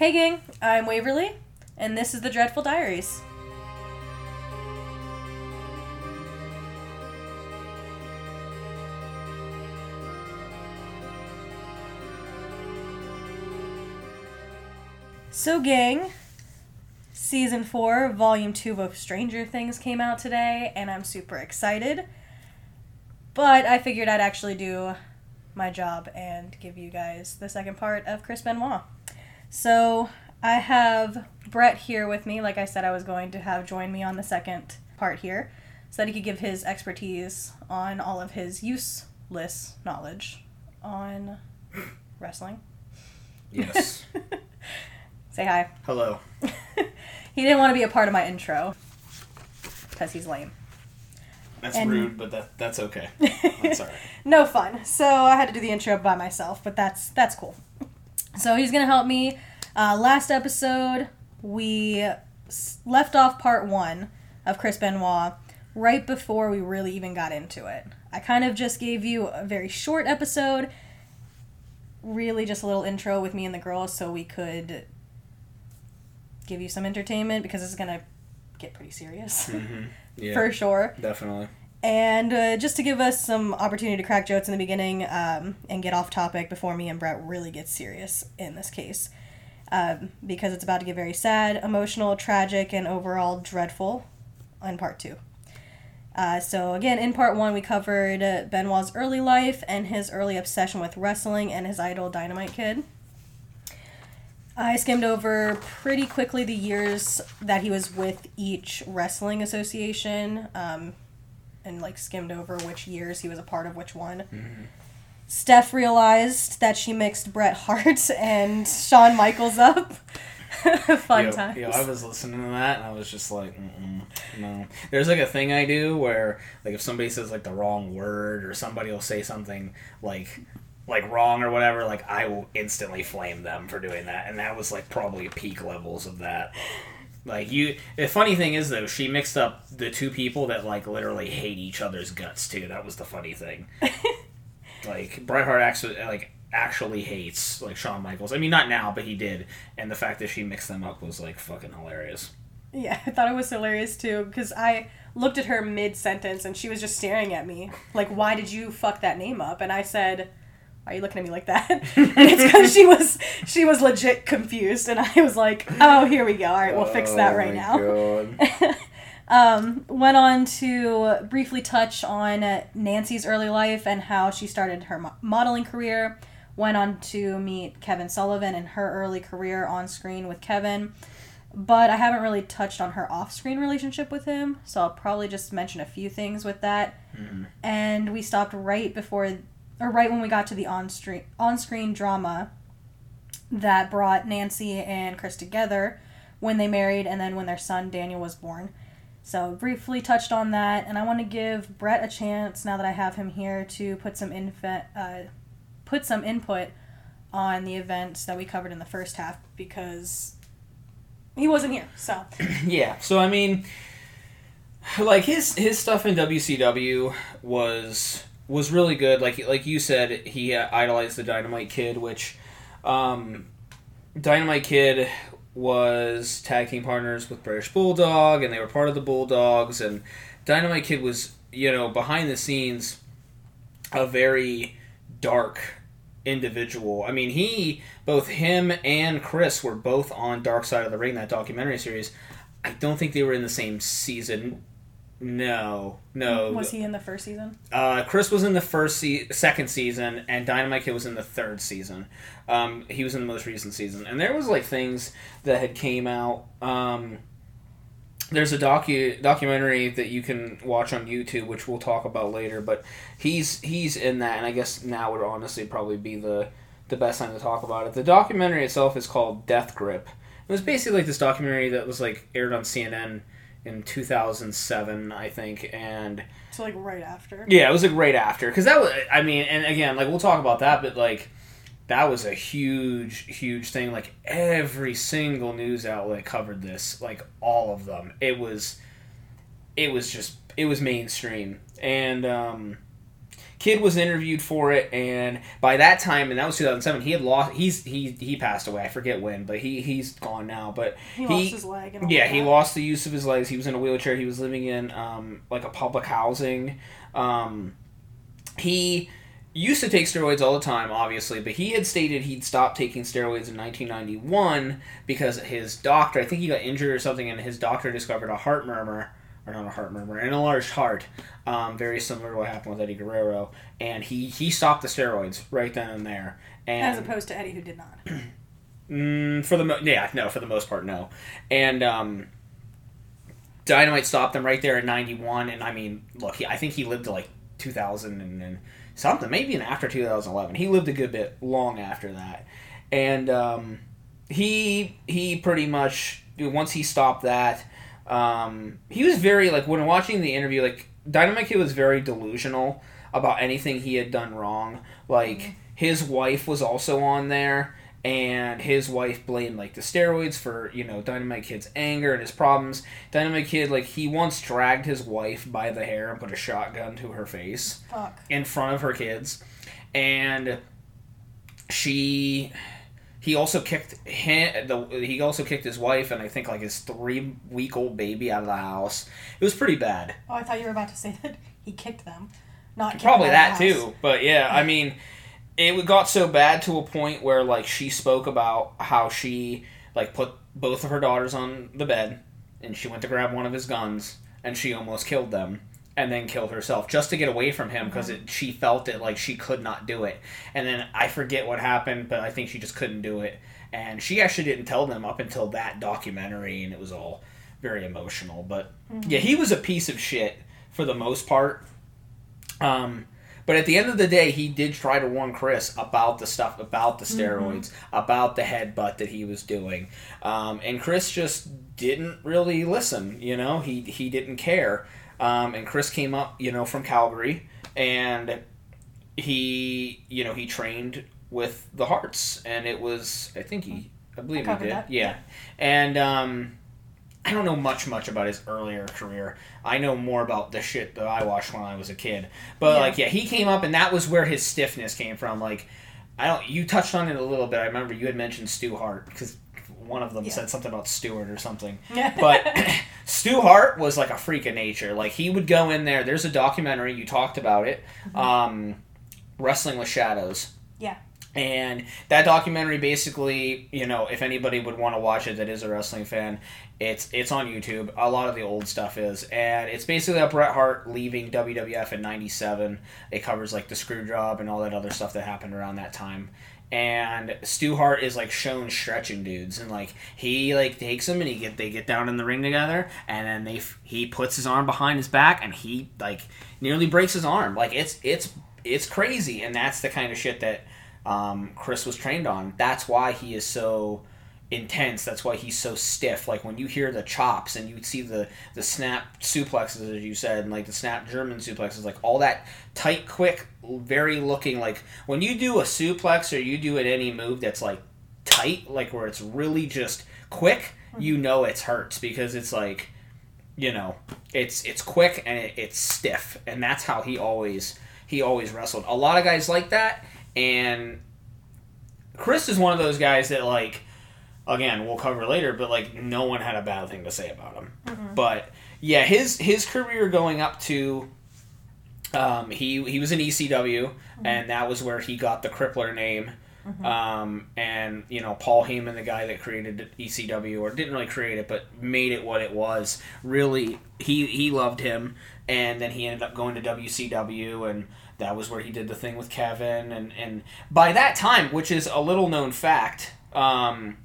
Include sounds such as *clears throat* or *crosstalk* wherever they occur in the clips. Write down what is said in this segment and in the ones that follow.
Hey, gang, I'm Waverly, and this is the Dreadful Diaries. So, gang, season 4, volume 2 of Stranger Things came out today, and I'm super excited. But I figured I'd actually do my job and give you guys the second part of Chris Benoit. So I have Brett here with me. Like I said, I was going to have join me on the second part here so that he could give his expertise on all of his useless knowledge on wrestling. Yes. *laughs* Say hi. Hello. *laughs* he didn't want to be a part of my intro because he's lame. That's And- rude, but that that's okay. *laughs* That's no fun. So I had to do the intro by myself, but that's that's cool. So he's gonna help me. Uh, last episode we left off part one of Chris Benoit right before we really even got into it. I kind of just gave you a very short episode, really just a little intro with me and the girls, so we could give you some entertainment because this is gonna get pretty serious *laughs* hmm Yeah. for sure. Definitely. And uh, just to give us some opportunity to crack jokes in the beginning um, and get off topic before me and Brett really get serious in this case. Um, because it's about to get very sad, emotional, tragic, and overall dreadful in part two. Uh, so, again, in part one, we covered uh, Benoit's early life and his early obsession with wrestling and his idol Dynamite Kid. I skimmed over pretty quickly the years that he was with each wrestling association. Um, and like skimmed over which years he was a part of which one. Mm-hmm. Steph realized that she mixed Bret Hart *laughs* and Shawn Michaels up. *laughs* Fun Yo, times. yo, I was listening to that and I was just like, no. There's like a thing I do where, like, if somebody says like the wrong word or somebody will say something like, like wrong or whatever, like I will instantly flame them for doing that, and that was like probably peak levels of that. Like you, the funny thing is though, she mixed up the two people that like literally hate each other's guts too. That was the funny thing. *laughs* like Bret Hart actually like actually hates like Shawn Michaels. I mean, not now, but he did. And the fact that she mixed them up was like fucking hilarious. yeah, I thought it was hilarious too because I looked at her mid sentence and she was just staring at me like, "Why did you fuck that name up?" And I said. Why are you looking at me like that? *laughs* and it's because she was she was legit confused, and I was like, "Oh, here we go. All right, we'll fix that Oh right now." *laughs* Um, went on to briefly touch on Nancy's early life and how she started her mo- modeling career. Went on to meet Kevin Sullivan and her early career on screen with Kevin. But I haven't really touched on her off screen relationship with him, so I'll probably just mention a few things with that. Mhm. And we stopped right before, or right when we got to the on screen on screen drama that brought Nancy and Chris together when they married, and then when their son Daniel was born. So briefly touched on that, and I want to give Brett a chance now that I have him here to put some infa- uh, put some input on the events that we covered in the first half because he wasn't here. So *clears throat* yeah. So I mean, like his his stuff in WCW was was really good. Like like you said, he uh, idolized the Dynamite Kid, which um, Dynamite Kid was tag team partners with British Bulldog, and they were part of the Bulldogs. And Dynamite Kid was you know behind the scenes a very dark individual. I mean, he both him and Chris were both on Dark Side of the Ring that documentary series. I don't think they were in the same season. No, no. was he in the first season? Uh, Chris was in the first se- second season, and Dynamite Kid was in the third season. Um, he was in the most recent season, and there was like things that had came out. Um, there's a docu documentary that you can watch on YouTube, which we'll talk about later. But he's he's in that, and I guess now would honestly probably be the the best time to talk about it. The documentary itself is called Death Grip. It was basically like this documentary that was like aired on CNN in 2007, I think, and So like right after. yeah, it was like right after because that was. I mean, and again, like we'll talk about that, but like that was a huge, huge thing. Like every single news outlet covered this, like all of them. It was, it was just, it was mainstream, and um, Kid was interviewed for it, and by that time, and that was 2007. He had lost. He's he he passed away. I forget when, but he he's gone now. But He, lost his leg. And all yeah, he lost the use of his legs. He was in a wheelchair. He was living in um, like a public housing. Um, he used to take steroids all the time, obviously, but he had stated he'd stopped taking steroids in 1991 because his doctor, I think he got injured or something, and his doctor discovered a heart murmur, or not a heart murmur, an enlarged heart, um, very similar to what happened with Eddie Guerrero, and he he stopped the steroids right then and there. And As opposed to Eddie, who did not. *clears throat* Mm, for the mo- yeah, no, for the most part, no. And um, Dynamite stopped them right there at ninety one, and I mean, look, he, I think he lived to like two thousand and, and something, maybe even after two thousand eleven. He lived a good bit long after that, and um, he he pretty much once he stopped that, um, he was very like when watching the interview, like Dynamite Kid was very delusional about anything he had done wrong. Like his wife was also on there, and his wife blamed like the steroids for you know Dynamite Kid's anger and his problems. Dynamite Kid like he once dragged his wife by the hair and put a shotgun to her face Fuck. in front of her kids, and she. He also kicked him. The, he also kicked his wife and I think like his three week old baby out of the house. It was pretty bad. Oh, I thought you were about to say that he kicked them. Not kicked Probably them that of the house. too. But yeah, I mean, it got so bad to a point where like she spoke about how she like put both of her daughters on the bed and she went to grab one of his guns and she almost killed them and then killed herself just to get away from him because she felt it like she could not do it. And then i forget what happened but i think she just couldn't do it. And she actually didn't tell them up until that documentary and it was all very emotional. But yeah he was a piece of shit for the most part. Um, but at the end of the day, he did try to warn Chris about the stuff, about the steroids, about the headbutt that he was doing, um, and Chris just didn't really listen. You know, he he didn't care. Um, and Chris came up, you know, from Calgary, and he, you know, he trained with the Harts, and it was, I think he, I believe he did, that, yeah, and um, I don't know much much about his earlier career. I know more about the shit that I watched when I was a kid. But Yeah. like yeah, he came up and that was where his stiffness came from. Like I don't you touched on it a little bit. I remember you had mentioned Stu Hart because one of them Yeah. said something about Stewart or something. But *laughs* Stu Hart was like a freak of nature. Like he would go in there. There's a documentary you talked about it. Um, Wrestling with Shadows. Yeah. And that documentary basically, you know, if anybody would want to watch it that is a wrestling fan, it's it's on YouTube. A lot of the old stuff is, and it's basically about Bret Hart leaving WWF in '97. It covers like the screw job and all that other stuff that happened around that time. And Stu Hart is like shown stretching dudes, and like he like takes them and he get they get down in the ring together, and then they he puts his arm behind his back and he like nearly breaks his arm. Like it's it's it's crazy, and that's the kind of shit that um, Chris was trained on. That's why he is so intense. That's why he's so stiff. Like when you hear the chops and you see the the snap suplexes, as you said, and like the snap German suplexes, like all that tight, quick, very looking. Like when you do a suplex or you do it any move that's like tight, like where it's really just quick, mm-hmm. you know it's hurts because it's like you know it's it's quick and it, it's stiff, and that's how he always he always wrestled. A lot of guys like that, and Chris is one of those guys that like again we'll cover later, but like no one had a bad thing to say about him. But yeah, his his career going up to um, he he was in ECW, and that was where he got the Crippler name. Um, and you know Paul Heyman, the guy that created ECW, or didn't really create it, but made it what it was. Really, he he loved him, and then he ended up going to WCW, and that was where he did the thing with Kevin. And and by that time, which is a little known fact, um,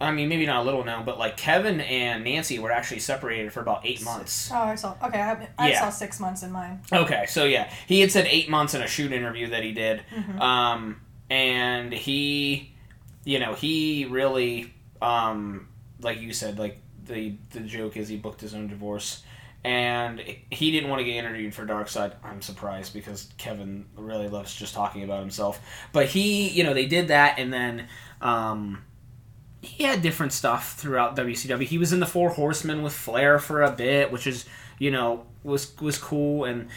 I mean maybe not a little now, but like Kevin and Nancy were actually separated for about eight months. Oh, I saw. Okay, I, I Yeah. saw six months in mine. Okay, so yeah, he had said eight months in a shoot interview that he did, um, and he, you know, he really, um, like you said, like the the joke is he booked his own divorce, and he didn't want to get interviewed for Dark Side. I'm surprised because Kevin really loves just talking about himself, but he, you know, they did that, and then. Um, he had different stuff throughout WCW. He was in the Four Horsemen with Flair for a bit, which is you know was was cool. And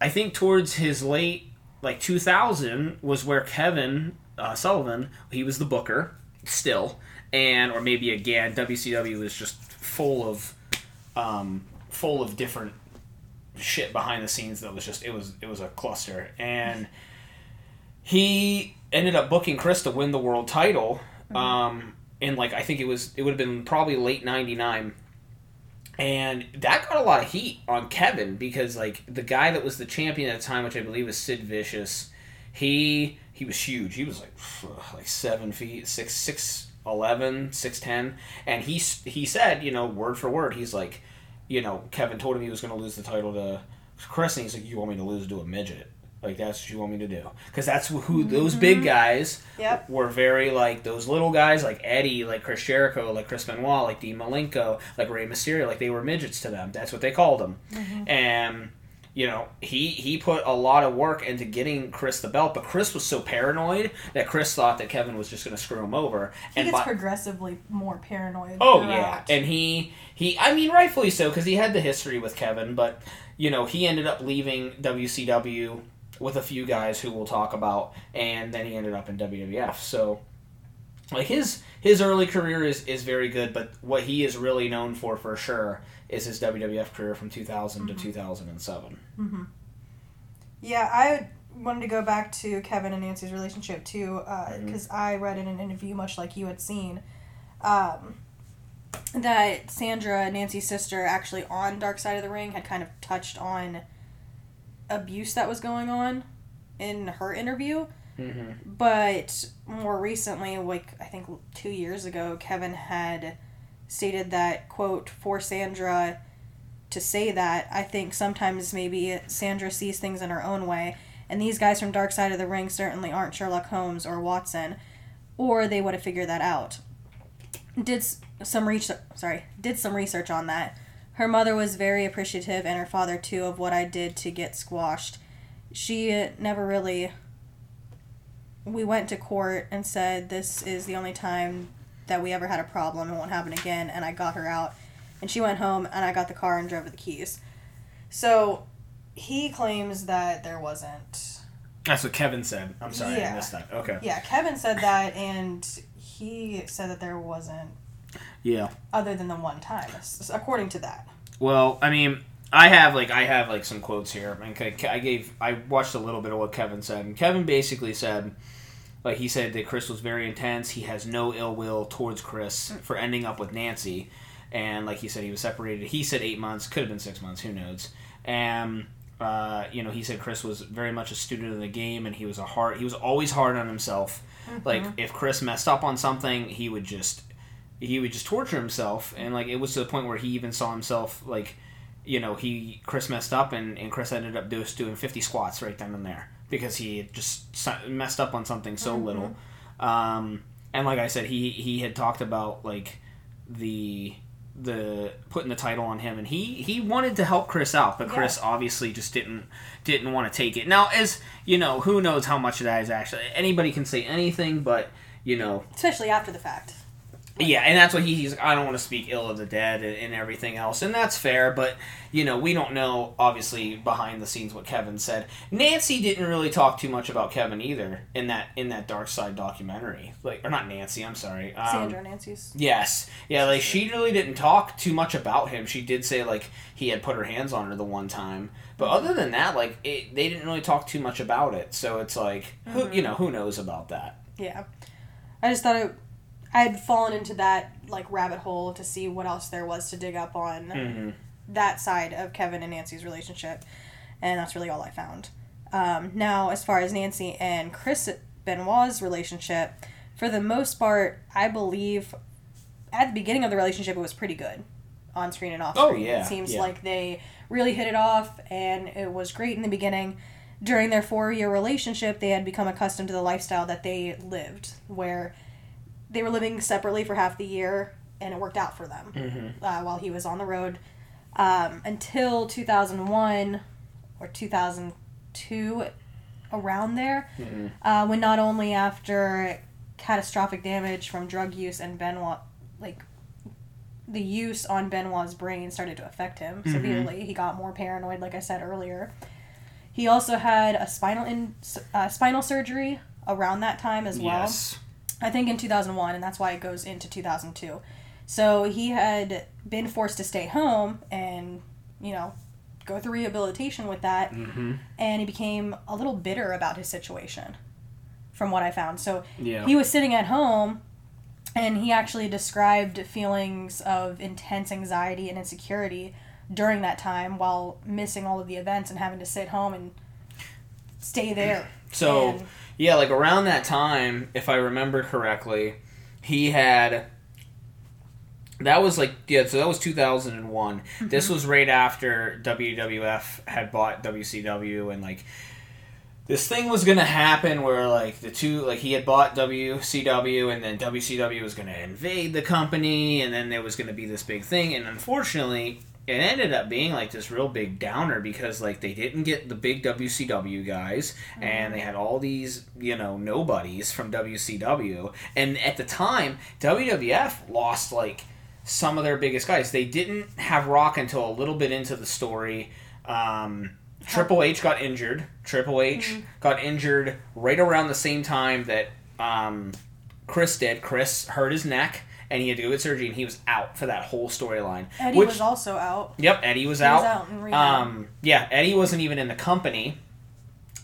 I think towards his late like 2000 was where Kevin uh, Sullivan he was the booker still, and or maybe again WCW was just full of um, full of different shit behind the scenes that was just it was it was a cluster and he ended up booking Chris to win the world title um in like I think it was it would have been probably late 99 and that got a lot of heat on Kevin because like the guy that was the champion at the time which I believe was Sid Vicious he he was huge. He was like *sighs* like 7 feet 6 6 11 6 10 and he he said you know word for word he's like you know Kevin told him he was going to lose the title to Chris and he's like you want me to lose to a midget like that's what you want me to do because that's who those big mm-hmm. guys Yep. were very like those little guys like Eddie, like Chris Jericho, like Chris Benoit, like Dean Malenko, like Rey Mysterio, like they were midgets to them. That's what they called them. Mm-hmm. And you know, he he put a lot of work into getting Chris the belt, but Chris was so paranoid that Chris thought that Kevin was just going to screw him over. He and gets by- progressively more paranoid. Oh throughout. yeah, and he he I mean rightfully so because he had the history with Kevin, but you know he ended up leaving WCW with a few guys who we'll talk about, and then he ended up in WWF. So like his his early career is is very good, but what he is really known for for sure is his WWF career from 2000 to 2007. Mm-hmm. Yeah, I wanted to go back to Kevin and Nancy's relationship too, Mm-hmm. because I read in an interview, much like you had seen, um, that Sandra, Nancy's sister, actually on Dark Side of the Ring, had kind of touched on abuse that was going on in her interview. Mm-hmm. But more recently, like I think two years ago, Kevin had stated that, quote, for Sandra to say that, I think sometimes maybe Sandra sees things in her own way, and these guys from Dark Side of the Ring certainly aren't Sherlock Holmes or Watson, or they would have figured that out. Did some research, sorry, did some research on that. Her mother was very appreciative, and her father too, of what I did to get squashed. She never really we went to court and said this is the only time that we ever had a problem it won't happen again and i got her out and she went home and i got the car and drove the keys so he claims that there wasn't That's what Kevin said. I'm sorry, I missed that. Okay. yeah kevin said that and he said that there wasn't Yeah. other than the one time according to that Well, I mean, I have like I have like some quotes here. I, mean, I gave I watched a little bit of what Kevin said, and Kevin basically said, like he said that Chris was very intense. He has no ill will towards Chris for ending up with Nancy, and like he said, he was separated. He said eight months, could have been six months, who knows? And uh, you know, he said Chris was very much a student of the game, and he was a hard. He was always hard on himself. Like if Chris messed up on something, he would just he would just torture himself and like it was to the point where he even saw himself like you know he chris messed up and, and chris ended up just doing 50 squats right then and there because he had just messed up on something so little. Um, and like i said he he had talked about like the the putting the title on him and he he wanted to help chris out but chris obviously just didn't didn't want to take it. Now as you know who knows how much of that is actually anybody can say anything but you know. Especially after the fact yeah, and that's what he, he's. I don't want to speak ill of the dead and, and everything else, and that's fair. But you know, we don't know obviously behind the scenes what Kevin said. Nancy didn't really talk too much about Kevin either in that in that Dark Side documentary. Like, or not Nancy. I'm sorry. Um, sandra nancy's Yes. Yeah, like she really didn't talk too much about him. She did say like he had put her hands on her the one time. But other than that, like it, they didn't really talk too much about it. So it's like who you know, who knows about that. Yeah. I just thought it, I had fallen into that like rabbit hole to see what else there was to dig up on Mhm. that side of Kevin and Nancy's relationship, and that's really all I found. Um, now, as far as Nancy and Chris Benoit's relationship, for the most part, I believe at the beginning of the relationship it was pretty good, on screen and off Oh, screen. yeah, it seems yeah. like they really hit it off, and it was great in the beginning. During their four year relationship, they had become accustomed to the lifestyle that they lived, where they were living separately for half the year, and it worked out for them Mm-hmm. uh, while he was on the road um, until 2001 or 2002, around there, Mhm. uh, when not only after catastrophic damage from drug use and Benoit, like the use on Benoit's brain started to affect him severely, he got more paranoid, like I said earlier. He also had a spinal in uh, spinal surgery around that time as well. Yes. I think in 2001, and that's why it goes into 2002. So he had been forced to stay home and, you know, go through rehabilitation with that. Mm-hmm. And he became a little bitter about his situation, from what I found. So Yeah. he was sitting at home and he actually described feelings of intense anxiety and insecurity during that time while missing all of the events and having to sit home and stay there. So And- yeah, like around that time, if I remember correctly, he had. That was like yeah, so that was two thousand and one. This mm-hmm. was right after WWF had bought WCW, and like this thing was gonna happen where like the two like he had bought WCW, and then WCW was gonna invade the company, and then there was gonna be this big thing, and unfortunately, it ended up being like this real big downer because like they didn't get the big WCW guys and they had all these you know nobodies from WCW and at the time WWF lost like some of their biggest guys. They didn't have Rock until a little bit into the story. Um, Triple H got injured. Triple H got injured right around the same time that um, Chris did. Chris hurt his neck and he had to go get surgery and he was out for that whole storyline Eddie which- was also out. Yep, Eddie was He out. was out um, yeah, Eddie wasn't even in the company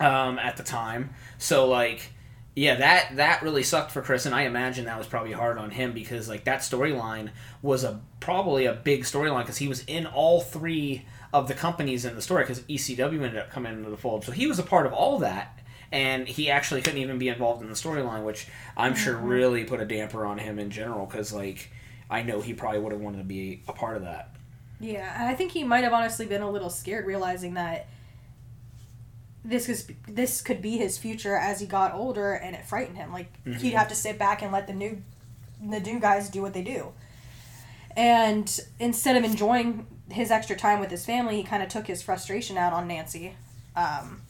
um, at the time. So like, yeah, that that really sucked for Chris, and I imagine that was probably hard on him because like that storyline was a probably a big storyline because he was in all three of the companies in the story because ECW ended up coming into the fold, so he was a part of all that. And he actually couldn't even be involved in the storyline, which I'm sure Mm-hmm. really put a damper on him in general. Because like, I know he probably would have wanted to be a part of that. Yeah, and I think he might have honestly been a little scared, realizing that this this could be his future as he got older, and it frightened him. Like he'd have to sit back and let the new the new guys do what they do. And instead of enjoying his extra time with his family, he kind of took his frustration out on Nancy. Um,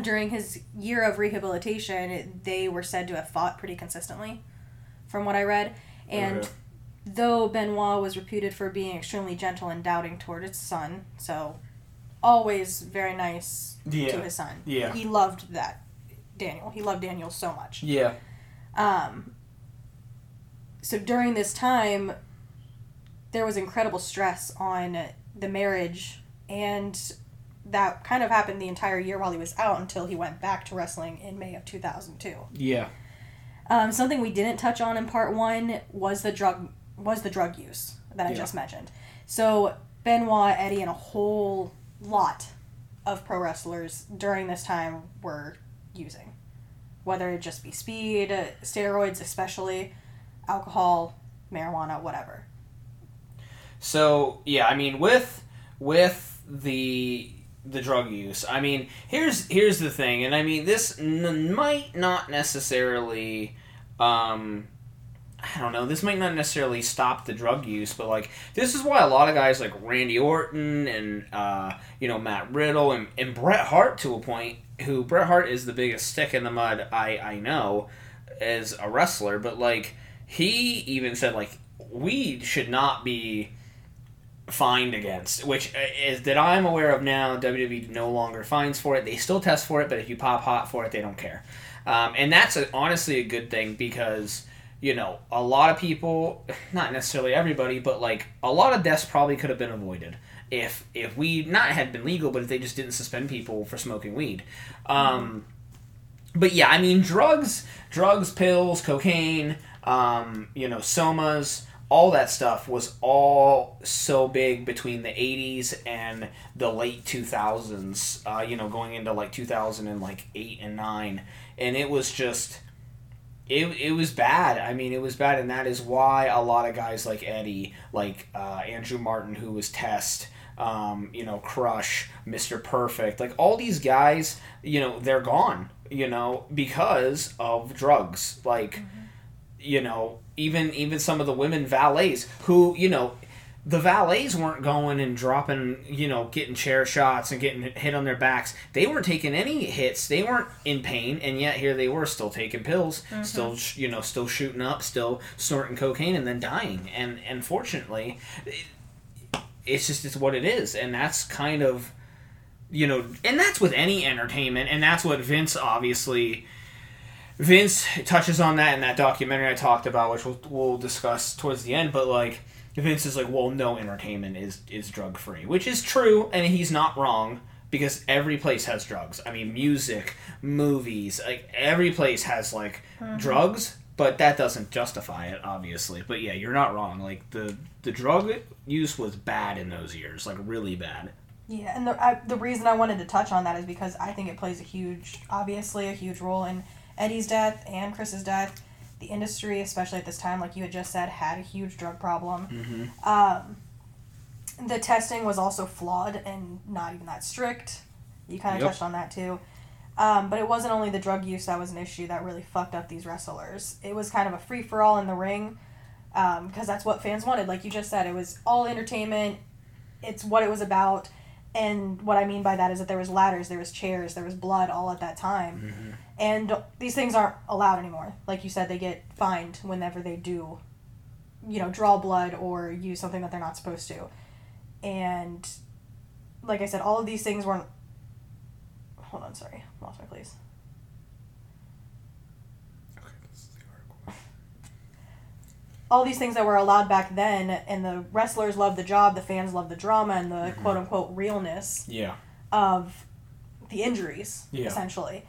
during his year of rehabilitation, it- they were said to have fought pretty consistently, from what I read. And Okay. though Benoit was reputed for being extremely gentle and doubting toward his son, so always very nice Yeah. to his son. Yeah. He loved that Daniel. He loved Daniel so much. Yeah. Um, so during this time, there was incredible stress on the marriage, and that kind of happened the entire year while he was out until he went back to wrestling in May of 2002. Yeah. Um, something we didn't touch on in part one was the drug was the drug use that I Yeah. just mentioned. So Benoit, Eddie, and a whole lot of pro wrestlers during this time were using, whether it just be speed, steroids, especially alcohol, marijuana, whatever. So yeah, I mean with with the the drug use, I mean here's here's the thing, and I mean this n- might not necessarily. Um, I don't know. This might not necessarily stop the drug use, but like this is why a lot of guys like Randy Orton and uh, you know Matt Riddle and, and Bret Hart to a point, who Bret Hart is the biggest stick in the mud I I know as a wrestler, but like he even said like weed should not be fined against, which is that I'm aware of now. WWE no longer fines for it. They still test for it, but if you pop hot for it, they don't care. Um, and that's a, honestly a good thing because you know a lot of people, *laughs* not necessarily everybody, but like a lot of deaths probably could have been avoided if if weed not had been legal, but if they just didn't suspend people for smoking weed. Um, but yeah, I mean drugs, drugs, pills, cocaine, um, you know, somas, all that stuff was all so big between the 80s and the late 2000s, uh, you know, going into like 2000 and like 8 and 9. And it was just it, it was bad. I mean, it was bad, and that is why a lot of guys like Eddie, like uh, Andrew Martin, who was Test, um, you know, Crush, Mister Perfect, like all these guys, you know, they're gone, you know, because of drugs. Like, you know, even even some of the women valets who, you know, the valets weren't going and dropping, you know, getting chair shots and getting hit on their backs. They weren't taking any hits. They weren't in pain, and yet here they were still taking pills, mm-hmm. still, you know, still shooting up, still snorting cocaine, and then dying. And unfortunately, it, it's just it's what it is, and that's kind of you know, and that's with any entertainment, and that's what Vince obviously. Vince touches on that in that documentary I talked about, which we'll, we'll discuss towards the end. But like, Vince is like, well, no entertainment is is drug free, which is true, and he's not wrong because every place has drugs. I mean, music, movies, like every place has like mm-hmm. drugs, but that doesn't justify it, obviously. But yeah, you're not wrong. Like the the drug use was bad in those years, like really bad. Yeah, and the I, the reason I wanted to touch on that is because I think it plays a huge, obviously a huge role in Eddie's death and Chris's death. The industry, especially at this time, like you had just said, had a huge drug problem. Um, the testing was also flawed and not even that strict. You kind of Yep. touched on that too. Um, but it wasn't only the drug use that was an issue that really fucked up these wrestlers. It was kind of a free for all in the ring because that's what fans wanted. Like you just said, it was all entertainment. It's what it was about. And what I mean by that is that there was ladders, there was chairs, there was blood all at that time. And these things aren't allowed anymore. Like you said, they get fined whenever they do, you know, draw blood or use something that they're not supposed to. And like I said, all of these things weren't. Hold on, sorry, lost my place. *laughs* all these things that were allowed back then, and the wrestlers loved the job, the fans loved the drama, and the quote unquote realness Yeah. of the injuries, Yeah. essentially.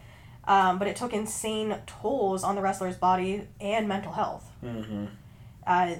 Um, but it took insane tolls on the wrestler's body and mental health. Mm-hmm. Uh,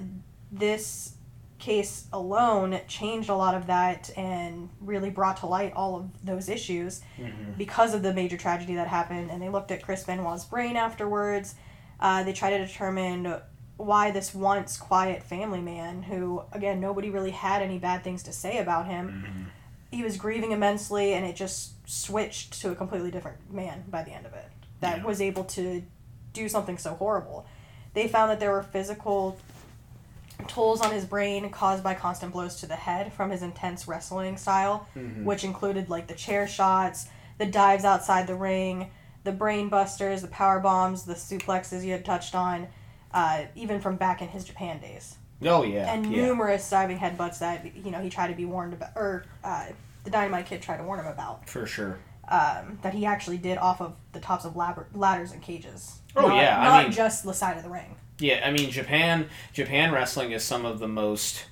this case alone changed a lot of that and really brought to light all of those issues Mm-hmm. because of the major tragedy that happened. And they looked at Chris Benoit's brain afterwards. Uh, they tried to determine why this once quiet family man, who, again, nobody really had any bad things to say about him, he was grieving immensely and it just switched to a completely different man by the end of it that Yeah. was able to do something so horrible. They found that there were physical tolls on his brain caused by constant blows to the head from his intense wrestling style, which included like the chair shots, the dives outside the ring, the brain busters, the power bombs, the suplexes you had touched on, uh, even from back in his Japan days Oh yeah. and yeah. numerous diving headbutts that you know he tried to be warned about, or uh, the Dynamite Kid tried to warn him about. For sure. Um, that he actually did off of the tops of lab- ladders and cages. Oh, Not- yeah, I not mean- just the side of the ring. Yeah, I mean Japan Japan wrestling is some of the most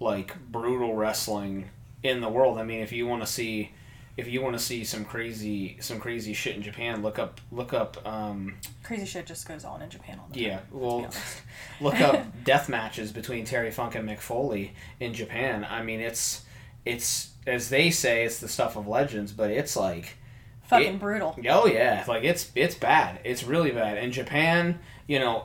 like brutal wrestling in the world. I mean, if you want to see if you want to see some crazy some crazy shit in Japan, look up look up um Crazy shit just goes on in Japan all the yeah, well *laughs* look up *laughs* death matches between Terry Funk and Mick Foley in Japan. I mean, it's it's as they say it's the stuff of legends, but it's like Fucking It- brutal. Oh yeah, like it's it's bad. It's really bad. In Japan, you know,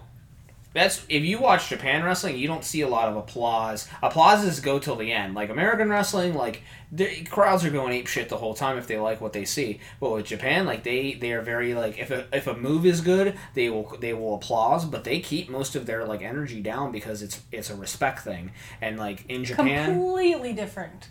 that's if you watch Japan wrestling, you don't see a lot of applause. Applauses go till the end. Like American wrestling, like the crowds are going ape shit the whole time if they like what they see. But with Japan, like they they are very like if a if a move is good, they will they will applause, but they keep most of their like energy down because it's it's a respect thing. And like in Japan, Completely different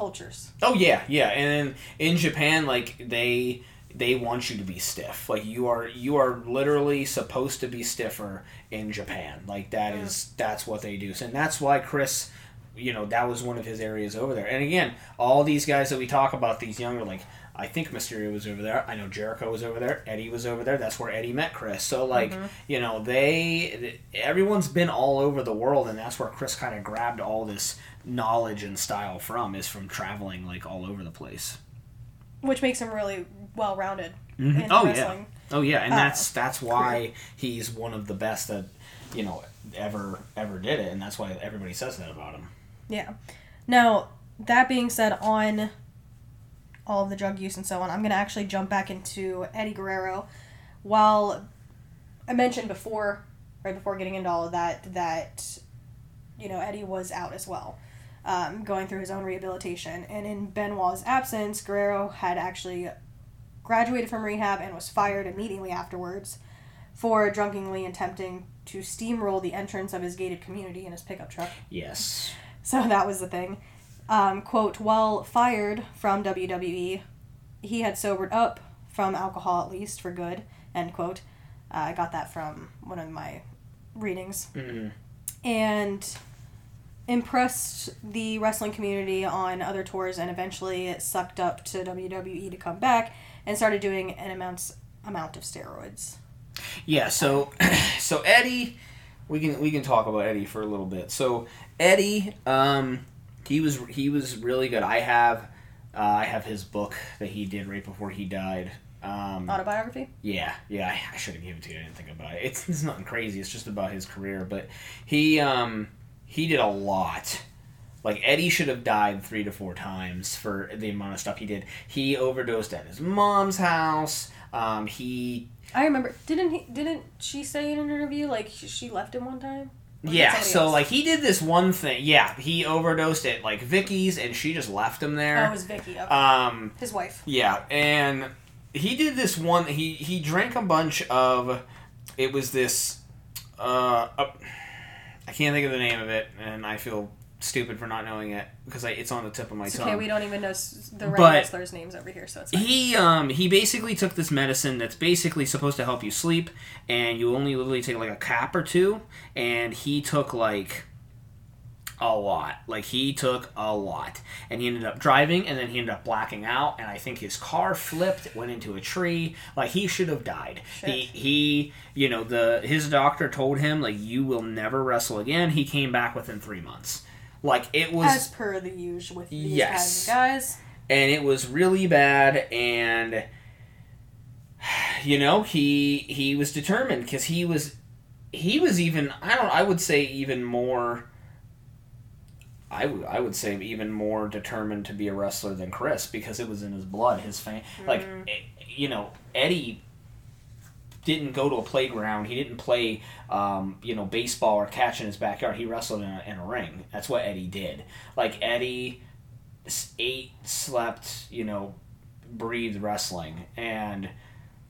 cultures. Oh yeah, yeah, and in Japan, like they they want you to be stiff. Like you are you are literally supposed to be stiffer in Japan. Like that is that's what they do. And that's why Chris, you know, that was one of his areas over there. And again, all these guys that we talk about, these younger like. I think Mysterio was over there. I know Jericho was over there. Eddie was over there. That's where Eddie met Chris. So like, mm-hmm. you know, they everyone's been all over the world, and that's where Chris kind of grabbed all this knowledge and style from is from traveling like all over the place. Which makes him really well rounded Mhm. in Oh, yeah. Oh yeah, and Uh, that's that's why he's one of the best that you know ever ever did it, and that's why everybody says that about him. Yeah. Now, that being said, on all of the drug use and so on, I'm going to actually jump back into Eddie Guerrero. While I mentioned before, right before getting into all of that, that, you know, Eddie was out as well, um, going through his own rehabilitation. And in Benoit's absence, Guerrero had actually graduated from rehab and was fired immediately afterwards for drunkenly attempting to steamroll the entrance of his gated community in his pickup truck. Yes. So that was the thing. Um, quote, while fired from WWE, he had sobered up from alcohol at least for good, end quote. Uh, I got that from one of my readings. Mhm. And impressed the wrestling community on other tours and eventually it sucked up to WWE to come back and started doing an amount amount of steroids. Yeah, so *clears throat* so Eddie, we can we can talk about Eddie for a little bit. So Eddie, um, he was he was really good. I have uh, I have his book that he did right before he died. Um, Autobiography? Yeah, yeah. I, I should have given it to you. I didn't think about it. It's, it's nothing crazy. It's just about his career. But he um he did a lot. Like Eddie should have died three to four times for the amount of stuff he did. He overdosed at his mom's house. Um, he I remember. Didn't he? Didn't she say in an interview like she left him one time? Or Yeah, so else? like he did this one thing. Yeah, he overdosed at like Vicky's, and she just left him Oh, it there. was Vicky. Okay. Um, His wife. yeah, and he did this one. He he drank a bunch of. It was this. Uh, uh, I can't think of the name of it, and I feel stupid for not knowing it because I, it's on the tip of my It's tongue. okay. We don't even know the right But- wrestlers' names over here, so it's fine. He um he basically took this medicine that's basically supposed to help you sleep, and you only literally take like a cap or two, and he took like a lot. Like he took a lot, and he ended up driving, and then he ended up blacking out, and I think his car flipped, went into a tree. Like he should have died. He Shit. he you know the his doctor told him like you will never wrestle again. He came back within three months. Like it was As per the usual with these Yes. guys. and it was really bad and you know he he was determined because he was he was even i don't i would say even more I would I would say even more determined to be a wrestler than Chris because it was in his blood. His fam- like eh, you know Eddie didn't go to a playground. He didn't play um, you know baseball or catch in his backyard. He wrestled in a, in a ring. That's what Eddie did. Like Eddie ate, slept, you know, breathed wrestling, and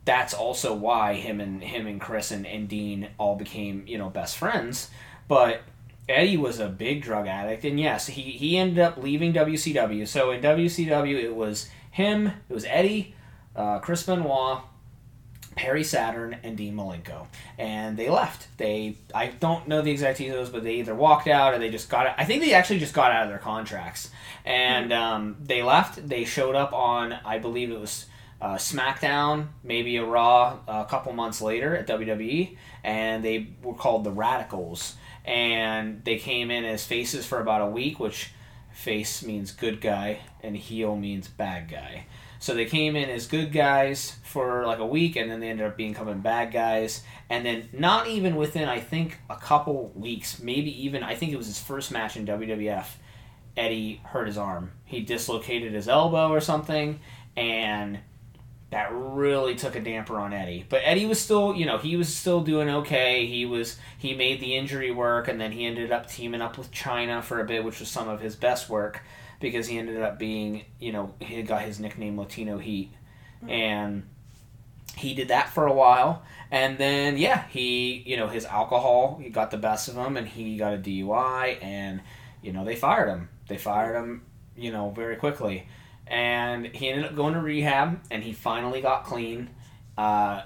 that's also why him and him and Chris and, and Dean all became you know best friends. But Eddie was a big drug addict, and yes, he he ended up leaving WCW. So in WCW, it was him, it was Eddie, uh, Chris Benoit. Perry Saturn and Dean Malenko, and they left. They I don't know the exact details, but they either walked out or they just got. I think they actually just got out of their contracts, and um, they left. They showed up on I believe it was uh, SmackDown, maybe a Raw, a couple months later at WWE, and they were called the Radicalz, and they came in as faces for about a week, which face means good guy and heel means bad guy. So they came in as good guys for like a week, and then they ended up becoming bad guys. And then not even within, I think, a couple weeks, maybe even, I think it was his first match in WWF. Eddie hurt his arm. He dislocated his elbow or something, and that really took a damper on Eddie. But Eddie was still, you know, he was still doing okay. He was he made the injury work, and then he ended up teaming up with Chyna for a bit, which was some of his best work because he ended up being, you know, he got his nickname Latino Heat, mm-hmm. and he did that for a while. And then yeah, he you know his alcohol he got the best of him, and he got a DUI, and you know they fired him. They fired him, you know, very quickly and he ended up going to rehab and he finally got clean uh,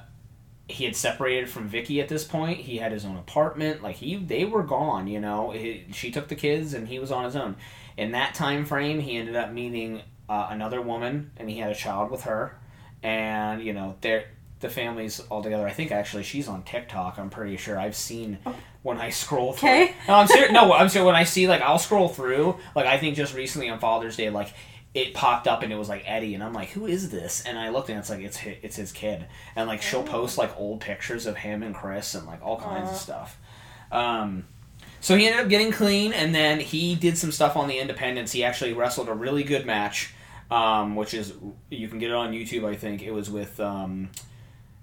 he had separated from Vicky at this point he had his own apartment like he they were gone you know he, she took the kids and he was on his own in that time frame he ended up meeting uh, another woman and he had a child with her and you know they're the family's all together. I think actually she's on TikTok. I'm pretty sure I've seen when I scroll through. Okay. No, I'm serious. No, I'm serious. When I see like I'll scroll through. Like I think just recently on Father's Day, like it popped up and it was like Eddie, and I'm like, who is this? And I looked and it's like it's hi- it's his kid, and like she'll post like old pictures of him and Chris and like all kinds of stuff. Um, so he ended up getting clean, and then he did some stuff on the Independence. He actually wrestled a really good match, um, which is you can get it on YouTube. I think it was with um,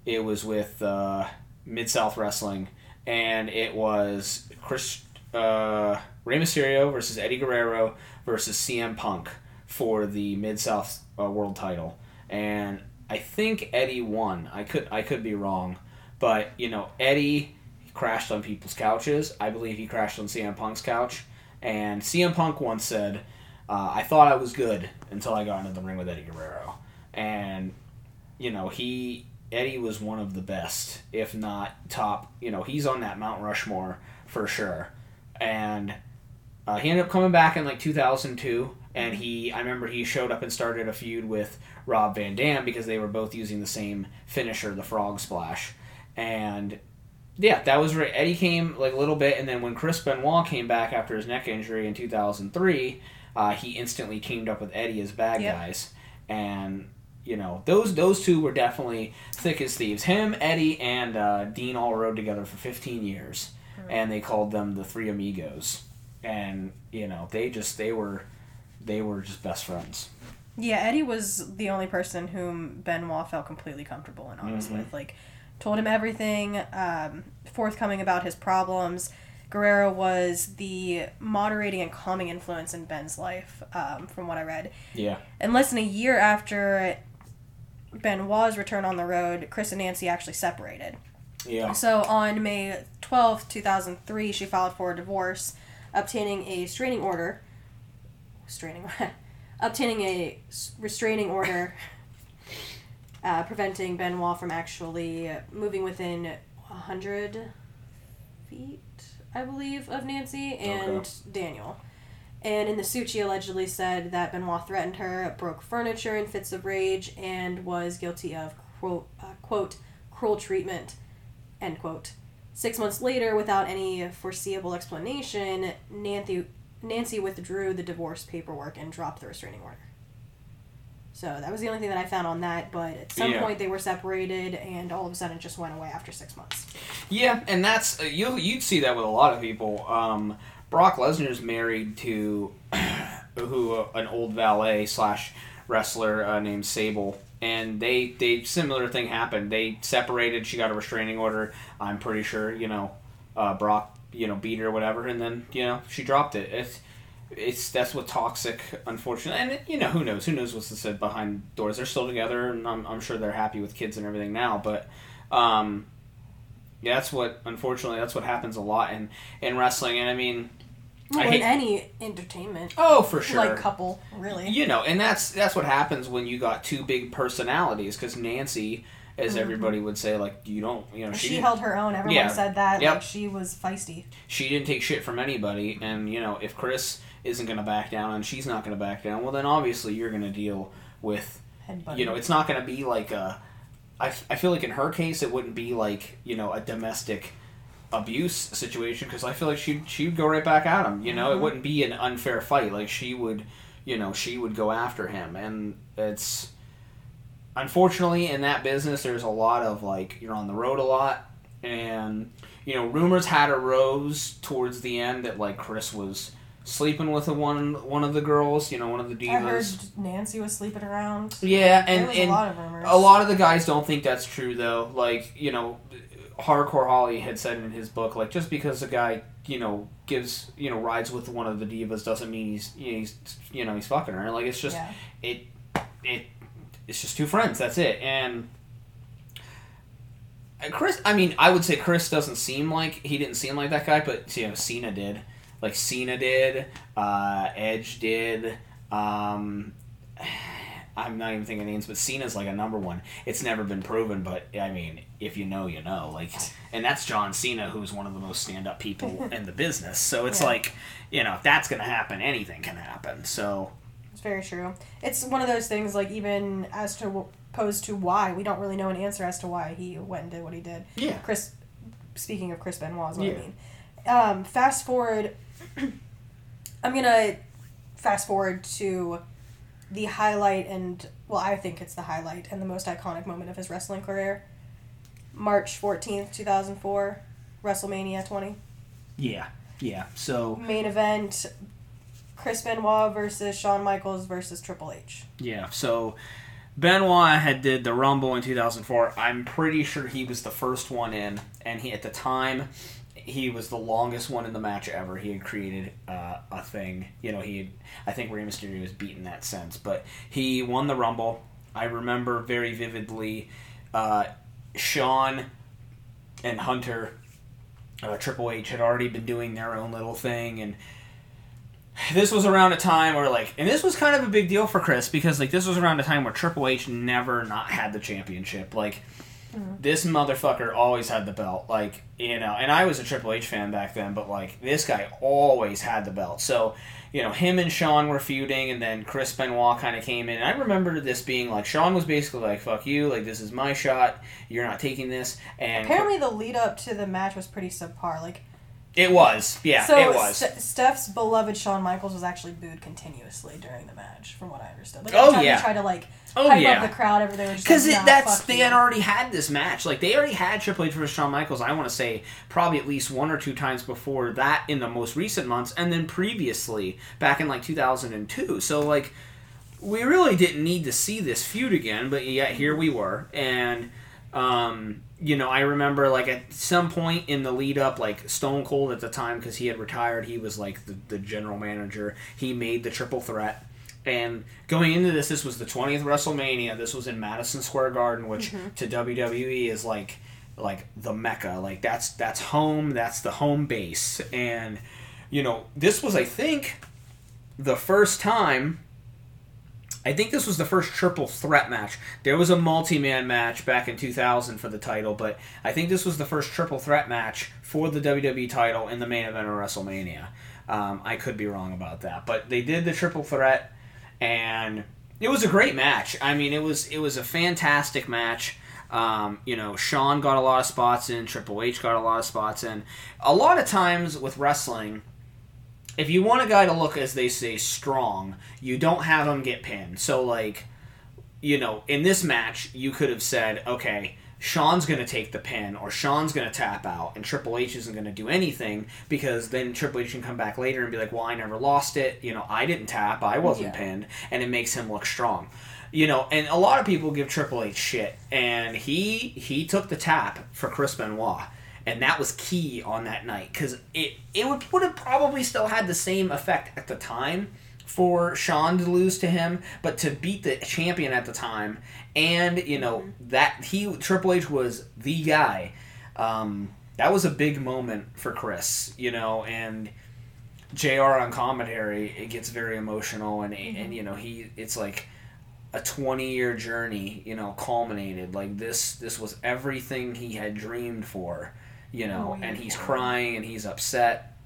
it was with uh, Mid South Wrestling, and it was Chris uh, Rey Mysterio versus Eddie Guerrero versus CM Punk for the Mid South uh, World Title, and I think Eddie won. I could I could be wrong, but you know Eddie crashed on people's couches. I believe he crashed on CM Punk's couch, and CM Punk once said, uh, "I thought I was good until I got into the ring with Eddie Guerrero," and you know he Eddie was one of the best, if not top. You know he's on that Mount Rushmore for sure, and uh, he ended up coming back in like 2002, and he I remember he showed up and started a feud with Rob Van Dam because they were both using the same finisher, the Frog Splash, and yeah, that was right. Eddie came like a little bit, and then when Chris Benoit came back after his neck injury in 2003, uh, he instantly teamed up with Eddie as bad Yep. guys, and you know those those two were definitely thick as thieves. Him, Eddie, and uh, Dean all rode together for 15 years, and they called them the Three Amigos, and you know they just they were they were just best friends. Yeah, Eddie was the only person whom Benoit felt completely comfortable and honest Mhm. with. Like, told him everything, um, forthcoming about his problems. Guerrero was the moderating and calming influence in Ben's life, um, from what I read. Yeah. And less than a year after Benoit's return on the road, Chris and Nancy actually separated. Yeah. So on May twelfth, 2003, she filed for a divorce, obtaining a restraining order. Restraining *laughs* obtaining a restraining order *laughs* uh, preventing Benoit from actually moving within 100 feet, I believe, of Nancy and Okay. Daniel. And in the suit, she allegedly said that Benoit threatened her, broke furniture in fits of rage, and was guilty of quote, uh, quote cruel treatment, end quote. Six months later, without any foreseeable explanation, Nancy Nancy withdrew the divorce paperwork and dropped the restraining order. So that was the only thing that I found on that. But at some Yeah. point, they were separated, and all of a sudden, it just went away after six months. Yeah, and that's uh, you. You'd see that with a lot of people. Um, Brock Lesnar's married to *clears throat* who uh, an old valet slash wrestler uh, named Sable, and they they similar thing happened. They separated. She got a restraining order. I'm pretty sure you know uh, Brock you know beat her or whatever, and then you know she dropped it. It's it's that's what toxic, unfortunately, and you know who knows who knows what's said behind doors. They're still together, and I'm, I'm sure they're happy with kids and everything now, but. Um, yeah, that's what unfortunately that's what happens a lot in in wrestling, and I mean, Well, I in any entertainment, oh for sure, like couple, really. you know, and that's that's what happens when you got two big personalities. Because Nancy, as everybody would say, like you don't, you know, she, she held her own. Everyone Yeah. said that. Yep. Like she was feisty. she didn't take shit from anybody, and you know, if Chris isn't gonna back down and she's not gonna back down, well then obviously you're gonna deal with you know, it's not going to be like a. I, I feel like in her case, it wouldn't be like you know a domestic abuse situation because I feel like she she'd go right back at him. You know, it Mhm. wouldn't be an unfair fight. Like she would, you know, she would go after him, and it's unfortunately in that business there's a lot of like you're on the road a lot, and you know rumors had arose towards the end that like Chris was sleeping with one one of the girls. You know, one of the divas. I heard Nancy was sleeping around. Yeah, and and a lot of rumors. a lot of the guys don't think that's true though. Like, you know, Hardcore Holly had said in his book, like just because a guy, you know, gives, you know, rides with one of the divas doesn't mean he's, you know, he's, you know, he's fucking her. Like it's just yeah. it, it, it's just two friends. That's it. And and Chris, I mean, I would say Chris doesn't seem like he didn't seem like that guy, but you know, Cena did. Like Cena did, uh, Edge did. Um, *sighs* I'm not even thinking names, but Cena's like a number one. It's never been proven, but I mean, if you know, you know. Like, and that's John Cena, who's one of the most stand-up people *laughs* in the business. So it's Yeah. like, you know, if that's gonna happen, anything can happen. So It's very true. It's one of those things, like, even as to opposed to why, we don't really know an answer as to why he went and did what he did. yeah, Chris, speaking of Chris Benoit, is what Yeah. I mean. Um, fast forward, *clears throat* I'm gonna fast forward to the highlight and, well, I think it's the highlight and the most iconic moment of his wrestling career. March 14th, 2004, WrestleMania 20. yeah, yeah. So Main event Chris Benoit versus Shawn Michaels versus Triple H. Yeah, so Benoit had did the Rumble in 2004. I'm pretty sure he was the first one in, and he at the time he was the longest one in the match ever. He had created uh, a thing. You know, he had, I think Rey Mysterio was beaten that sense, but he won the Rumble. I remember very vividly uh, Shawn and Hunter. Uh, Triple H had already been doing their own little thing, and this was around a time where like and this was kind of a big deal for Chris because like this was around a time where Triple H never not had the championship. Like mm. this motherfucker always had the belt. Like, you know, and I was a Triple H fan back then, but like this guy always had the belt. So, you know, him and Shawn were feuding, and then Chris Benoit kind of came in. And I remember this being like Shawn was basically like, "Fuck you! Like this is my shot. You're not taking this." And Apparently, the lead up to the match was pretty subpar. Like, it was, yeah, so it was. Ste- Steph's beloved Shawn Michaels was actually booed continuously during the match, from what I understood. Like, Oh, yeah. they tried to like Oh hype yeah. up the crowd, over there Because like, nah, that's they you. had already had this match. Like they already had Triple H versus Shawn Michaels. I want to say probably at least one or two times before that in the most recent months, and then previously back in like 2002. So like we really didn't need to see this feud again, but yet here we were. And um, you know, I remember like at some point in the lead up, like Stone Cold at the time because he had retired, he was like the, the general manager. He made the triple threat. And going into this, this was the 20th WrestleMania. This was in Madison Square Garden, which mm-hmm. to WWE is like like the mecca. Like that's that's home. That's the home base. And you know, this was I think the first time. I think this was the first triple threat match. There was a multi-man match back in 2000 for the title, but I think this was the first triple threat match for the WWE title in the main event of WrestleMania. Um, I could be wrong about that, but they did the triple threat, and it was a great match. I mean, it was it was a fantastic match. Um, you know, Shawn got a lot of spots in, Triple H got a lot of spots in. A lot of times with wrestling, if you want a guy to look, as they say, strong, you don't have him get pinned. So, like, you know, in this match, you could have said, okay, Shawn's going to take the pin, or Shawn's going to tap out, and Triple H isn't going to do anything because then Triple H can come back later and be like, well, I never lost it. You know, I didn't tap, I wasn't Yeah. pinned, and it makes him look strong. You know, and a lot of people give Triple H shit, and he he took the tap for Chris Benoit and that was key on that night because it it would would have probably still had the same effect at the time for Shawn to lose to him, but to beat the champion at the time, and you know that he Triple H was the guy. Um, that was a big moment for Chris, you know, and Jr. on commentary it gets very emotional, and and you know he it's like a 20 year journey you know culminated like this this was everything he had dreamed for you know Oh, and yeah. he's crying and he's upset.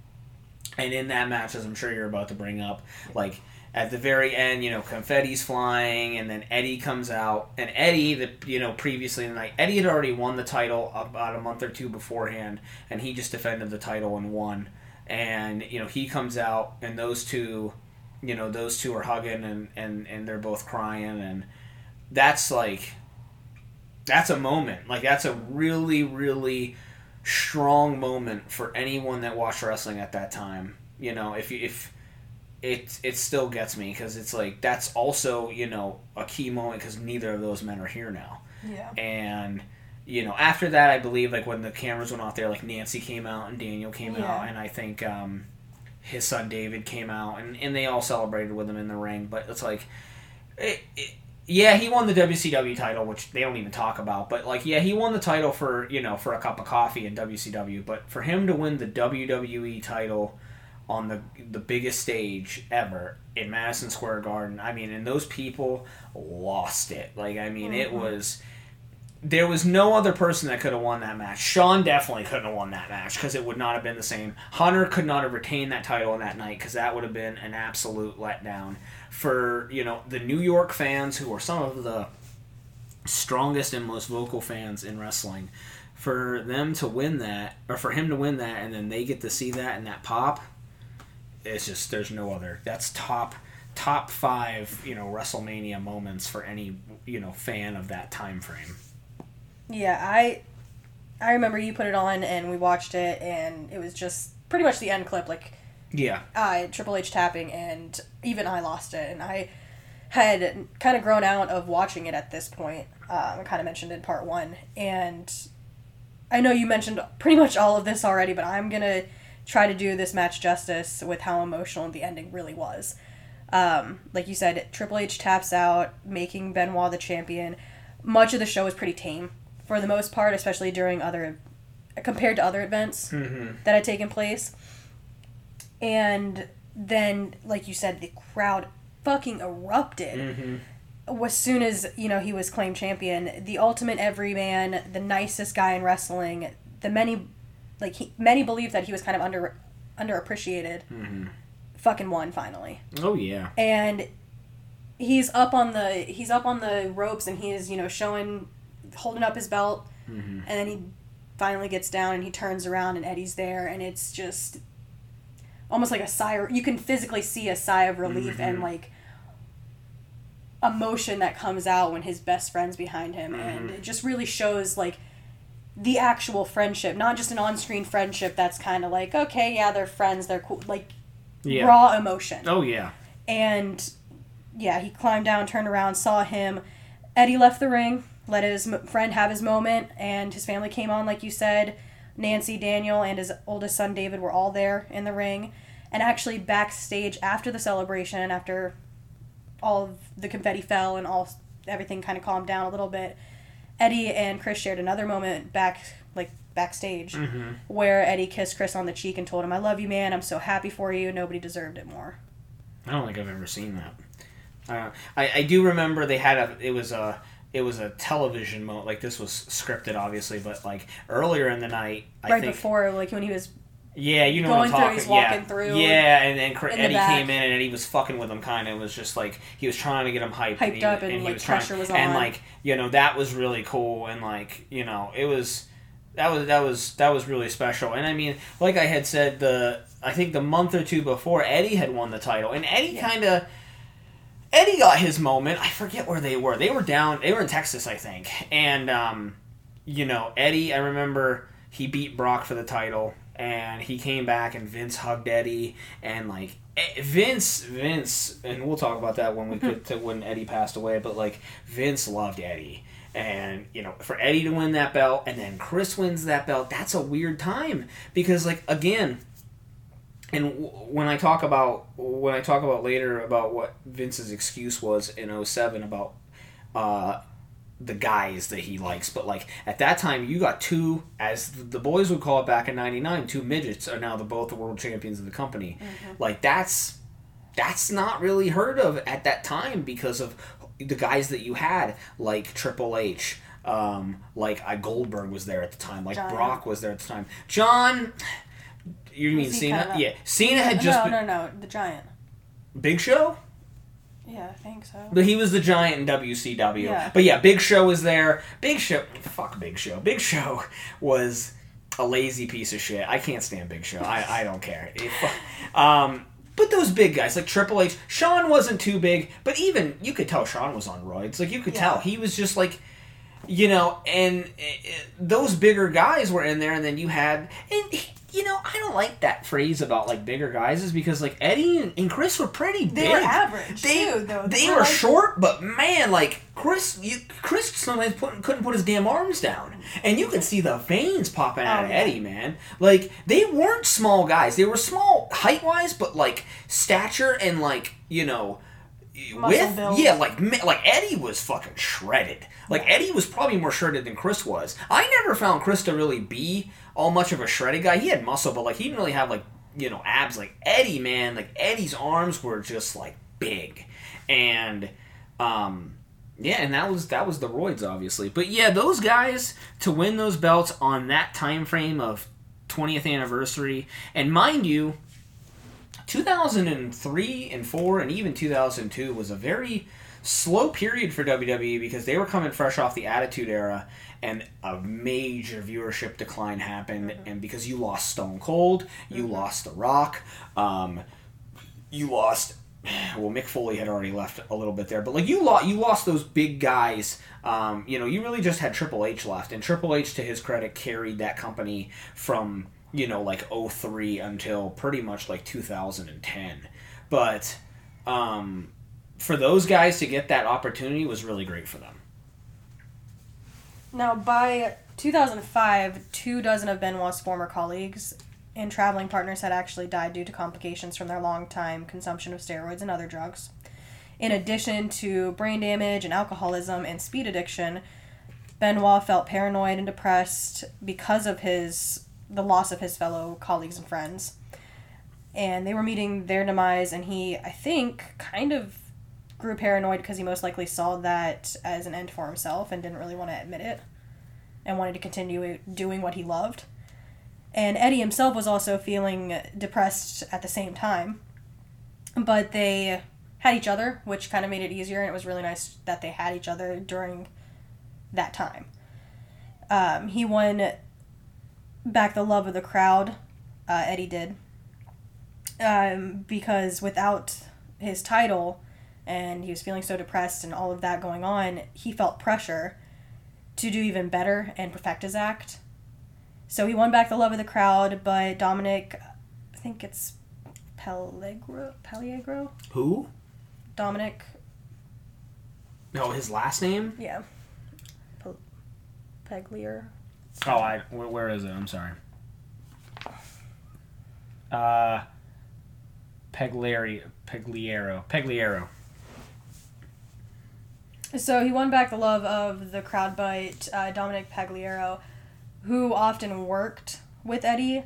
And in that match as i'm sure you're about to bring up like at the very end you know confetti's flying and then eddie comes out. And eddie the you know previously in the night eddie had already won the title about a month or two beforehand and he just defended the title and won. And you know he comes out and those two you know those two are hugging and and and they're both crying. And that's like that's a moment. Like that's a really really strong moment for anyone that watched wrestling at that time you know if you if it it still gets me because it's like that's also you know a key moment because neither of those men are here now Yeah. and you know after that i believe like when the cameras went off there like nancy came out and daniel came Yeah. out and i think um his son david came out and, and they all celebrated with him in the ring but it's like it, it, yeah he won the wcw title which they don't even talk about but like yeah he won the title for you know for a cup of coffee in wcw but for him to win the wwe title on the the biggest stage ever in Madison Square Garden. I mean, and those people lost it. Like, I mean, it Mhm. was there was no other person that could have won that match. Shawn definitely couldn't have won that match because it would not have been the same. Hunter could not have retained that title on that night because that would have been an absolute letdown for you know the New York fans who are some of the strongest and most vocal fans in wrestling. For them to win that, or for him to win that, and then they get to see that and that pop, it's just there's no other. That's top top five you know WrestleMania moments for any you know fan of that time frame. Yeah, I I remember you put it on and we watched it and it was just pretty much the end clip like Yeah, I Triple H tapping and even I lost it and I had kind of grown out of watching it at this point. Um, I kind of mentioned in part one and I know you mentioned pretty much all of this already, but I'm gonna try to do this match justice with how emotional the ending really was. Um, like you said, Triple H taps out, making Benoit the champion. Much of the show was pretty tame for the most part, especially during other compared to other events mm-hmm. that had taken place. And then, like you said, the crowd fucking erupted. Mm-hmm. as soon as you know he was claimed champion, the ultimate everyman, the nicest guy in wrestling, the many, like he, many believe that he was kind of under underappreciated. Mm-hmm. Fucking won finally, Oh yeah. and he's up on the he's up on the ropes and he is you know showing, holding up his belt, Mm-hmm. and then he finally gets down and he turns around and Eddie's there and it's just almost like a sigh. You can physically see a sigh of relief and Mhm. like emotion that comes out when his best friend's behind him and Mhm. it just really shows like the actual friendship not just an on-screen friendship that's kind of like okay yeah they're friends they're cool like Yeah. raw emotion Oh yeah. and yeah he climbed down turned around saw him eddie left the ring let his m- friend have his moment and his family came on like you said nancy daniel and his oldest son david were all there in the ring and actually backstage after the celebration after all of the confetti fell and all everything kind of calmed down a little bit eddie and chris shared another moment back like backstage Mm-hmm. where eddie kissed chris on the cheek and told him i love you man i'm so happy for you nobody deserved it more I don't think I've ever seen that. Uh, I I do remember they had a it was a it was a television moment like this was scripted obviously but like earlier in the night I right think before like when he was yeah you know going what through, I'm talking he's yeah. walking through yeah and then Cr- in the Eddie came in and Eddie was fucking with him kind of it was just like he was trying to get him hyped Hyped he, up and, he like, was trying- pressure was and like you know that was really cool and like you know it was that was that was that was really special. And I mean like I had said the I think the month or two before Eddie had won the title. And Eddie Yeah. kind of Eddie got his moment. I forget where they were. They were down. They were in Texas, I think. And um, you know, Eddie. I remember he beat Brock for the title, and he came back, and Vince hugged Eddie, and like Vince, Vince, and we'll talk about that when we get to when Eddie passed away. But like Vince loved Eddie. And you know, for Eddie to win that belt, and then Chris wins that belt, that's a weird time because, like, again, and when I talk about when I talk about later about what Vince's excuse was in 07 about uh, the guys that he likes, but like at that time you got two, as the boys would call it back in '99, two midgets are now the both the world champions of the company. Like that's that's not really heard of at that time because of the guys that you had, like Triple H. Um, like I Goldberg was there at the time, like John. Brock was there at the time. John, you mean Cena? Yeah, Cena had just no been, no no the giant Big Show, yeah i think so but he was the giant in WCW. Yeah. But yeah, Big Show was there. Big Show, fuck Big Show. Big Show *laughs* was a lazy piece of shit. I can't stand Big Show. I, I don't care. Um, but those big guys like Triple H, Shawn wasn't too big, but even you could tell Shawn was on roids. Like you could Yeah. tell he was just like. You know, and uh, those bigger guys were in there, and then you had, and you know, I don't like that phrase about like bigger guys, is because like Eddie and, and Chris were pretty they big. were average They, too though they were were like- short, but man, like Chris, you, Chris sometimes put, couldn't put his damn arms down, and you could see the veins popping out Oh, of yeah. Eddie, man. Like they weren't small guys; they were small height wise, but like stature and like you know. With build. yeah, like like Eddie was fucking shredded. Like Eddie was probably more shredded than Chris was. I never found Chris to really be all much of a shredded guy. He had muscle, but like he didn't really have like you know abs. Like Eddie, man, like Eddie's arms were just like big, and um, yeah, and that was that was the roids obviously. But yeah, those guys to win those belts on that time frame of 20th anniversary, and mind you, 2003 and 4 and even 2002 was a very slow period for WWE because they were coming fresh off the Attitude Era and a major viewership decline happened. And because you lost Stone Cold, you lost The Rock, um, you lost well Mick Foley had already left a little bit there but like you lost you lost those big guys. Um, you know you really just had Triple H left and Triple H to his credit carried that company from you know like 03 until pretty much like 2010 but um, for those guys to get that opportunity was really great for them Now, by 2005, two dozen of Benoit's former colleagues and traveling partners had actually died due to complications from their long-time consumption of steroids and other drugs. In addition to brain damage and alcoholism and speed addiction, Benoit felt paranoid and depressed because of his the loss of his fellow colleagues and friends. And they were meeting their demise and he, I think, kind of grew paranoid because he most likely saw that as an end for himself and didn't really want to admit it and wanted to continue doing what he loved. And Eddie himself was also feeling depressed at the same time. But they had each other, which kind of made it easier, and it was really nice that they had each other during that time. Um, he won back the love of the crowd, uh, Eddie did, um, because without his title, and he was feeling so depressed and all of that going on, he felt pressure to do even better and perfect his act. So he won back the love of the crowd, but Dominic, I think it's Pellegro, Pellegro, Who? Dominic, No, his last name. yeah, Pel- Peglier. Oh, I. Where, where is it? I'm sorry. Uh. Peglieri, Pegliero, Pegliero. So he won back the love of the crowd, but uh, Dominic Pagliaro, who often worked with Eddie,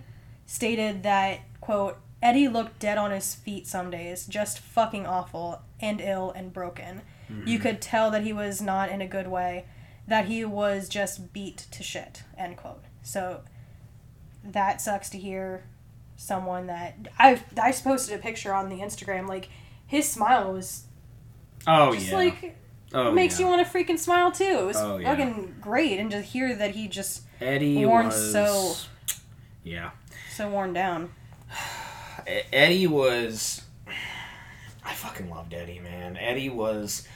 stated that, quote, Eddie looked dead on his feet some days, just fucking awful and ill and broken. You could tell that he was not in a good way, that he was just beat to shit, end quote. So that sucks to hear someone that I I posted a picture on the Instagram like his smile was Oh just yeah. like oh, makes yeah. you want to freaking smile too. It was Oh, yeah. fucking great, and to hear that he just Eddie worn was so- Yeah. so worn down. Eddie was. I fucking loved Eddie, man. Eddie was.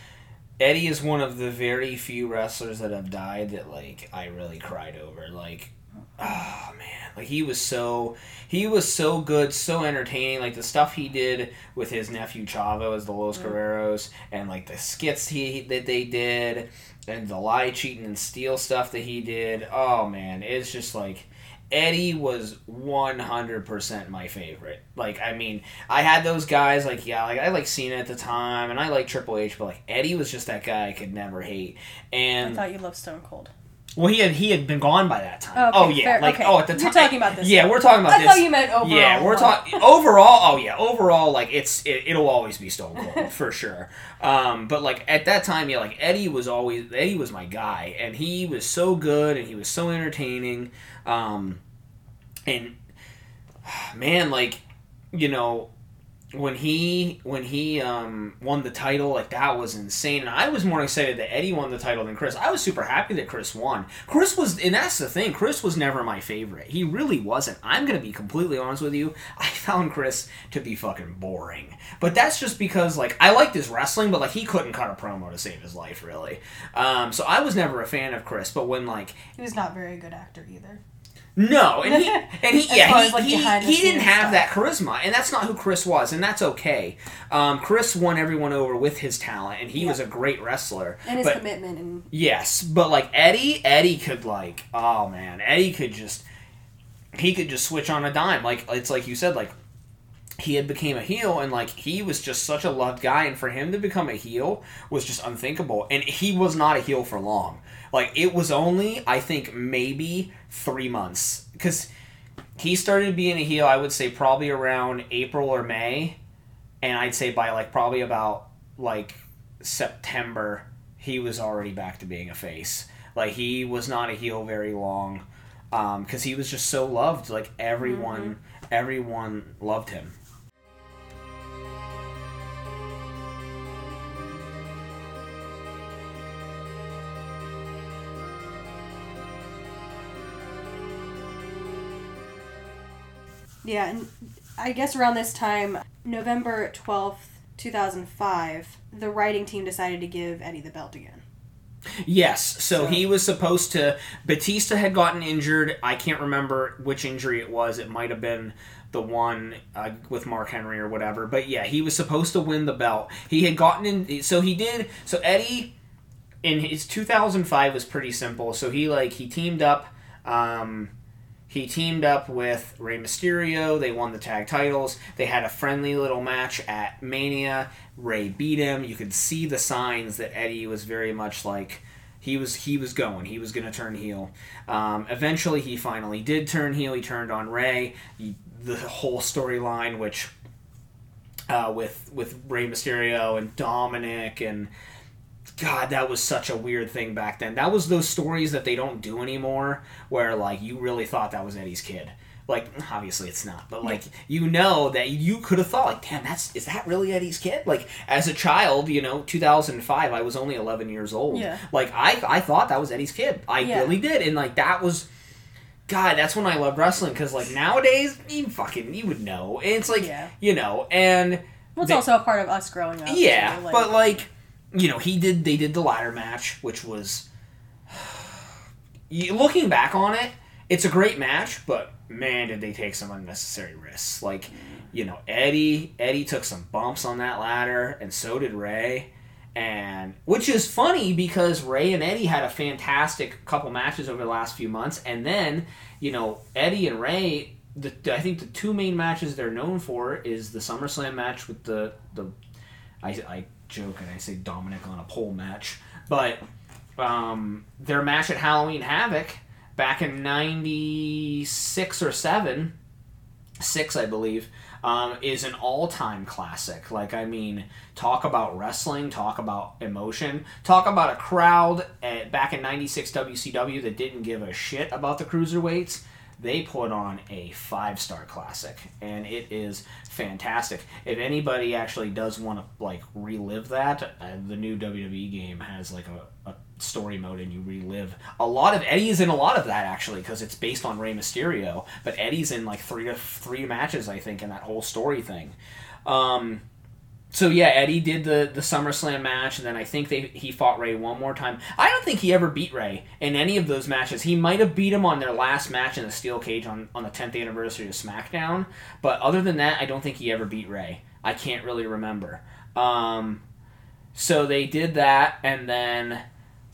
Eddie is one of the very few wrestlers that have died that like I really cried over. Like, oh man, like he was so he was so good, so entertaining. Like the stuff he did with his nephew Chavo as the Los mm. Guerreros, and like the skits he that they did, and the lie, cheating, and steal stuff that he did. Oh man, it's just like Eddie was 100% my favorite. Like, I mean, I had those guys, like, yeah, like, I like Cena at the time, and I like Triple H, but, like, Eddie was just that guy I could never hate. And I thought you loved Stone Cold. Well, he had, he had been gone by that time. Okay, oh, yeah. fair. Like, Okay. oh, at the time. You're talking about this Yeah, we're talking about I this. I thought you meant overall. Yeah, we're talking overall. Oh yeah, overall, like it's it, it'll always be Stone Cold *laughs* for sure. Um, but like at that time, yeah, like Eddie was always Eddie was my guy, and he was so good, and he was so entertaining. Um, and *sighs* man, like you know, when he when he um, won the title, like that was insane. And I was more excited that Eddie won the title than Chris. I was super happy that Chris won. Chris was, and that's the thing. Chris was never my favorite. He really wasn't. I'm gonna be completely honest with you. I found Chris to be fucking boring. But that's just because like I liked his wrestling, but like he couldn't cut a promo to save his life, really. Um, so I was never a fan of Chris. But when like He was not very good actor either. No, and he *laughs* and he yeah he, like, he, he didn't have stuff. that charisma, and that's not who Chris was, and that's okay. Um, Chris won everyone over with his talent, and he Yeah. was a great wrestler. And his but commitment and yes, but like Eddie, Eddie could like oh man, Eddie could just he could just switch on a dime. Like it's like you said, like he had became a heel and like he was just such a loved guy and for him to become a heel was just unthinkable. And he was not a heel for long. Like it was only i think maybe three months. Because he started being a heel i would say probably around april or may. And i'd say by like probably about like september he was already back to being a face. Like he was not a heel very long um, because he was just so loved. Like everyone mm-hmm. everyone loved him yeah, and I guess around this time, November twelfth, two thousand five, the writing team decided to give Eddie the belt again. Yes, so, So- he was supposed to. Batista had gotten injured. I can't remember which injury it was. It might have been the one uh, with Mark Henry or whatever. But yeah, he was supposed to win the belt. He had gotten in. So he did. So Eddie, in his 2005 was pretty simple. So he like he teamed up. Um, he teamed up with Rey Mysterio. They won the tag titles. They had a friendly little match at Mania. Rey beat him. You could see the signs that Eddie was very much like he was he was going. He was going to turn heel. Um, eventually, he finally did turn heel. He turned on Rey. He, the whole storyline, which uh, with with Rey Mysterio and Dominic and God, that was such a weird thing back then. That was those stories that they don't do anymore, where like you really thought that was Eddie's kid. Like obviously it's not, but like you know that you could have thought like, damn, that's is that really Eddie's kid? Like as a child, you know, 2005, I was only 11 years old. Yeah. Like I I thought that was Eddie's kid. I Yeah. really did, and like that was. God, that's when I loved wrestling because, like, nowadays you fucking you would know. And it's like, Yeah. you know, and Well, it's They- also a part of us growing up. yeah, too, like- but like, you know, he did. They did the ladder match, which was. *sighs* Looking back on it, it's a great match, but man, did they take some unnecessary risks. Like, you know, Eddie Eddie took some bumps on that ladder, and so did Rey. And which is funny because Rey and Eddie had a fantastic couple matches over the last few months, and then you know Eddie and Rey. The, I think the two main matches they're known for is the SummerSlam match with the the I, I joke and I say Dominic on a pole match, but um, their match at Halloween Havoc back in '96 or seven, six I believe, um, is an all-time classic. Like I mean, talk about wrestling, talk about emotion, talk about a crowd at, back in '96 WCW that didn't give a shit about the cruiserweights they put on a five star classic and it is fantastic. If anybody actually does want to like relive that uh, the new wwe game has like a, a story mode and you relive a lot of eddie's in a lot of that actually because it's based on Rey mysterio but eddie's in like three to three matches i think in that whole story thing. Um, so yeah, Eddie did the the SummerSlam match, and then I think they he fought Rey one more time. I don't think he ever beat Rey in any of those matches. He might have beat him on their last match in the steel cage on on the 10th anniversary of SmackDown, but other than that, I don't think he ever beat Rey. I can't really remember. Um, so they did that, and then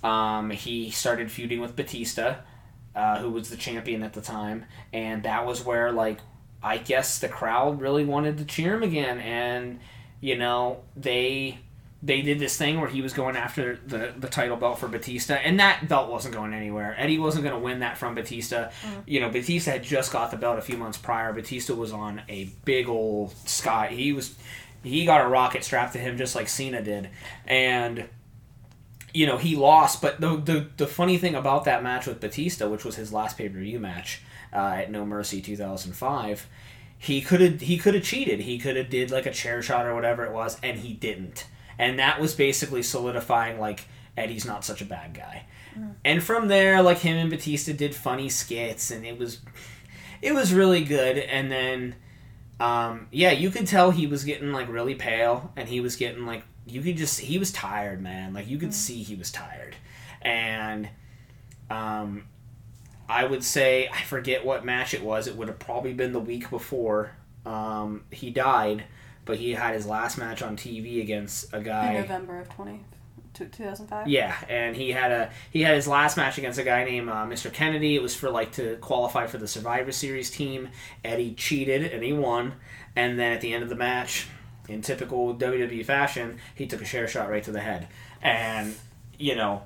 um, he started feuding with Batista, uh, who was the champion at the time, and that was where like I guess the crowd really wanted to cheer him again, and you know they they did this thing where he was going after the, the title belt for Batista, and that belt wasn't going anywhere. Eddie wasn't going to win that from Batista. You know, Batista had just got the belt a few months prior. Batista was on a big old sky. He was he got a rocket strapped to him just like Cena did, and you know he lost. But the the, the funny thing about that match with Batista, which was his last pay per view match uh, at No Mercy 2005 he could have he could have cheated. He could have did like a chair shot or whatever it was, and he didn't. And that was basically solidifying like Eddie's not such a bad guy. And from there, like him and Batista did funny skits, and it was it was really good. And then, um, yeah, you could tell he was getting like really pale, and he was getting like you could just he was tired, man. Like you could see he was tired, and um, I would say I forget what match it was. It would have probably been the week before um, he died, but he had his last match on TV against a guy. in. November of 20, 2005. Yeah, and he had a he had his last match against a guy named uh, Mr. Kennedy. It was for like to qualify for the Survivor Series team. Eddie cheated and he won, and then at the end of the match, in typical WWE fashion, he took a chair shot right to the head. And you know,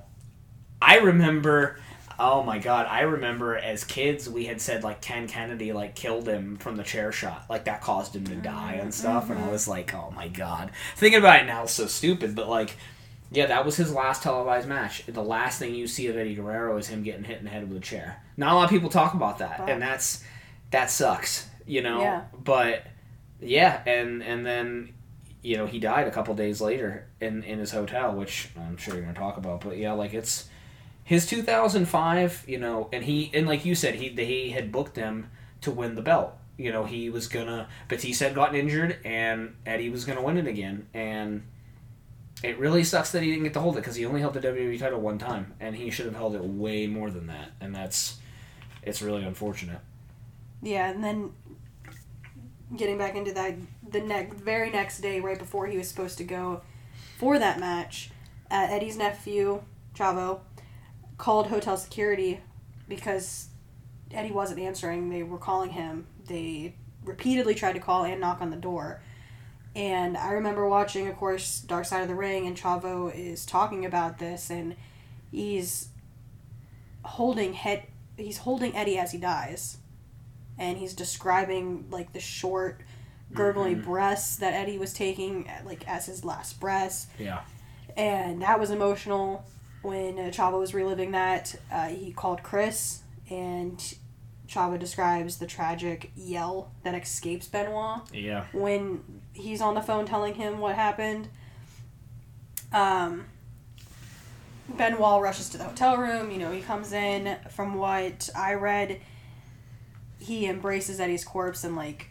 I remember. Oh my god, I remember as kids we had said like Ken Kennedy like killed him from the chair shot. Like that caused him to die and mm-hmm, stuff and I mm-hmm. was like, "Oh my god." Thinking about it now is so stupid, but like yeah, that was his last televised match. The last thing you see of Eddie Guerrero is him getting hit in the head with a chair. Not a lot of people talk about that, Wow. and that's that sucks, you know. Yeah. But yeah, and and then you know he died a couple days later in in his hotel, which I'm sure you're gonna talk about. But yeah, like it's his 2005, you know, and he and like you said, he he had booked him to win the belt. You know, he was gonna Batista had gotten injured, and Eddie was gonna win it again, and it really sucks that he didn't get to hold it because he only held the WWE title one time, and he should have held it way more than that, and that's it's really unfortunate. Yeah, and then getting back into that, the next very next day, right before he was supposed to go for that match, uh, Eddie's nephew Chavo called hotel security because Eddie wasn't answering. They were calling him. They repeatedly tried to call and knock on the door. And I remember watching, of course, Dark Side of the Ring, and Chavo is talking about this, and he's holding head. He's holding Eddie as he dies, and he's describing like the short gurgly Mhm. breaths that Eddie was taking, like as his last breaths, Yeah. and that was emotional. When uh, Chavo was reliving that, uh, he called Chris, and Chavo describes the tragic yell that escapes Benoit Yeah. when he's on the phone telling him what happened. Um, Benoit rushes to the hotel room. You know, he comes in. From what I read, he embraces Eddie's corpse and like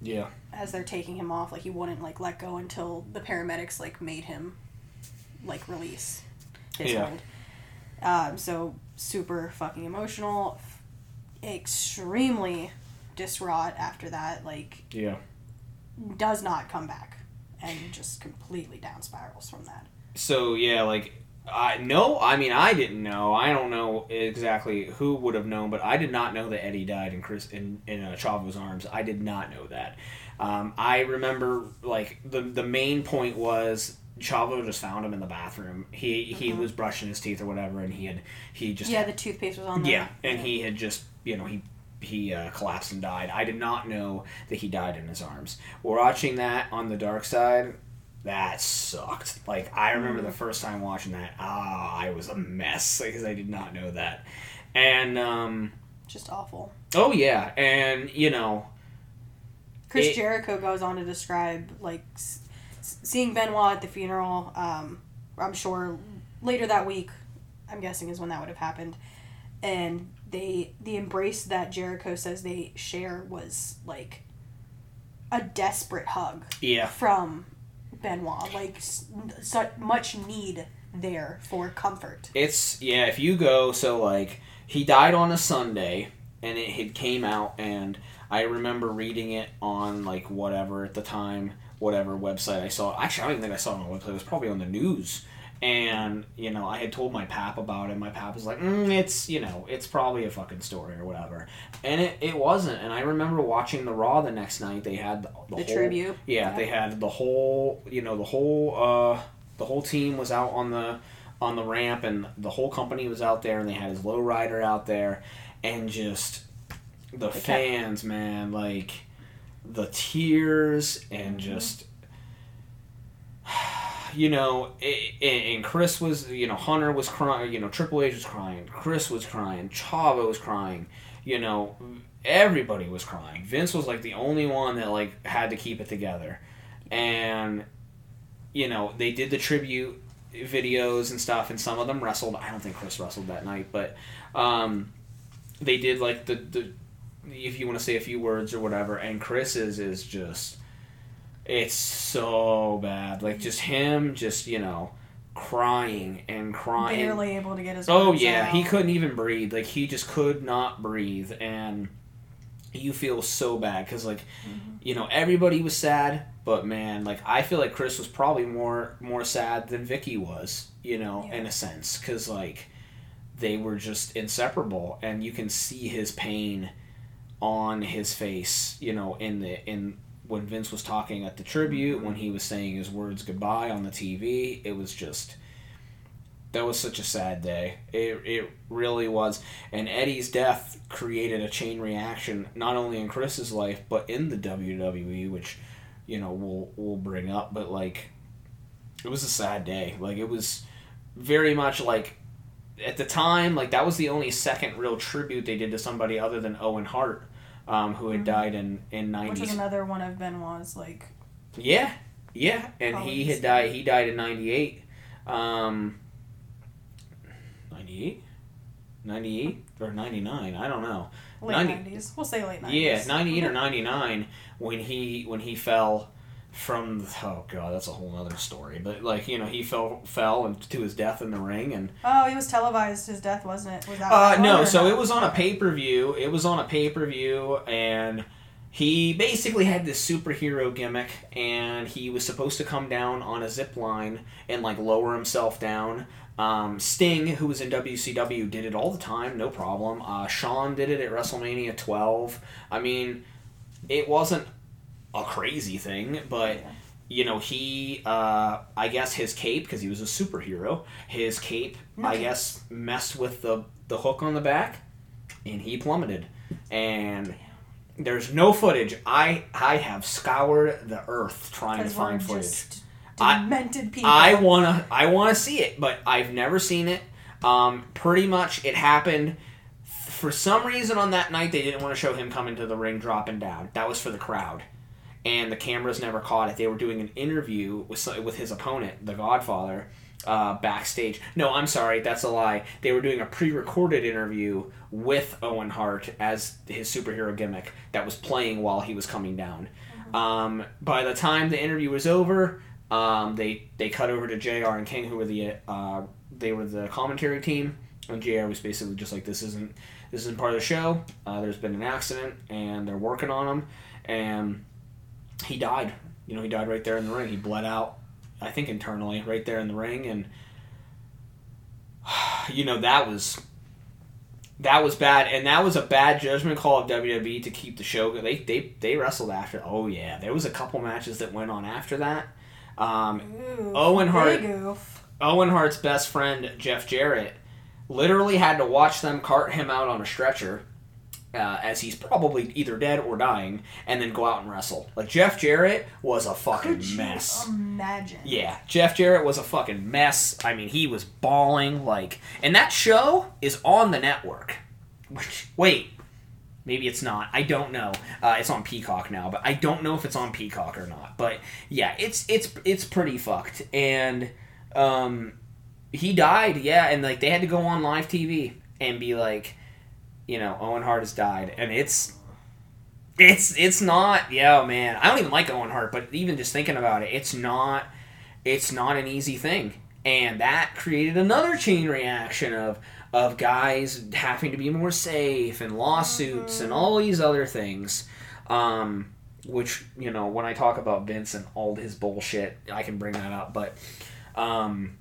Yeah. as they're taking him off, like he wouldn't like let go until the paramedics like made him like release his Yeah. Um, so super fucking emotional, extremely distraught after that. Like Yeah. does not come back and just completely down spirals from that. So yeah, like I no, I mean I didn't know. I don't know exactly who would have known, but I did not know that Eddie died in Chris in in uh, Chavo's arms. I did not know that. Um, I remember like the the main point was Chavo just found him in the bathroom. He he Mhm. was brushing his teeth or whatever, and he had he just yeah, the toothpaste was on there. yeah, and he had just you know he he uh, collapsed and died. I did not know that he died in his arms. Watching that on the dark side, that sucked. Like I remember the first time watching that, ah, I was a mess because I did not know that. And um, just awful. oh yeah, and you know, Chris It- Jericho goes on to describe like seeing Benoit at the funeral. Um, I'm sure later that week, I'm guessing is when that would have happened, and they the embrace that Jericho says they share was like a desperate hug yeah, from Benoit. Like so much need there for comfort. It's yeah. If you go, so like he died on a Sunday, and it had came out, and I remember reading it on like whatever at the time, whatever website I saw. Actually, I don't even think I saw it on the website. It was probably on the news. And you know, I had told my pap about it. My pap was like, mm, "It's you know, it's probably a fucking story or whatever," and it, it wasn't. And I remember watching the Raw the next night. They had the, the, The whole, tribute. yeah, Yeah. they had the whole, you know, the whole, uh, the whole team was out on the on the ramp, and the whole company was out there, and they had his lowrider out there, and just the fans, man, like the tears and Mm-hmm. just. *sighs* You know, and Chris was, you know, Hunter was crying, you know, Triple H was crying, Chris was crying, Chavo was crying, you know, everybody was crying. Vince was like the only one that like had to keep it together, and you know they did the tribute videos and stuff, and some of them wrestled. I don't think Chris wrestled that night, but um, they did like the the if you want to say a few words or whatever. And Chris's is just it's so bad, like just him, just you know crying and crying Barely able to get his. Oh yeah, he couldn't even breathe. Like he just could not breathe, and you feel so bad because like Mm-hmm. you know everybody was sad, but man, like I feel like Chris was probably more more sad than Vickie was. You know, Yeah. in a sense, because like they were just inseparable, and you can see his pain on his face. You know, in the in when Vince was talking at the tribute, when he was saying his words goodbye on the TV, it was just that was such a sad day. It, it really was. And Eddie's death created a chain reaction, not only in Chris's life, but in the WWE, which, you know, we'll, we'll bring up. But, like, it was a sad day. Like, it was very much like, at the time, like, that was the only second real tribute they did to somebody other than Owen Hart, um, who had Mhm. died in, in 90s. Which was another one of Benoit's like Yeah, yeah, and he had died. He died in '98. Um, '98, '98 or '99. I don't know. late 90 nineties. We'll say late nineties. Yeah, '98 or '99 when he when he fell from. Oh god, that's a whole other story. But like you know, he fell fell and to his death in the ring and. Oh, he was televised. His death wasn't it? Was that Uh, no, so not? it was on a pay per view. It was on a pay per view, and he basically had this superhero gimmick, and he was supposed to come down on a zip line and like lower himself down. Um, Sting, who was in WCW, did it all the time, no problem. Uh, Shawn did it at WrestleMania 12. I mean, it wasn't a crazy thing, but Yeah. you know, he, uh, I guess his cape, because he was a superhero, his cape, I guess, messed with the, the hook on the back, and he plummeted. And There's no footage. I I have scoured the earth trying to find footage. just I- demented people. I wanna I wanna see it, but I've never seen it. Um, pretty much it happened. For some reason on that night they didn't want to show him coming to the ring dropping down. That was for the crowd, and the cameras never caught it. They were doing an interview with with his opponent, the Godfather, uh, backstage. No, I'm sorry, that's a lie. They were doing a pre-recorded interview with Owen Hart as his superhero gimmick that was playing while he was coming down. Um, by the time the interview was over, um, they they cut over to Jr. and King, who were the uh, they were the commentary team, and Jr. was basically just like, "This isn't this isn't part of the show. Uh, there's been an accident, and they're working on him." And he died. You know, he died right there in the ring. He bled out, I think internally, right there in the ring, and *sighs* you know that was that was bad, and that was a bad judgment call of WWE to keep the show. They they they wrestled after. Oh yeah, there was a couple matches that went on after that. Um, Ooh, Owen Hart-. Owen Hart's best friend Jeff Jarrett literally had to watch them cart him out on a stretcher. Uh, as he's probably either dead or dying, and then go out and wrestle. Like Jeff Jarrett was a fucking Could mess. imagine? Yeah, Jeff Jarrett was a fucking mess. I mean, he was bawling like, and that show is on the network. Which, wait, maybe it's not. I don't know. Uh, it's on Peacock now, but I don't know if it's on Peacock or not. But yeah, it's it's it's pretty fucked. And um, he died. Yeah, and like they had to go on live TV and be like, you know, Owen Hart has died, and it's it's it's not yeah man i don't even like owen hart but even just thinking about it it's not it's not an easy thing. And that created another chain reaction of of guys having to be more safe and lawsuits and all these other things um which you know when i talk about vince and all his bullshit i can bring that up but um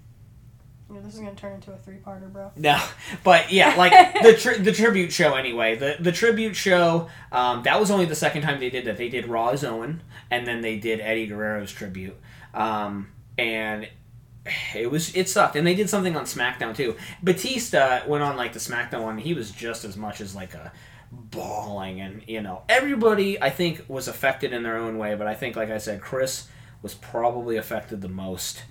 Yeah, this is gonna turn into a three-parter, bro. no, *laughs* but yeah, like *laughs* the tri- the tribute show anyway. The the tribute show um, that was only the second time they did that. They did Raw is Owen, and then they did Eddie Guerrero's tribute, um, and it was it sucked. And they did something on SmackDown too. Batista went on like the SmackDown one. He was just as much as like a bawling, and you know everybody I think was affected in their own way. But I think, like I said, Chris was probably affected the most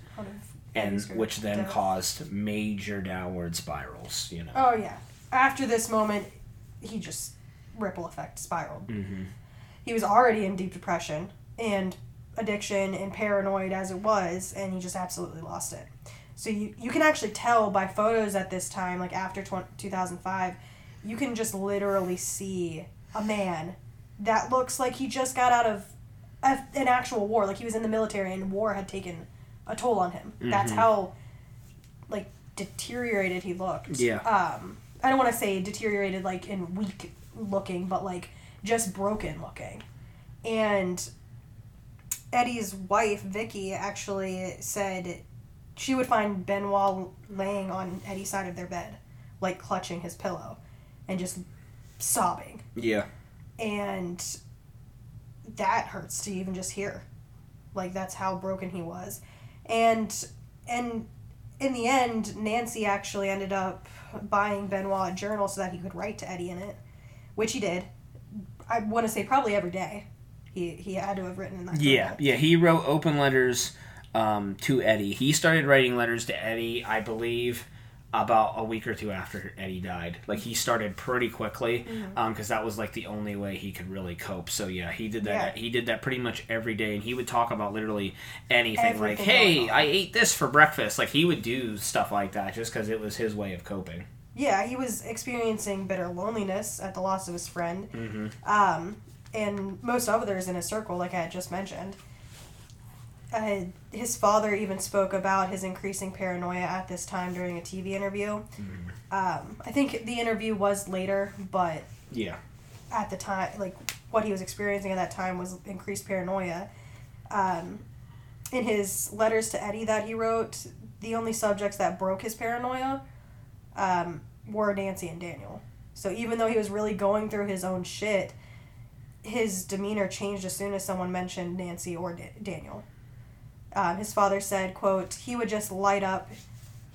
and which then death. caused major downward spirals. You know. Oh yeah. After this moment, he just ripple effect spiraled. hmm He was already in deep depression and addiction and paranoid as it was, and he just absolutely lost it. So you, you can actually tell by photos at this time, like after tw- 2005, you can just literally see a man that looks like he just got out of a, an actual war, like he was in the military and war had taken a toll on him. That's Mhm. how like deteriorated he looked. Yeah. Um, I don't want to say deteriorated like in weak looking, but like just broken looking. And Eddie's wife, Vickie, actually said she would find Benoit laying on Eddie's side of their bed, like clutching his pillow and just sobbing. Yeah. And that hurts to even just hear. Like that's how broken he was. And and in the end, Nancy actually ended up buying Benoit a journal so that he could write to Eddie in it, which he did. I want to say probably every day. He he had to have written in that. Yeah. Yeah. He wrote open letters um, to Eddie. He started writing letters to Eddie, I believe, about a week or two after Eddie died. Like he started pretty quickly because that was like the only way he could really cope. So yeah, he did that. Yeah. He did that pretty much every day, and he would talk about literally anything. like, hey. I ate this for breakfast. Like he would do stuff like that just because it was his way of coping. Yeah, he was experiencing bitter loneliness at the loss of his friend, Mm-hmm. um, and most others in his circle, like I had just mentioned. Uh, his father even spoke about his increasing paranoia at this time during a TV interview. Um, I think the interview was later, but Yeah. at the time, like what he was experiencing at that time was increased paranoia. Um, in his letters to Eddie that he wrote, the only subjects that broke his paranoia um, were Nancy and Daniel. So even though he was really going through his own shit, his demeanor changed as soon as someone mentioned Nancy or da- Daniel. Um, his father said, "quote He would just light up.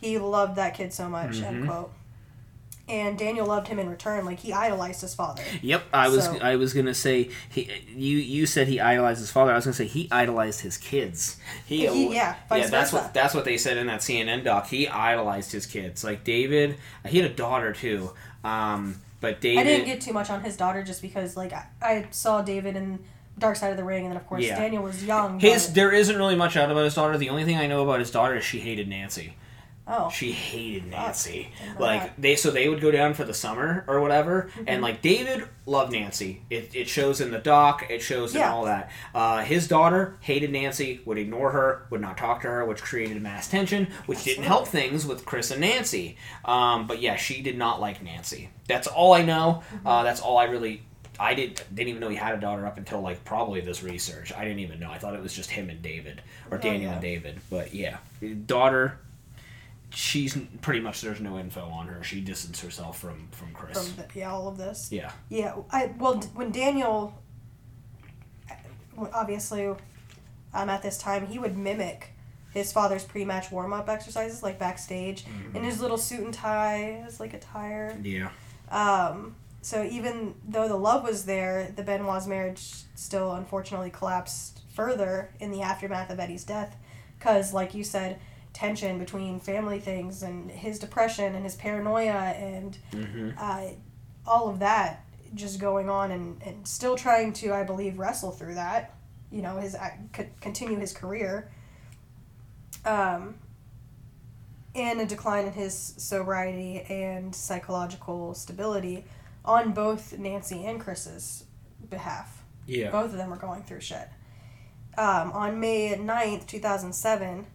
He loved that kid so much." End Mhm. quote. and Daniel loved him in return. Like he idolized his father. Yep, I was So- I was gonna say he you you said he idolized his father. I was gonna say he idolized his kids. He, He- yeah, yeah. That's versa. what that's what they said in that CNN doc. He idolized his kids. Like David, he had a daughter too. Um, but David, I didn't get too much on his daughter just because like I, I saw David in Dark Side of the Ring, and then of course Yeah. Daniel was young. his but- there isn't really much out about his daughter. The only thing I know about his daughter is she hated Nancy. oh She hated Nancy. Like that. they, so they would go down for the summer or whatever, Mm-hmm. and like David loved Nancy. It, it shows in the doc. It shows in Yeah. all that. Uh, his daughter hated Nancy, would ignore her, would not talk to her, which created mass tension, which didn't help things with Chris and Nancy. Um, but yeah, she did not like Nancy. That's all I know. Mm-hmm. Uh, that's all I really. I did, didn't even know he had a daughter up until like probably this research. I didn't even know. I thought it was just him and David or Oh, Daniel yeah. and David. But yeah, daughter she's pretty much there's no info on her. She distanced herself from from Chris. from the, yeah all of this. yeah. Yeah, I well d- when Daniel, obviously, um, at this time he would mimic his father's pre-match warm-up exercises like backstage Mm-hmm. in his little suit and tie, his like attire. Yeah. Um, so even though the love was there, the Benoit's marriage still unfortunately collapsed further in the aftermath of Eddie's death, because like you said, tension between family things and his depression and his paranoia and Mm-hmm. uh, all of that just going on and, and still trying to, I believe, wrestle through that. You know, his continue his career. Um, and a decline in his sobriety and psychological stability on both Nancy and Chris's behalf. Yeah. Both of them were going through shit. Um, on May 9th, 2007,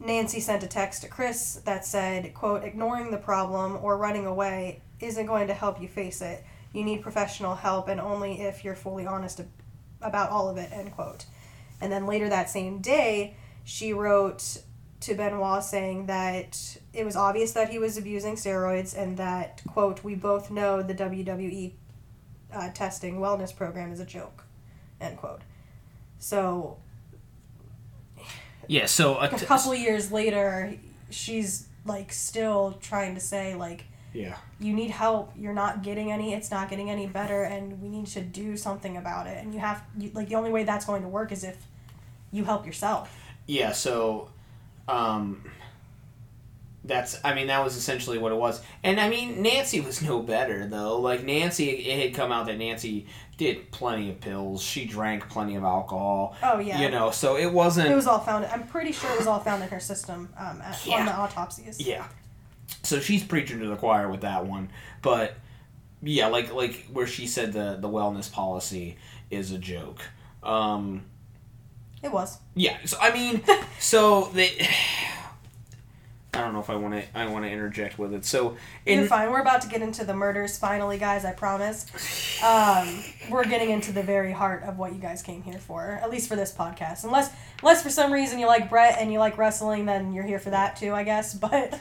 Nancy sent a text to Chris that said, quote, ignoring the problem or running away isn't going to help you face it. You need professional help and only if you're fully honest about all of it, end quote. And then later that same day, she wrote to Benoit saying that it was obvious that he was abusing steroids and that, quote, we both know the WWE uh, testing wellness program is a joke, end quote. So Yeah. So a a t- couple years later, she's like still trying to say like Yeah. you need help. You're not getting any. It's not getting any better, and we need to do something about it. And you have you, like the only way that's going to work is if you help yourself. Yeah. So, um, that's I mean that was essentially what it was, and I mean Nancy was no better though. Like Nancy, it had come out that Nancy did plenty of pills. She drank plenty of alcohol. Oh yeah. You know, so it wasn't. It was all found. I'm pretty sure it was all found in her system um, at, Yeah. on the autopsies. Yeah. So she's preaching to the choir with that one, but yeah, like like where she said the the wellness policy is a joke. Um, It was. yeah. So I mean, *laughs* so they. I don't know if I want to. I want to interject with it. So You're in fine. We're about to get into the murders finally, guys. I promise. Um, we're getting into the very heart of what you guys came here for, at least for this podcast. Unless, unless for some reason you like Brett and you like wrestling, then you're here for that too, I guess. *laughs* But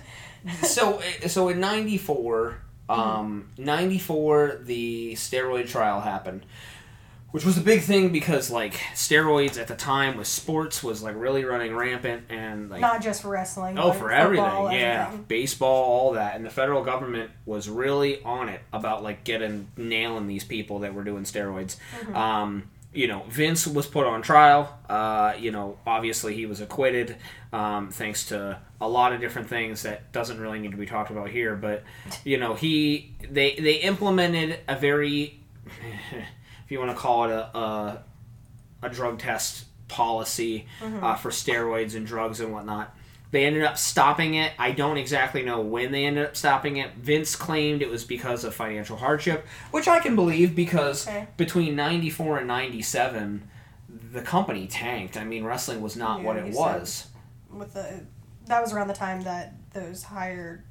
so so in '94, um, '94, the steroid trial happened, which was a big thing because like steroids at the time with sports was like really running rampant and like not just for wrestling. Oh, for football, everything, yeah, everything. baseball, all that, and the federal government was really on it about like getting nailing these people that were doing steroids. Mm-hmm. Um, you know, Vince was put on trial. Uh, you know, obviously he was acquitted, um, thanks to a lot of different things that doesn't really need to be talked about here. But you know, he they they implemented a very, *laughs* if you want to call it a a, a drug test policy uh, for steroids and drugs and whatnot. They ended up stopping it. I don't exactly know when they ended up stopping it. Vince claimed it was because of financial hardship, which I can believe because Okay. between 94 and 97, the company tanked. I mean, wrestling was not Yeah, what it was. With the, that was around the time that those higher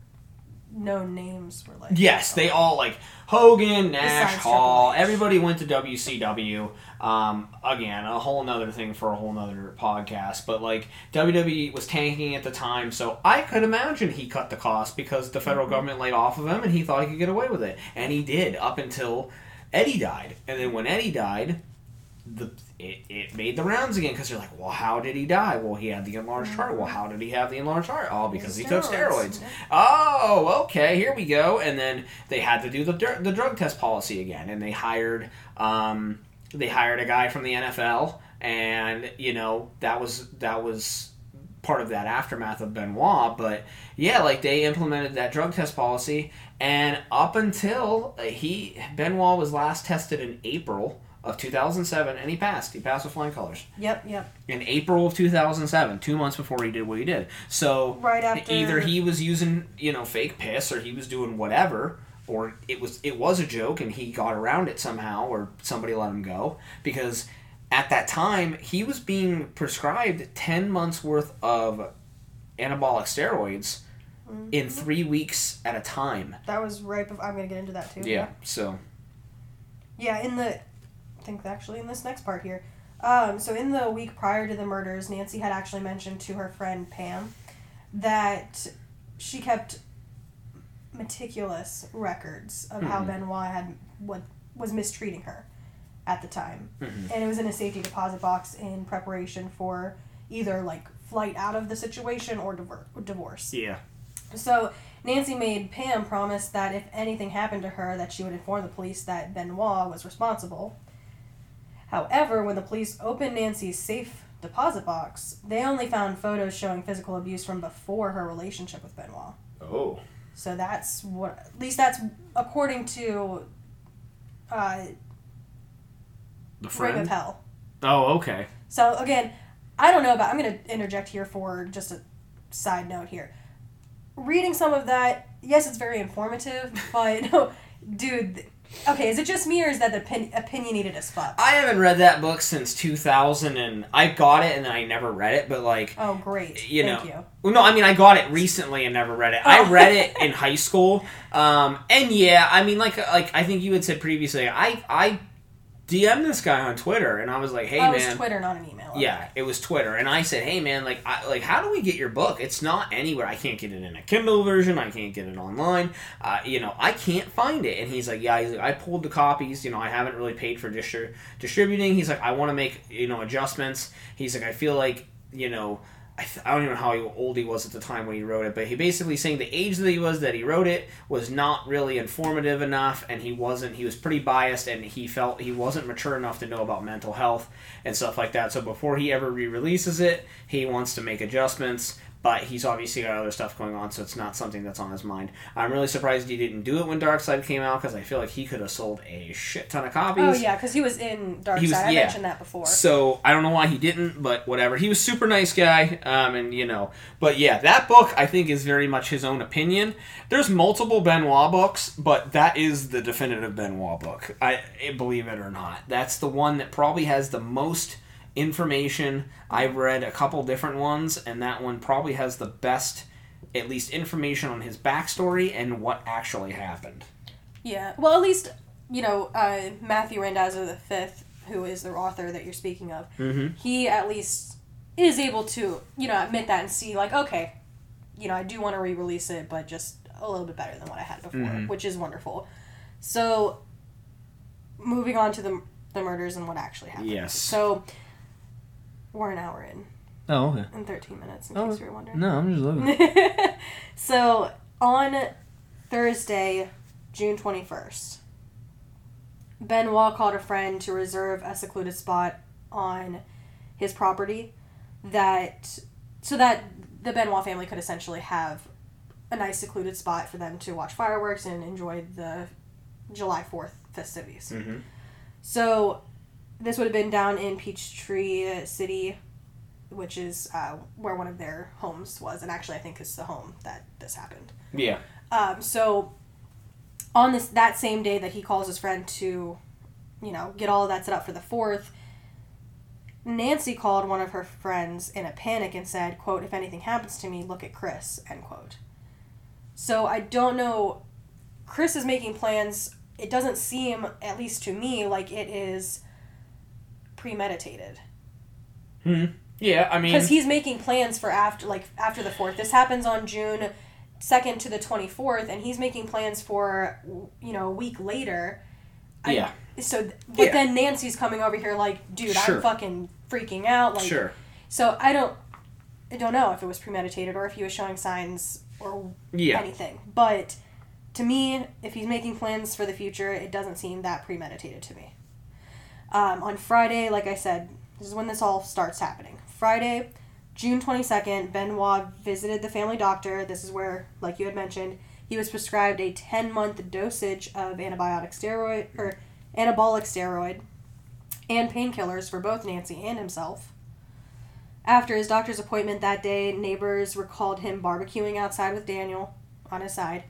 known names were like. Yes, they all like Hogan, Nash, Besides Hall. Triple H. Everybody went to WCW. Um, again, a whole nother thing for a whole nother podcast. But like WWE was tanking at the time, so I could imagine he cut the cost because the Mm-hmm. federal government laid off of him, and he thought he could get away with it, and he did up until Eddie died. And then when Eddie died, the it, it made the rounds again because they're like, well, how did he die? Well, he had the enlarged heart. Well, how did he have the enlarged heart? Oh, because he took Steroids. Oh, okay, here we go. And then they had to do the the drug test policy again, and they hired um they hired a guy from the NFL, and you know that was that was part of that aftermath of Benoit. But yeah, like they implemented that drug test policy, and up until he Benoit was last tested in April of 2007, and he passed. He passed with flying colors Yep, yep. in April of 2007, two months before he did what he did. So Right after- either he was using you know fake piss, or he was doing whatever, or it was it was a joke and he got around it somehow, or somebody let him go because at that time he was being prescribed 10 months worth of anabolic steroids Mm-hmm. in three weeks at a time. That was right before. I'm gonna get into that too. Yeah. So Yeah, in the, think actually in this next part here. Um, so in the week prior to the murders, Nancy had actually mentioned to her friend Pam that she kept meticulous records of how Mhm. Benoit had what was mistreating her at the time, Mhm. and it was in a safety deposit box in preparation for either like flight out of the situation or divor- divorce. yeah. So Nancy made Pam promise that if anything happened to her, that she would inform the police that Benoit was responsible. However, when the police opened Nancy's safe deposit box, they only found photos showing physical abuse from before her relationship with Benoit. Oh. So that's what, at least that's according to uh, The Ring of friend. Hell. Oh, okay. So again, I don't know about. I'm going to interject here for just a side note here. Reading some of that, yes, it's very informative, *laughs* but no, dude. Okay, is it just me or is that the opin- opinionated as fuck? I haven't read that book since 2000, and I got it and then I never read it. But like, Oh, great. you Thank know, you. Well, no, I mean I got it recently and never read it. Oh. I read it in *laughs* high school, um, and yeah, I mean like like I think you had said previously, I I DM'd this guy on Twitter and I was like, hey oh, man, Twitter, not an email. Yeah, it was Twitter, and I said, hey man, like I, like how do we get your book? It's not anywhere. I can't get it in a Kindle version. I can't get it online. Uh, you know, I can't find it. And he's like, yeah, he's like, I pulled the copies. You know, I haven't really paid for distri- distributing. He's like, I want to make you know adjustments. He's like, I feel like you know. I, th- I don't even know how old he was at the time when he wrote it, but he basically saying the age that he was that he wrote it was not really informative enough, and he wasn't. He was pretty biased, and he felt he wasn't mature enough to know about mental health and stuff like that. So before he ever re-releases it, he wants to make adjustments. But he's obviously got other stuff going on, so it's not something that's on his mind. I'm really surprised he didn't do it when Dark Side came out because I feel like he could have sold a shit ton of copies. Oh yeah, because he was in Dark Side. I yeah. mentioned that before. So I don't know why he didn't, but whatever. He was super nice guy, um, and you know, but yeah, that book I think is very much his own opinion. There's multiple Benoit books, but that is the definitive Benoit book. I believe it or not, that's the one that probably has the most information. I've read a couple different ones, and that one probably has the best, at least information on his backstory and what actually happened. Yeah. Well, at least you know uh, Matthew Randazzo the fifth, who is the author that you're speaking of. Mm-hmm. He at least is able to you know admit that and see like okay, you know I do want to re-release it, but just a little bit better than what I had before, Mhm. which is wonderful. So, moving on to the the murders and what actually happened. Yes. So. We're an hour in, Oh, okay. in 13 minutes, in Oh, case you were wondering. No, I'm just looking. *laughs* so on Thursday, June 21st, Benoit called a friend to reserve a secluded spot on his property that so that the Benoit family could essentially have a nice secluded spot for them to watch fireworks and enjoy the July 4th festivities. mm-hmm. So this would have been down in Peachtree City, which is uh, where one of their homes was, and actually I think is the home that this happened. Yeah. Um, so on this that same day that he calls his friend to, you know, get all of that set up for the fourth, Nancy called one of her friends in a panic and said, "quote If anything happens to me, look at Chris." End quote. So I don't know. Chris is making plans. It doesn't seem, at least to me, like it is premeditated Hmm. Yeah, I mean, because he's making plans for after like after the fourth. This happens on June second to the twenty fourth, and he's making plans for you know a week later. I- Yeah. So, but Yeah. then Nancy's coming over here like, dude, Sure. I'm fucking freaking out. Like, sure. So I don't, I don't know if it was premeditated or if he was showing signs or Yeah. anything. But to me, if he's making plans for the future, it doesn't seem that premeditated to me. Um, on Friday, like I said, this is when this all starts happening. Friday, June 22nd, Benoit visited the family doctor. This is where, like you had mentioned, he was prescribed a 10 month dosage of antibiotic steroid or anabolic steroid and painkillers for both Nancy and himself. After his doctor's appointment that day, neighbors recalled him barbecuing outside with Daniel on his side.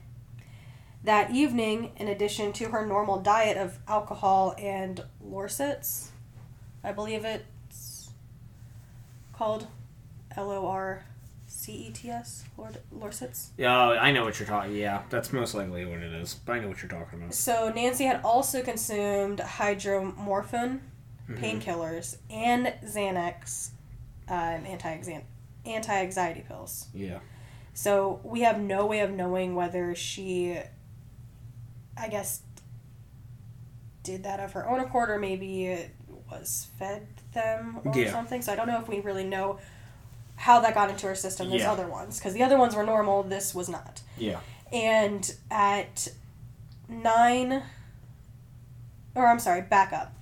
That evening, in addition to her normal diet of alcohol and Lorcets, I believe it's called L O R C E T S, Lorcets. Yeah, I know what you're talking. Yeah, that's most likely what it is. But I know what you're talking about. So Nancy had also consumed hydromorphone, Mhm. painkillers, and Xanax, um, anti anti anxiety pills. Yeah. So we have no way of knowing whether she, I guess, did that of her own accord or maybe it was fed them or Yeah. something. So I don't know if we really know how that got into her system. Those Yeah. other ones, because the other ones were normal. This was not. Yeah. And at nine, or I'm sorry, back up.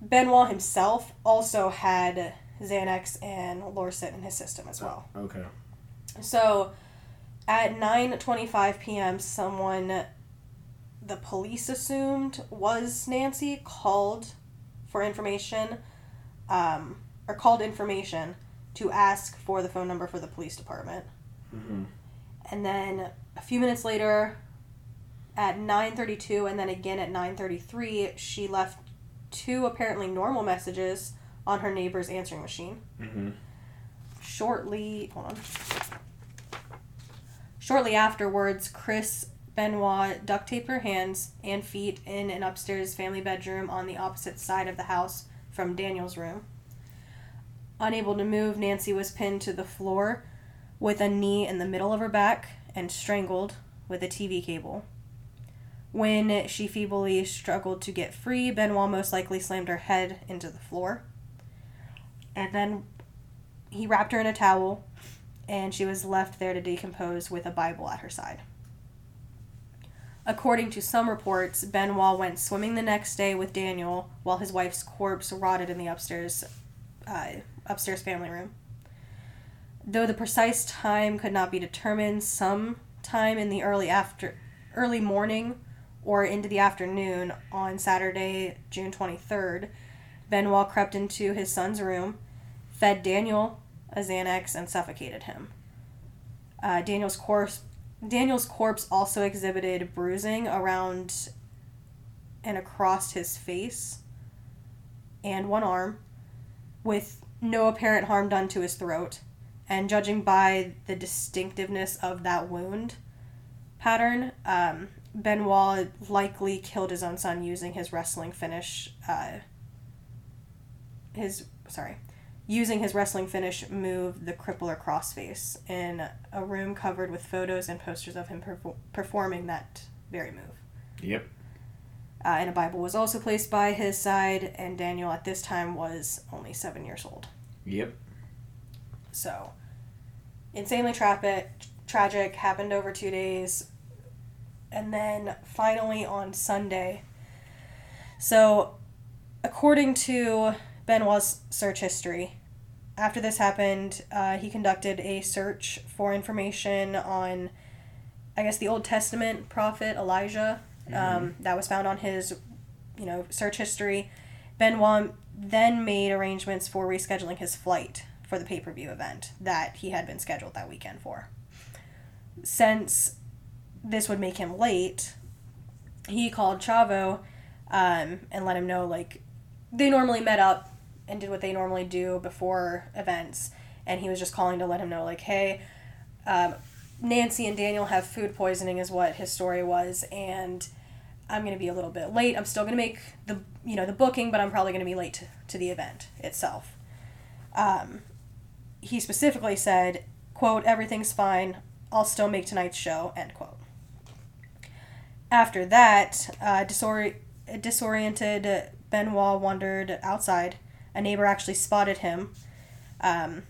Benoit himself also had Xanax and Lorcet in his system as well. Okay. So at 9:25 p.m. someone the police assumed was Nancy called for information um, or called information to ask for the phone number for the police department. Mm-hmm. And then a few minutes later at 9:32 and then again at 9:33 she left two apparently normal messages on her neighbor's answering machine Mm-hmm. shortly hold on shortly afterwards chris benoit duct taped her hands and feet in an upstairs family bedroom on the opposite side of the house from daniel's room. Unable to move nancy was pinned to the floor with a knee in the middle of her back and strangled with a tv cable. When she feebly struggled to get free benoit most likely slammed her head into the floor. And then he wrapped her in a towel and she was left there to decompose with a Bible at her side. According to some reports, Benoit went swimming the next day with Daniel while his wife's corpse rotted in the upstairs uh, upstairs family room. Though the precise time could not be determined, some time in the early after early morning or into the afternoon on Saturday, June 23rd, Benoit crept into his son's room, fed Daniel a Xanax, and suffocated him. Uh, Daniel's corpse Daniel's corpse also exhibited bruising around and across his face and one arm, with no apparent harm done to his throat. And judging by the distinctiveness of that wound pattern, um, Benoit likely killed his own son using his wrestling finish. Uh, his sorry, using his wrestling finish move, the crippler crossface, in a room covered with photos and posters of him perfor- performing that very move. Yep. Uh, and a Bible was also placed by his side, and Daniel at this time was only seven years old. Yep. So, insanely tragic, tragic, happened over two days. And then finally on Sunday. So, according to Benoit's search history, after this happened, uh, he conducted a search for information on, I guess, the Old Testament prophet Elijah. Um, that was found on his, you know, search history. Benoit then made arrangements for rescheduling his flight for the pay per view event that he had been scheduled that weekend for. Since this would make him late, he called Chavo um, and let him know, like, they normally met up and did what they normally do before events. And he was just calling to let him know, like, hey, um, Nancy and Daniel have food poisoning, is what his story was. And I'm going to be a little bit late. I'm still going to make the, you know, the booking, but I'm probably going to be late to, to the event itself. Um, he specifically said, quote, everything's fine. I'll still make tonight's show, end quote. After that, uh, disori- disoriented Benoit wandered outside. A neighbor actually spotted him, um,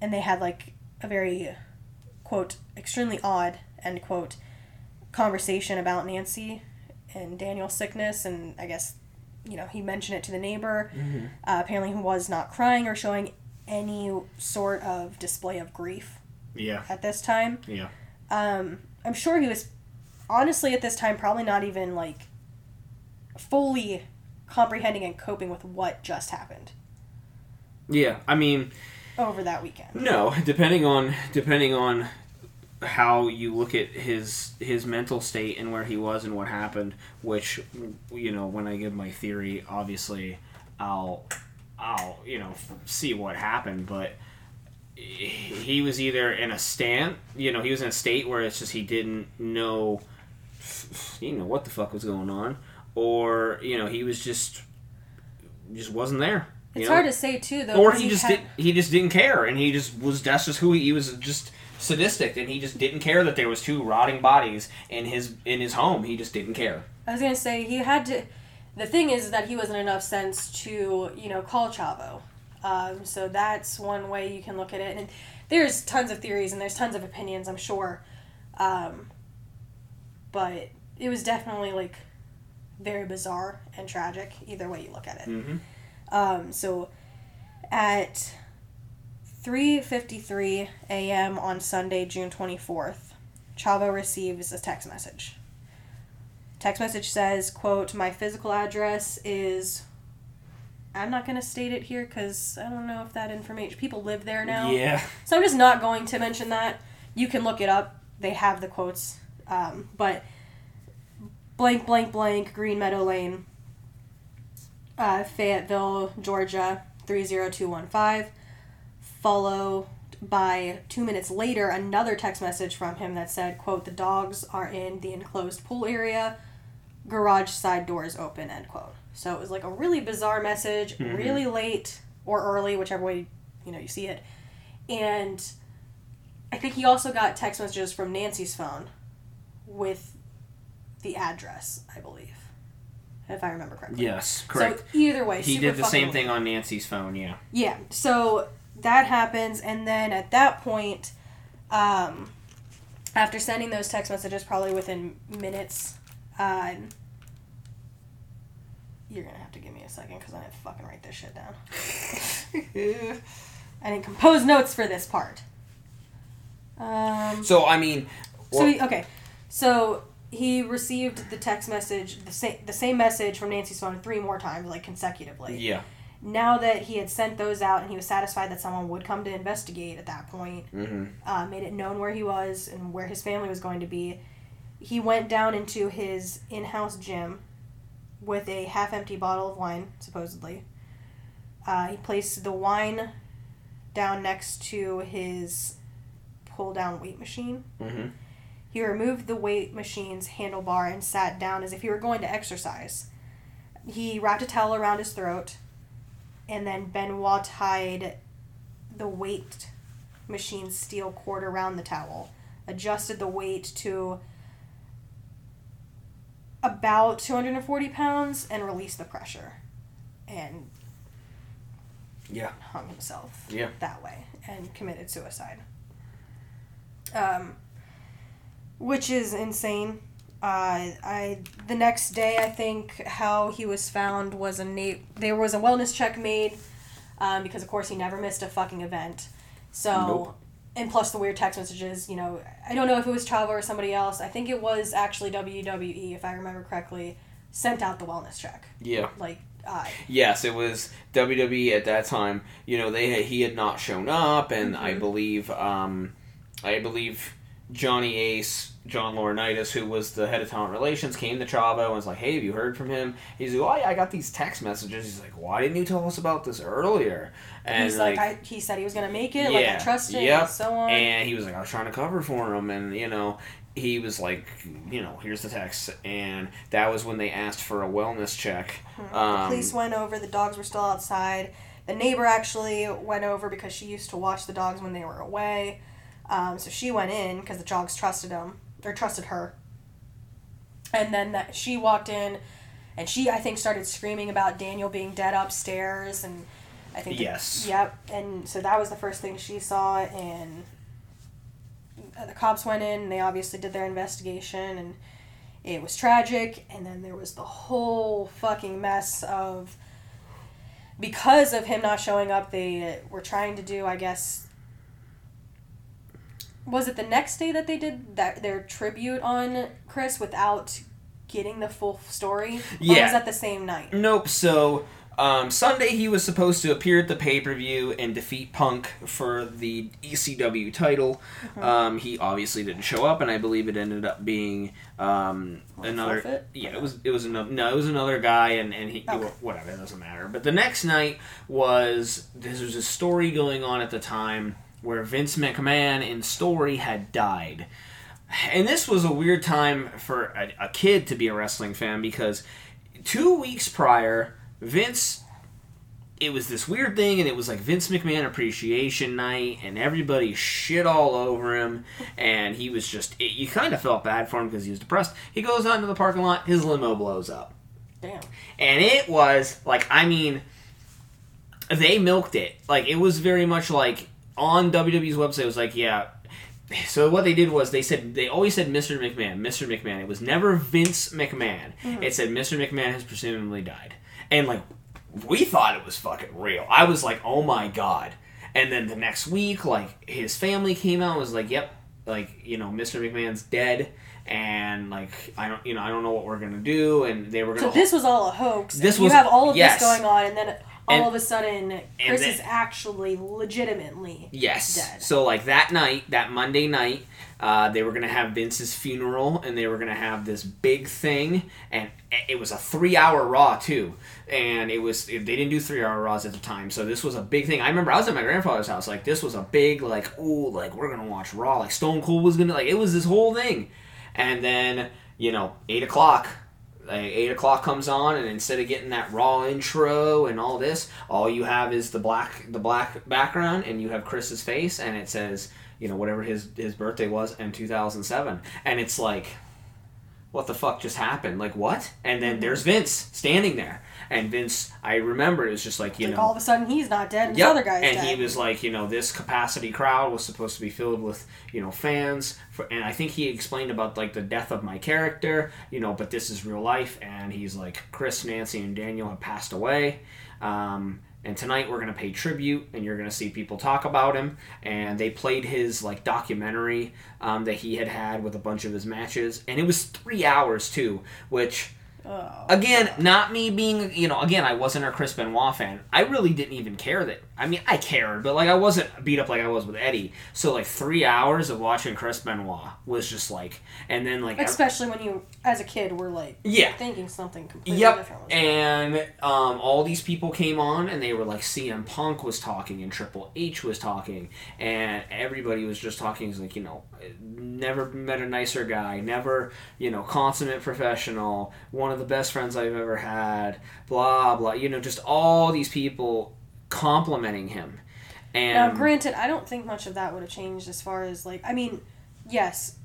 and they had like a very, quote, extremely odd, end quote, conversation about Nancy and Daniel's sickness, and I guess, you know, he mentioned it to the neighbor. Mm-hmm. Uh, apparently, he was not crying or showing any sort of display of grief Yeah. at this time. Yeah. Um, I'm sure he was, honestly, at this time, probably not even like fully comprehending and coping with what just happened Yeah. I mean, over that weekend. no. *laughs* Depending on depending on how you look at his his mental state and where he was and what happened, which you know, when I give my theory, obviously, I'll I'll you know see what happened, but he was either in a stand, you know, he was in a state where it's just he didn't know, you know what the fuck was going on, or you know, he was just just wasn't there. It's know? hard to say too, though. or he just had- did he just didn't care and he just was that's just who he, he was just sadistic and he just didn't care that there was two rotting bodies in his in his home he just didn't care I was gonna say he had to. The thing is that he wasn't enough sense to you know call Chavo. Um, so that's one way you can look at it, and there's tons of theories and there's tons of opinions, I'm sure. Um, but it was definitely like very bizarre and tragic either way you look at it. mm-hmm. Um, so at 3:53 a.m. on Sunday, June 24th, Chavo receives a text message. Text message says, "quote My physical address is." I'm not going to state it here because I don't know if that information. People live there now. yeah So I'm just not going to mention that. You can look it up. They have the quotes. Um, but blank, blank, blank, Green Meadow Lane, uh, Fayetteville, Georgia, 30215. Followed by two minutes later, another text message from him that said, quote, the dogs are in the enclosed pool area, garage side doors open, end quote. So it was like a really bizarre message, Mhm. really late or early, whichever way, you know, you see it. And I think he also got text messages from Nancy's phone with the address, I believe, if I remember correctly. yes correct So either way, he did the same weird. thing on nancy's phone yeah Yeah. So that happens, and then at that point, um, after sending those text messages, probably within minutes, um, you're gonna have to give me a second because I didn't fucking write this shit down. *laughs* I didn't compose notes for this part. Um, so i mean so well- he, okay, so he received the text message, the same the same message from Nancy's phone three more times, like consecutively. yeah Now that he had sent those out and he was satisfied that someone would come to investigate at that point, mm-hmm. uh, made it known where he was and where his family was going to be, he went down into his in-house gym with a half-empty bottle of wine, supposedly. Uh, he placed the wine down next to his pull-down weight machine. Mm-hmm. He removed the weight machine's handlebar and sat down as if he were going to exercise. He wrapped a towel around his throat, and then Benoit tied the weight machine's steel cord around the towel, adjusted the weight to about 240 pounds, and released the pressure, and yeah hung himself Yeah. that way and committed suicide. Um, which is insane. Uh, I the next day I think how he was found was a na- there was a wellness check made um, because of course he never missed a fucking event. So Nope. and plus the weird text messages, you know, I don't know if it was Chavo or somebody else. I think it was actually WWE if I remember correctly sent out the wellness check. yeah Like uh, Yes, it was WWE at that time. You know, they had, he had not shown up, and I Mhm. believe, um, I believe Johnny Ace, John Laurinaitis, who was the head of talent relations, came to Chavo and was like, "Hey, have you heard from him?" He's like, "Oh yeah, I got these text messages." He's like, "Why didn't you tell us about this earlier?" And he's like, I, he said he was gonna make it. Like I Yeah, trust him. yep, And so on. and he was like, I was trying to cover for him, and you know, he was like, you know, here's the text, and that was when they asked for a wellness check. the Um, police went over. The dogs were still outside. The neighbor actually went over because she used to watch the dogs when they were away. Um, so she went in because the dogs trusted him or trusted her. And then that she walked in, and she I think started screaming about Daniel being dead upstairs, and I think the- Yes. yep, and so that was the first thing she saw, and uh, the cops went in. and They obviously did their investigation, and it was tragic. And then there was the whole fucking mess of because of him not showing up. They were trying to do, I guess. Was it the next day that they did that their tribute on Chris without getting the full story? Or Yeah. was that the same night? Nope. So um, Sunday he was supposed to appear at the pay per view and defeat Punk for the ECW title. Mm-hmm. Um, he obviously didn't show up, and I believe it ended up being um, another. forfeit? Yeah, it was. It was another. No, it was another guy, and and he Okay. whatever. It doesn't matter. But the next night was there was a story going on at the time where Vince McMahon in story had died. And this was a weird time for a, a kid to be a wrestling fan because two weeks prior, Vince. It was this weird thing, and it was like Vince McMahon Appreciation Night, and everybody shit all over him, and he was just. It, you kind of felt bad for him because he was depressed. He goes out into the parking lot, his limo blows up. Damn. And it was, like, I mean, they milked it. Like, it was very much like on WWE's website, was like, yeah. So what they did was they said they always said Mr. McMahon, Mr. McMahon. It was never Vince McMahon. Mm-hmm. It said Mr. McMahon has presumably died, and like we thought it was fucking real. I was like, oh my god. And then the next week, like his family came out and was like, yep, like you know, Mr. McMahon's dead, and like I don't, you know, I don't know what we're gonna do, and they were gonna. So this was all a hoax. This was- you have all of yes. this going on, and then all And- of a sudden, Chris then- is actually legitimately Yes. dead. So like that night, that Monday night, uh, they were gonna have Vince's funeral, and they were gonna have this big thing, and it was a three-hour Raw too, and it was they didn't do three-hour Raws at the time, so this was a big thing. I remember I was at my grandfather's house, like this was a big like oh like we're gonna watch Raw, like Stone Cold was gonna like it was this whole thing, and then you know eight o'clock like eight o'clock comes on and instead of getting that raw intro and all this all you have is the black the black background and you have chris's face and it says you know whatever his his birthday was in 2007 and it's like what the fuck just happened? Like what? And then there's vince standing there and vince i remember it was just like you like know all of a sudden he's not dead, and Yep. other guy's and dead. he was like, you know, this capacity crowd was supposed to be filled with, you know, fans. For, and I think he explained about like the death of my character, you know, but this is real life. And he's like, Chris, Nancy, and Daniel have passed away. Um, and tonight we're gonna pay tribute, and you're gonna see people talk about him. And they played his like documentary um, that he had had with a bunch of his matches, and it was three hours too, which Oh. again, not me being, you know, again, I wasn't a Chris Benoit fan. I really didn't even care that. I mean, I cared, but like I wasn't beat up like I was with Eddie. So like three hours of watching Chris Benoit was just like, and then like, Especially when you, as a kid, were like yeah, thinking something completely Yep, different. and um, all these people came on, and they were like, CM Punk was talking, and Triple H was talking, and everybody was just talking. It's like, you know, never met a nicer guy, never, you know, consummate professional, one of the best friends I've ever had, blah blah. You know, just all these people complimenting him, and Now, granted, I don't think much of that would have changed as far as like, I mean, yes,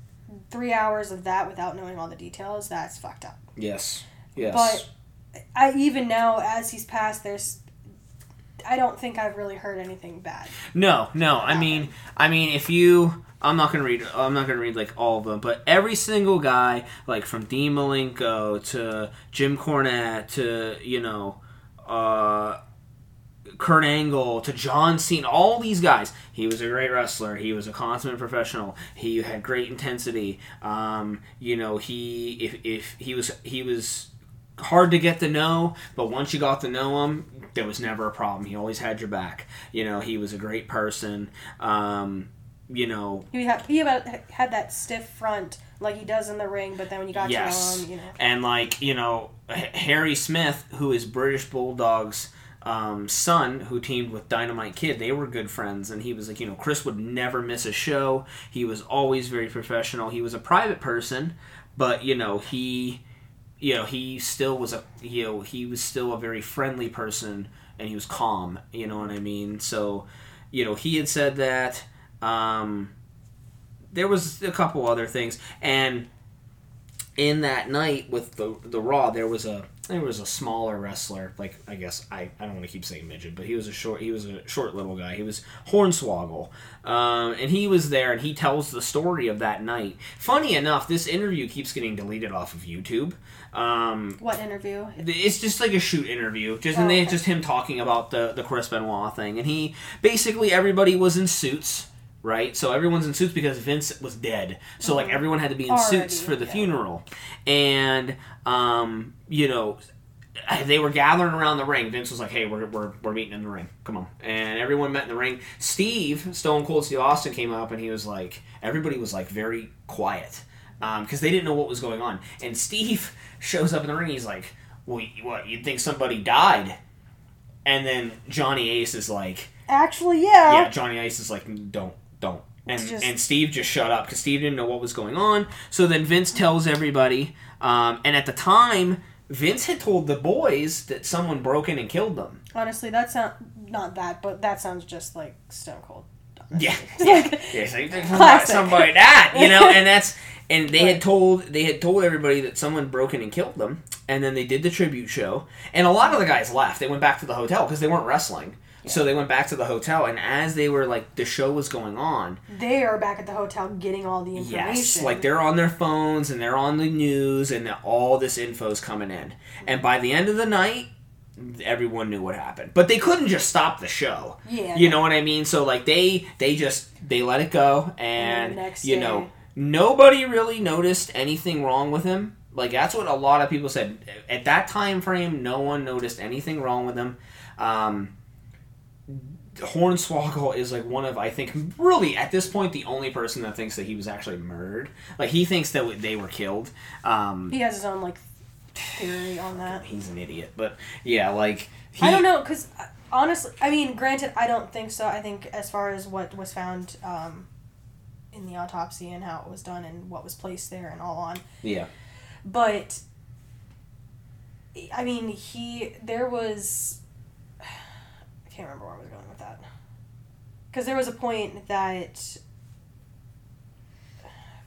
three hours of that without knowing all the details, that's fucked up. yes, yes, But I even now, as he's passed, there's, I don't think I've really heard anything bad. No, no. I mean, I mean, if you, I'm not gonna read. I'm not gonna read like all of them, but every single guy, like from Dean Malenko to Jim Cornette to you know, uh, Kurt Angle to John Cena, all these guys. He was a great wrestler. He was a consummate professional. He had great intensity. Um, you know, he if if he was he was hard to get to know, but once you got to know him, there was never a problem. He always had your back. You know, he was a great person. Um, you know, He had he had, had that stiff front like he does in the ring, but then when you got Yes. to know him, you know, and like you know, H- Harry Smith, who is British Bulldog's um, son, who teamed with Dynamite Kid, they were good friends, and he was like, you know, Chris would never miss a show. He was always very professional. He was a private person, but you know, he, you know, he still was a, you know, he was still a very friendly person, and he was calm. You know what I mean? So, you know, he had said that. Um, there was a couple other things, and in that night with the the Raw, there was a there was a smaller wrestler, like I guess I, I don't want to keep saying midget, but he was a short he was a short little guy. He was Hornswoggle, um, and he was there, and he tells the story of that night. Funny enough, this interview keeps getting deleted off of YouTube. Um, What interview? it's just like a shoot interview, just and Oh, they okay. just him talking about the the Chris Benoit thing, and he basically everybody was in suits. Right, so everyone's in suits because Vince was dead. So like everyone had to be in Mm-hmm. Already, suits for the yeah. funeral, and um, you know, they were gathering around the ring. Vince was like, "Hey, we're, we're, we're meeting in the ring. Come on!" And everyone met in the ring. Steve Stone Cold Steve Austin came up, and he was like, everybody was like very quiet because they didn't know what was going on. And Steve *laughs* shows up in the ring. He's like, "Well, what? You'd think somebody died?" And then Johnny Ace is like, Actually, yeah. yeah, Johnny Ace is like, don't, don't. And, just- and Steve just shut up because Steve didn't know what was going on. So then Vince tells everybody. Um, and at the time, Vince had told the boys that someone broke in and killed them. Honestly, that sound not that, but that sounds just like Stone Cold. Yeah, *laughs* yeah. So you somebody that you know, and that's and they had told they had told everybody that someone broke in and killed them, and then they did the tribute show, and a lot of the guys left. They went back to the hotel because they weren't wrestling. So they went back to the hotel, and as they were like the show was going on, They are back at the hotel getting all the information. Yes, like they're on their phones and they're on the news and all this info is coming in. And by the end of the night, everyone knew what happened. But they couldn't just stop the show. Yeah. You know what I mean? So like they they just they let it go and, And you day- know, nobody really noticed anything wrong with him. Like that's what a lot of people said. At that time frame, no one noticed anything wrong with him. Um Hornswoggle is like one of I think really at this point the only person that thinks that he was actually murdered. Like he thinks that they were killed. Um, he has his own like theory on that. *sighs* he's an idiot, but yeah, like he, I don't know, because honestly, I mean, granted, I don't think so. I think as far as what was found um, in the autopsy and how it was done and what was placed there and all on, Yeah, but I mean, he there was. *sighs* I can't remember where I was going. Because there was a point that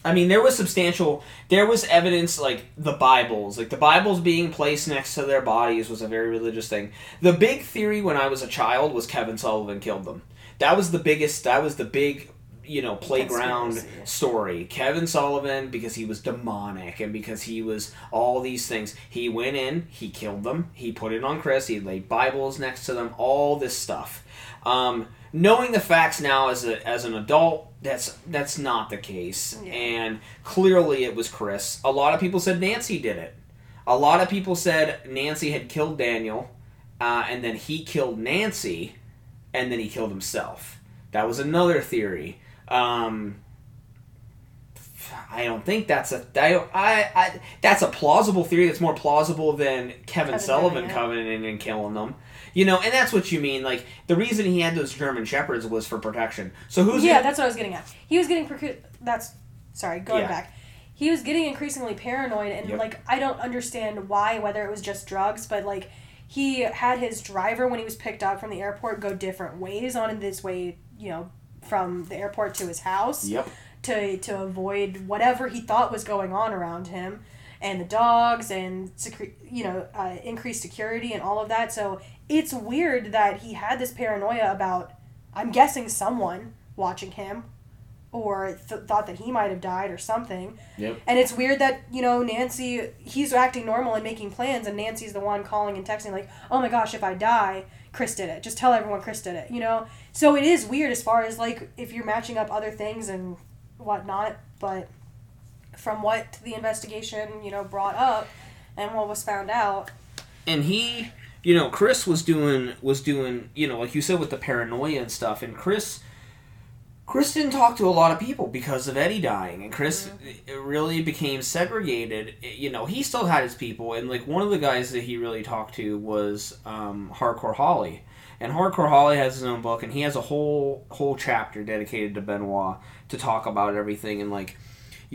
I mean there was substantial. There was evidence like the Bibles, like the Bibles being placed next to their bodies was a very religious thing. The big theory when I was a child was Kevin Sullivan killed them. That was the biggest. That was the big. You know, playground Conspiracy. story. Kevin Sullivan, because he was demonic and because he was all these things, he went in, he killed them, he put it on Chris, he laid Bibles next to them, all this stuff. Um, knowing the facts now as a as an adult, that's that's not the case, Yeah. and clearly it was Chris. A lot of people said Nancy did it. A lot of people said Nancy had killed Daniel, uh, and then he killed Nancy, and then he killed himself. That was another theory. Um, I don't think that's a I, I, I that's a plausible theory. That's more plausible than Kevin, Kevin Sullivan coming in and killing them. You know, and that's what you mean. Like the reason he had those German shepherds was for protection. So who's yeah, gonna- that's what I was getting at. He was getting procu- that's sorry, going Yeah. back. He was getting increasingly paranoid and Yep. like I don't understand why whether it was just drugs, but like he had his driver when he was picked up from the airport go different ways on this way, you know, from the airport to his house Yep. to to avoid whatever he thought was going on around him and the dogs and you know uh, increased security and all of that so it's weird that he had this paranoia about i'm guessing someone watching him or th- thought that he might have died or something. Yep. and it's weird that you know nancy he's acting normal and making plans and nancy's the one calling and texting like oh my gosh if i die chris did it. Just tell everyone chris did it you know? So it is weird as far as like if you're matching up other things and whatnot but from what the investigation you know brought up and what was found out. And he you know chris was doing was doing you know like you said with the paranoia and stuff and chris chris didn't talk to a lot of people because of eddie dying and chris it really became segregated you know he still had his people and like one of the guys that he really talked to was um, hardcore holly and hardcore holly has his own book and he has a whole whole chapter dedicated to benoit to talk about everything and like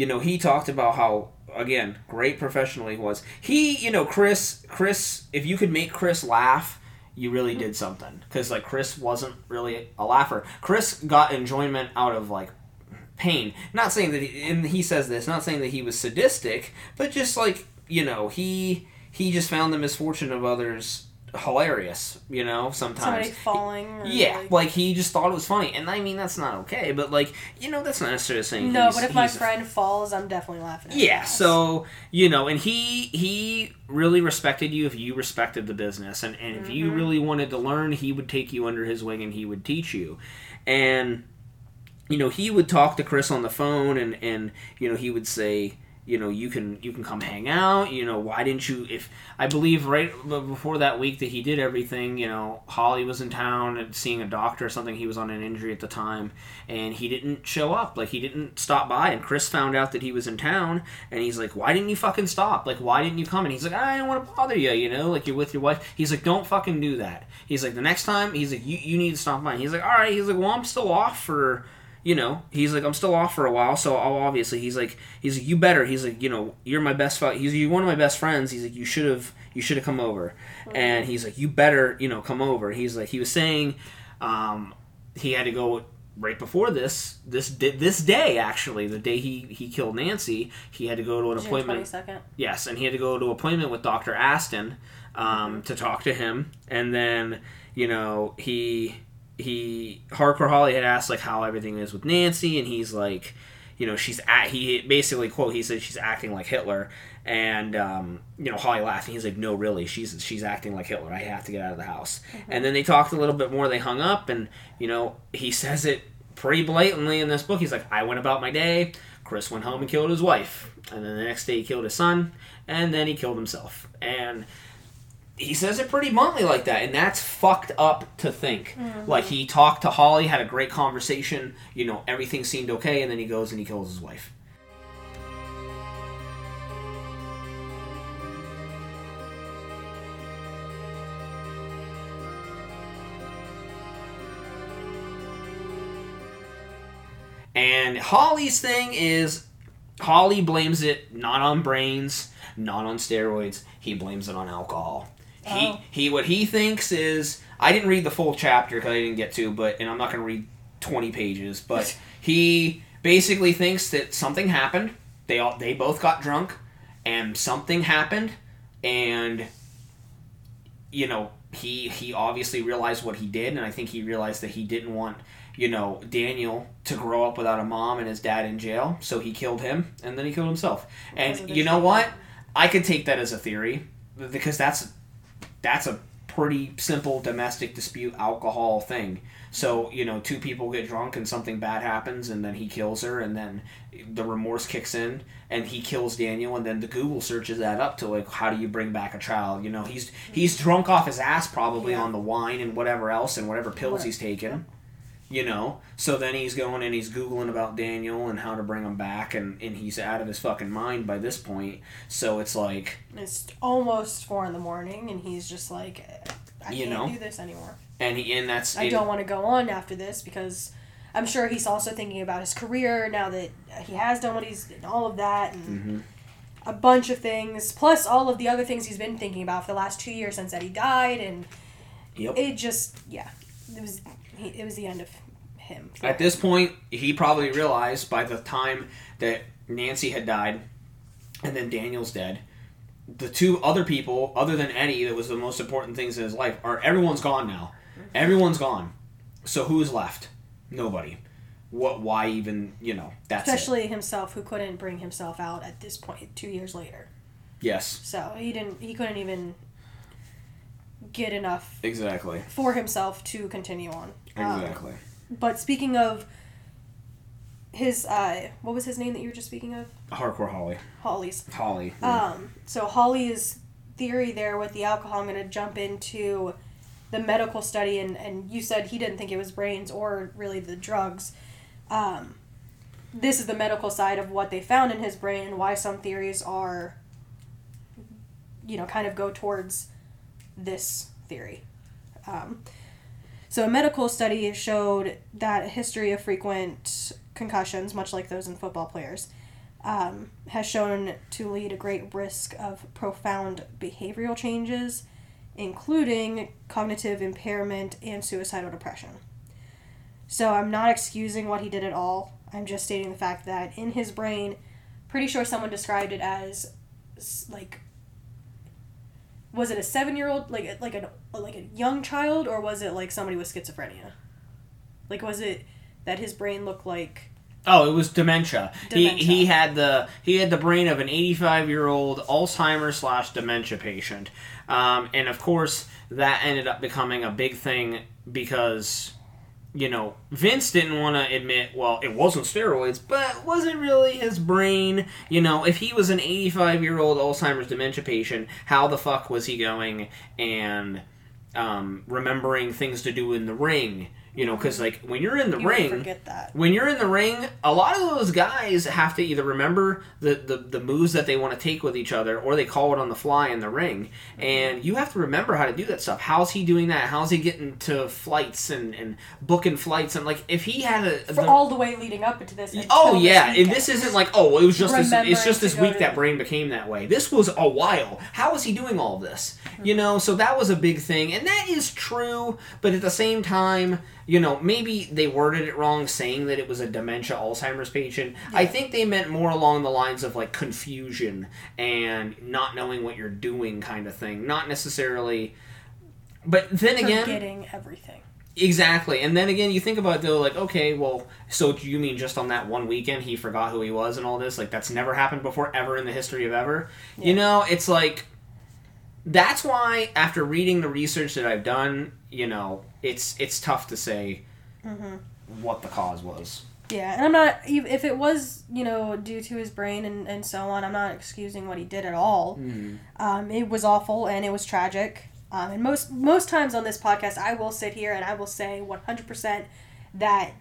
you know he talked about how again great professional he was. He you know chris chris if you could make chris laugh you really did something. Because like chris wasn't really a laugher. Chris got enjoyment out of like pain. Not saying that he, and he says this not saying that he was sadistic but just like you know he he just found the misfortune of others hilarious. You know, sometimes Somebody falling. Yeah, like- like, he just thought it was funny, and I mean that's not okay. But like you know, that's not necessarily saying no, but if my friend falls, I'm definitely laughing. At yeah, so you know, and he he really respected you if you respected the business, and and if you Mm-hmm. really wanted to learn, he would take you under his wing and he would teach you, and you know he would talk to Chris on the phone, and and you know he would say. You know, you can you can come hang out. You know, why didn't you? If I believe right before that week that he did everything, you know, Holly was in town and seeing a doctor or something. He was on an injury at the time, and he didn't show up. Like he didn't stop by. And Chris found out that he was in town, and he's like, "Why didn't you fucking stop? Like, why didn't you come?" And he's like, "I don't want to bother you. You know, like you're with your wife." He's like, "Don't fucking do that." He's like, "The next time," he's like, "You you need to stop by." And he's like, "All right." He's like, "Well, I'm still off for." You know, he's like, I'm still off for a while, so I'll obviously, he's like, he's like, you better. He's like, you know, you're my best. Fu- he's you're one of my best friends. He's like, you should have, you should have come over, and he's like, you better, you know, come over. He's like, he was saying, um, he had to go right before this this this day actually the day he he killed Nancy he had to go to an June appointment 22nd. yes and he had to go to an appointment with Dr. Astin um, to talk to him and then you know he he hardcore Holly had asked like how everything is with Nancy and he's like you know she's at he basically quote he said she's acting like Hitler and um, you know Holly laughed and he's like no really she's she's acting like Hitler I have to get out of the house. And then they talked a little bit more they hung up and you know he says it pretty blatantly in this book. He's like I went about my day. Chris went home and killed his wife. And then the next day he killed his son and then he killed himself. And he says it pretty bluntly like that and that's fucked up to think. Mm-hmm. Like he talked to holly had a great conversation you know everything seemed okay and then he goes and he kills his wife. And holly's thing is holly blames it not on brains not on steroids he blames it on alcohol Oh. he he what he thinks is I didn't read the full chapter because I didn't get to, but and I'm not going to read 20 pages, but *laughs* he basically thinks that something happened. They all they both got drunk, and something happened, and you know he he obviously realized what he did, and I think he realized that he didn't want you know Daniel to grow up without a mom and his dad in jail, so he killed him, and then he killed himself. And you know what? I could take that as a theory because that's that's a pretty simple domestic dispute alcohol thing. So, you know, two people get drunk and something bad happens and then he kills her and then the remorse kicks in and he kills Daniel and then the Google searches that up to like how do you bring back a child? You know, he's he's drunk off his ass probably Yeah. on the wine and whatever else and whatever pills Right. he's taken. You know, so then he's going and he's googling about Daniel and how to bring him back, and, and he's out of his fucking mind by this point. So it's like, It's almost four in the morning, and he's just like, I You can't know? do this anymore. and he and that's I and- don't want to go on after this because I'm sure he's also thinking about his career now that he has done what he's all of that and Mhm. a bunch of things plus all of the other things he's been thinking about for the last two years since Eddie died and Yep. it just yeah it was he, it was the end of him. At this point, he probably realized by the time that Nancy had died, and then Daniel's dead, the two other people, other than Eddie, that was the most important things in his life, are everyone's gone now. Everyone's gone. So who's left? Nobody. What? Why even? You know. That's it. especially himself who couldn't bring himself out at this point. point two years later. Yes. So he didn't he couldn't even get enough Exactly. for himself to continue on. Um, Exactly. But speaking of his, uh, what was his name that you were just speaking of? Hardcore Holly. Holly's. Holly. Um, so Holly's theory there with the alcohol, I'm going to jump into the medical study, and, and you said he didn't think it was brains or really the drugs. Um, this is the medical side of what they found in his brain and why some theories are, you know, kind of go towards this theory. Um, so, a medical study showed that a history of frequent concussions, much like those in football players, um, has shown to lead a great risk of profound behavioral changes, including cognitive impairment and suicidal depression. So, I'm not excusing what he did at all. I'm just stating the fact that in his brain, pretty sure someone described it as like was it a seven year old like like a like a young child or was it like somebody with schizophrenia? Like was it that his brain looked like Oh, it was dementia. Dementia. He he had the he had the brain of an 85 year old Alzheimer's slash dementia patient, um, and of course that ended up becoming a big thing because you know Vince didn't want to admit well it wasn't steroids, but was it really his brain? You know, if he was an 85 year old Alzheimer's dementia patient, how the fuck was he going and um, remembering things to do in the ring? You know, because like when you're in the you ring when you're in the ring, a lot of those guys have to either remember the, the, the moves that they want to take with each other or they call it on the fly in the ring. Mm-hmm. And you have to remember how to do that stuff. How's he doing that? How's he getting to flights and, and booking flights? And like, if he had a. For the- all the way leading up into this. Oh yeah, and this isn't like oh it was just this, it's just this week that brain became that way. This was a while. How is he doing all this? You mm-hmm. know, so that was a big thing, and that is true. But at the same time, you know, maybe they worded it wrong, saying that it was a dementia Alzheimer's patient. I think they meant more along the lines of like confusion and not knowing what you're doing, kind of thing. Not necessarily. But then again, forgetting everything. Exactly. And then again, you think about it though, like, okay, well, so do you mean just on that one weekend he forgot who he was and all this? Like, that's never happened before, ever in the history of ever? You know, it's like, that's why after reading the research that I've done, you know, it's it's tough to say what the cause was. Yeah, and I'm not if it was you know due to his brain and, and so on. I'm not excusing what he did at all. Um, it was awful and it was tragic. Um, and most most times on this podcast, I will sit here and I will say 100 percent that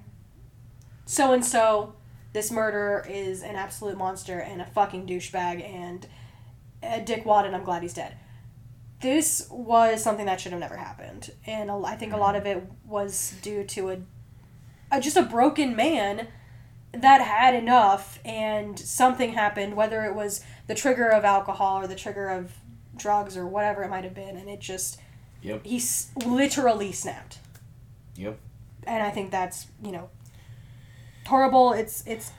so and so, this murderer is an absolute monster and a fucking douchebag and uh, Dick Wad, and I'm glad he's dead. This was something that should have never happened, and I think a lot mm-hmm. of it was due to a, a just a broken man that had enough, and something happened, whether it was the trigger of alcohol or the trigger of drugs or whatever it might have been, and it just Yep. he s- literally snapped Yep. and I think that's you know horrible. It's it's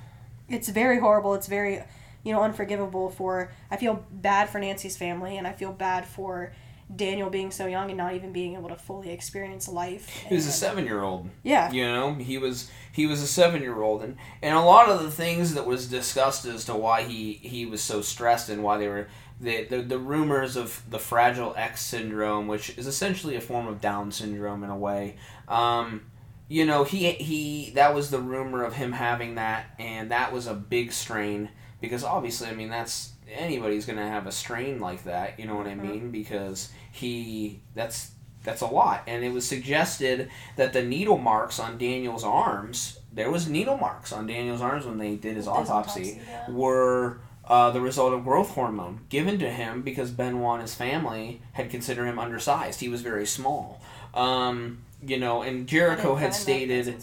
it's very horrible. It's very you know unforgivable for. I feel bad for Nancy's family, and I feel bad for Daniel being so young and not even being able to fully experience life. He was a seven year old. Yeah. You know, he was he was a seven year old and, and a lot of the things that was discussed as to why he, he was so stressed and why they were the, the the rumors of the fragile X syndrome, which is essentially a form of Down syndrome in a way. Um, you know, he he that was the rumor of him having that and that was a big strain because obviously I mean that's anybody's gonna have a strain like that, you know what I mean? Because he that's that's a lot. And it was suggested that the needle marks on Daniel's arms, there was needle marks on Daniel's arms when they did his His autopsy, autopsy, yeah. were uh, the result of growth hormone given to him because Benoit and his family had considered him undersized. He was very small. Um, you know, and Jericho had stated,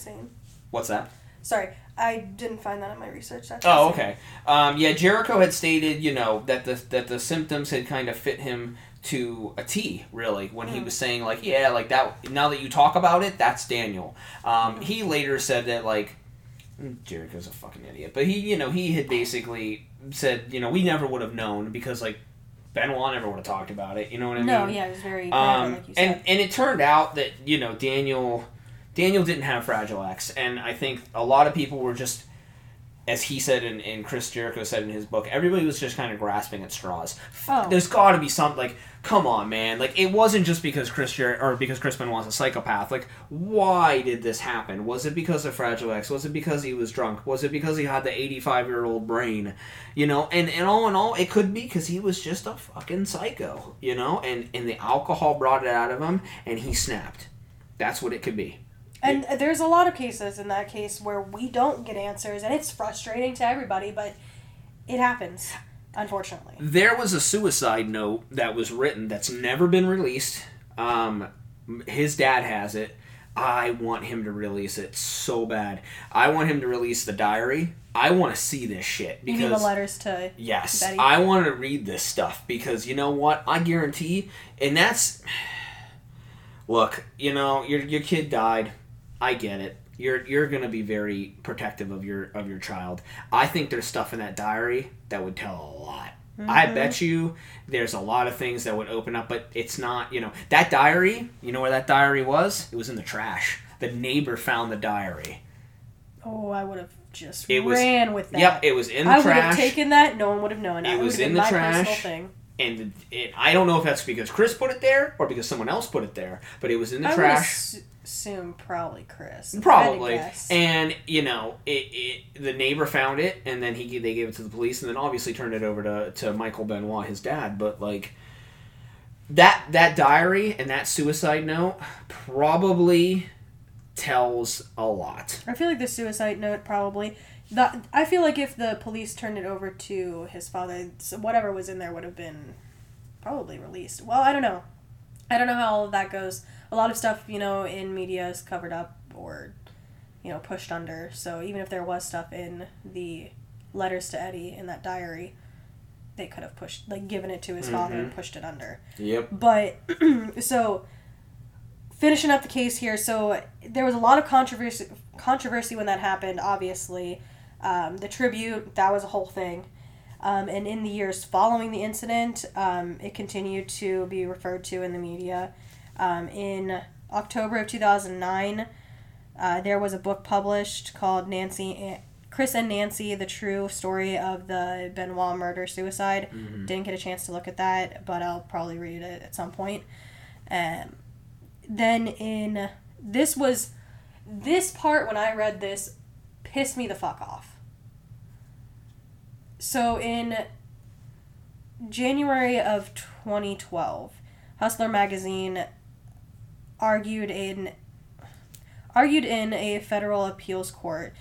what's that? Sorry, I didn't find that in my research. That's Oh, okay. Um, yeah, Jericho had stated, you know, that the that the symptoms had kind of fit him to a T, really, when he was saying like, yeah, like that. Now that you talk about it, that's Daniel. Um, He later said that like. Jericho's a fucking idiot, but he, you know, he had basically said, you know, we never would have known because like Benoit never would have talked about it. You know what I mean? No, yeah, it was very Um, like you said. and and it turned out that you know Daniel Daniel didn't have Fragile X, and I think a lot of people were just, as he said and, and Chris Jericho said in his book, everybody was just kind of grasping at straws. Oh. There's got to be something like, come on, man! Like it wasn't just because Chris Jer- or because Chris was a psychopath. Like, why did this happen? Was it because of Fragile X? Was it because he was drunk? Was it because he had the 85 year old brain? You know, and, and all in all, it could be because he was just a fucking psycho, you know, and, and the alcohol brought it out of him and he snapped. That's what it could be. And there's a lot of cases in that case where we don't get answers, and it's frustrating to everybody, but it happens, unfortunately. There was a suicide note that was written that's never been released. Um, his dad has it. I want him to release it so bad. I want him to release the diary. I want to see this shit You mean the letters to Yes, Betty? I want to read this stuff because you know what? I guarantee, and that's. *sighs* Look, you know your your kid died. I get it. You're you're gonna be very protective of your of your child. I think there's stuff in that diary that would tell a lot. I mm-hmm. bet you there's a lot of things that would open up, but it's not, you know, that diary, you know where that diary was? It was in the trash. The neighbor found the diary. Oh, I would have just It was- ran with that. Yep, it was in the trash. I would have taken that. No one would have known. It was in the trash. thing. and it, I don't know if that's because Chris put it there or because someone else put it there, but it was in the I trash. Ass- assume probably Chris. If I had to Probably, and you know, it, it the neighbor found it, and then he they gave it to the police, and then obviously turned it over to, to Michael Benoit, his dad. But like that that diary and that suicide note probably tells a lot. I feel like the suicide note probably. The, I feel like if the police turned it over to his father, whatever was in there would have been probably released. Well, I don't know. I don't know how all of that goes. A lot of stuff, you know, in media is covered up or, you know, pushed under. So even if there was stuff in the letters to Eddie in that diary, they could have pushed, like, given it to his father and pushed it under. Yep. But *clears throat* so finishing up the case here, so there was a lot of controversy controversy when that happened. Obviously, um, the tribute that was a whole thing. Um, and in the years following the incident, um, it continued to be referred to in the media. Um, in October of 2009, uh, there was a book published called Nancy, Chris and Nancy: The True Story of the Benoit Murder Suicide. Didn't get a chance to look at that, but I'll probably read it at some point. Um, then in this was this part when I read this pissed me the fuck off. So in January of 2012, Hustler magazine argued in argued in a federal appeals court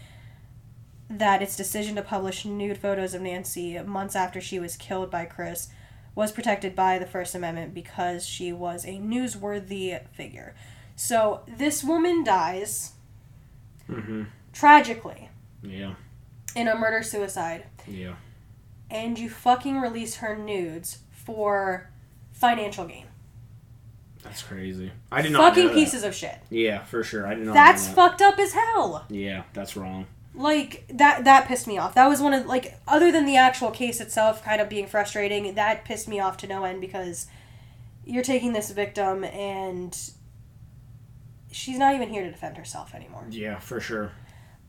that its decision to publish nude photos of Nancy months after she was killed by Chris was protected by the First Amendment because she was a newsworthy figure. So this woman dies Mm-hmm. tragically Yeah. in a murder suicide, Yeah. and you fucking release her nudes for financial gain. That's crazy. I did not. Fucking know that. pieces of shit. Yeah, for sure. I did not. That's know that. fucked up as hell. Yeah, that's wrong. like that that pissed me off that was one of like other than the actual case itself kind of being frustrating that pissed me off to no end because you're taking this victim and she's not even here to defend herself anymore Yeah, for sure.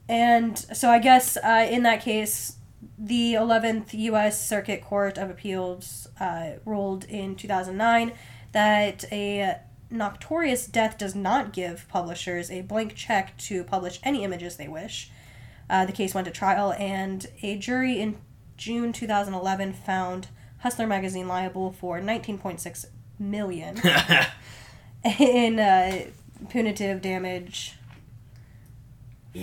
and so i guess uh, in that case the 11th u.s circuit court of appeals uh, ruled in 2009 that a noctorious death does not give publishers a blank check to publish any images they wish uh, the case went to trial, and a jury in June 2011 found Hustler magazine liable for 19.6 million *laughs* in uh, punitive damage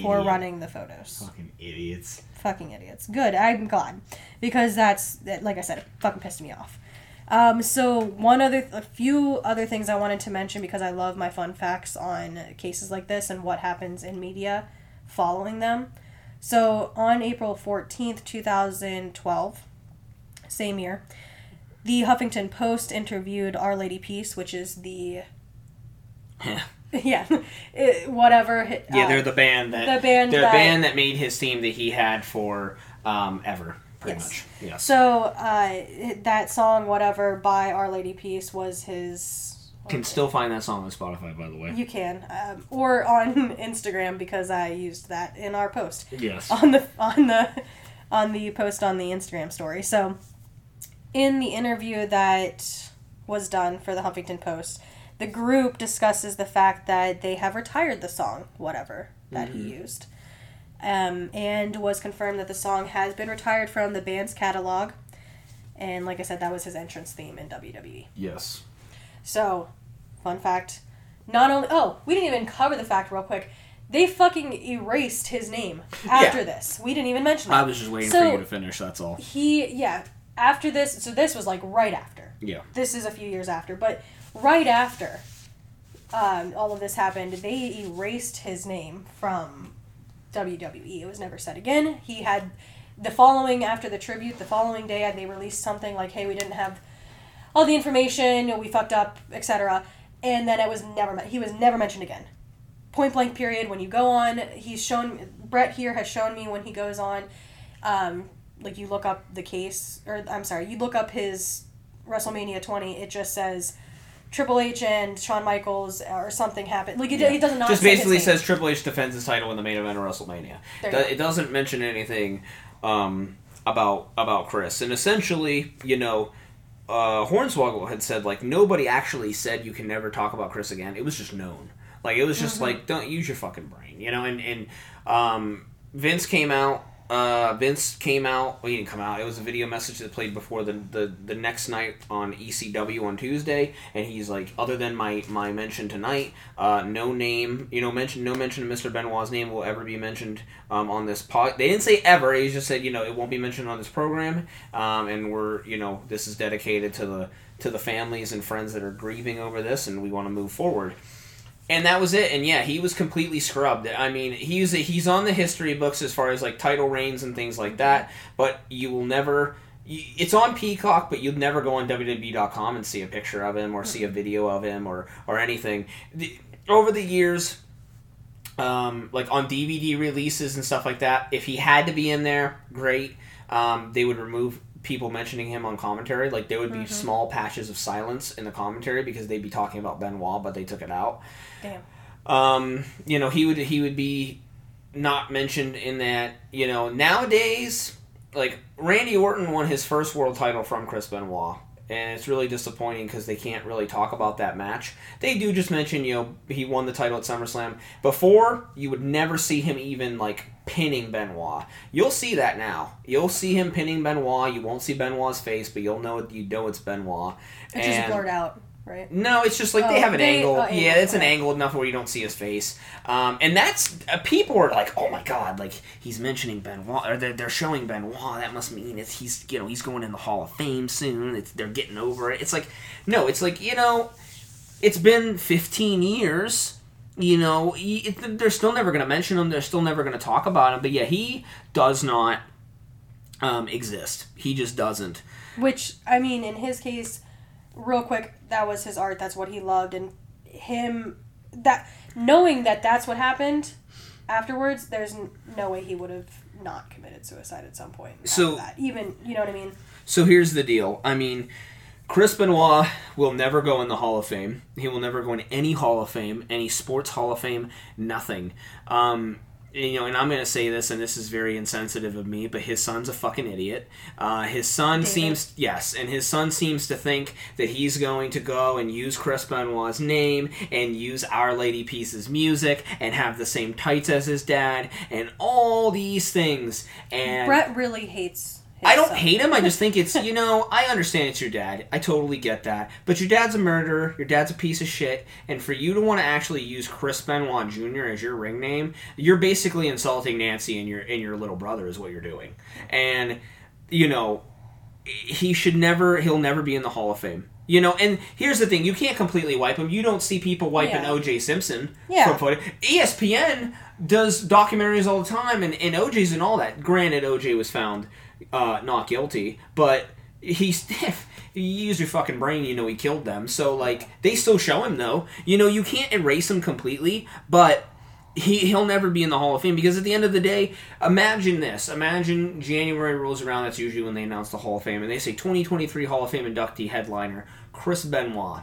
for running the photos. Fucking idiots. Fucking idiots. Good. I'm glad because that's like I said, it fucking pissed me off. Um, so one other, a few other things I wanted to mention because I love my fun facts on cases like this and what happens in media following them. So on April 14th, 2012, same year, the Huffington Post interviewed Our Lady Peace, which is the *laughs* yeah, it- whatever. Yeah, uh, they're the band that the band they're that- the band that made his theme that he had for um, ever, pretty Yes. much. Yes. So uh, that song, whatever, by Our Lady Peace was his. Can still find that song on Spotify, by the way. You can, um, or on *laughs* Instagram because I used that in our post Yes. on the on the on the post on the Instagram story. So, in the interview that was done for the Huffington Post, the group discusses the fact that they have retired the song, whatever that he used, um, and was confirmed that the song has been retired from the band's catalog. And like I said, that was his entrance theme in WWE. Yes. So, fun fact. Not only oh, we didn't even cover the fact real quick. They fucking erased his name after Yeah. this. We didn't even mention it. I was just waiting So- for you to finish. That's all. He yeah, after this, so this was like right after. Yeah. This is a few years after, but right after um, all of this happened, they erased his name from WWE. It was never said again. He had the following after the tribute, the following day they released something like, "Hey, we didn't have all the information, we fucked up, etc." And then it was never he was never mentioned again. Point blank period. When you go on, he's shown Brett here has shown me when he goes on. Um, like you look up the case, or I'm sorry, you look up his WrestleMania 20. It just says Triple H and Shawn Michaels or something happened. Like it, it doesn't just basically says Triple H defends his title in the main event of WrestleMania. There Do- go. It doesn't mention anything um, about about Chris, and essentially, you know, uh, Hornswoggle had said like nobody actually said you can never talk about Chris again. It was just known. Like it was just Mm-hmm. like don't use your fucking brain, you know. And and um, Vince came out. Uh, Vince came out. Well, he didn't come out. It was a video message that played before the, the, the next night on ECW on Tuesday, and he's like, other than my, my mention tonight, uh, no name, you know, mention no mention of Mr. Benoit's name will ever be mentioned um, on this pod. They didn't say ever. He just said, you know, it won't be mentioned on this program, um, and we're, you know, this is dedicated to the to the families and friends that are grieving over this, and we want to move forward and that was it. And yeah, he was completely scrubbed. I mean, he's he's on the history books as far as like title reigns and things like that. But you will never. It's on Peacock, but you'll never go on WWE.com and see a picture of him or see a video of him or or anything. Over the years, um, like on DVD releases and stuff like that, if he had to be in there, great. Um, they would remove people mentioning him on commentary. Like there would be small patches of silence in the commentary because they'd be talking about Benoit, but they took it out. Damn. Um, you know, he would he would be not mentioned in that. You know, nowadays, like Randy Orton won his first world title from Chris Benoit, and it's really disappointing because they can't really talk about that match. They do just mention, you know, he won the title at SummerSlam. Before, you would never see him even like pinning Benoit. You'll see that now. You'll see him pinning Benoit. You won't see Benoit's face, but you'll know it you know it's Benoit. It's just And- blurred out, right? no, it's just like they Oh, have an they- angle. oh, yeah, it's an angle enough where you don't see his face. Um, and that's uh, people are like, oh my god, like he's mentioning Benoit, or they're, they're showing Benoit. That must mean it's he's you know he's going in the Hall of Fame soon. It's, they're getting over it. It's like no, it's like you know, it's been 15 years. You know, he, it, they're still never going to mention him. They're still never going to talk about him. But yeah, he does not um, exist. He just doesn't. Which I mean, in his case, real quick, that was his art. That's what he loved, and him that knowing that that's what happened afterwards. There's n- no way he would have not committed suicide at some point. So- that. even you know what I mean. So here's the deal. I mean, Chris Benoit will never go in the Hall of Fame. He will never go in any Hall of Fame, any sports Hall of Fame, nothing. Um, you know, and I'm going to say this, and this is very insensitive of me, but his son's a fucking idiot. Uh, his son David. seems, yes, and his son seems to think that he's going to go and use Chris Benoit's name and use Our Lady Peace's music and have the same tights as his dad and all these things. And Brett really hates. I don't son. hate him. I just think it's, *laughs* you know, I understand it's your dad. I totally get that. But your dad's a murderer. Your dad's a piece of shit. And for you to want to actually use Chris Benoit Jr. as your ring name, you're basically insulting Nancy and your and your little brother is what you're doing. And you know, he should never. He'll never be in the Hall of Fame. You know, and here's the thing: you can't completely wipe him. You don't see people wiping Yeah. O.J. Simpson Yeah. from footage. ESPN does documentaries all the time, and, and OJ's and all that. Granted, OJ was found uh, not guilty, but he's *laughs* you use your fucking brain, you know he killed them. So like they still show him though. You know you can't erase him completely, but he he'll never be in the Hall of Fame because at the end of the day, imagine this. Imagine January rolls around. That's usually when they announce the Hall of Fame, and they say 2023 Hall of Fame inductee headliner Chris Benoit.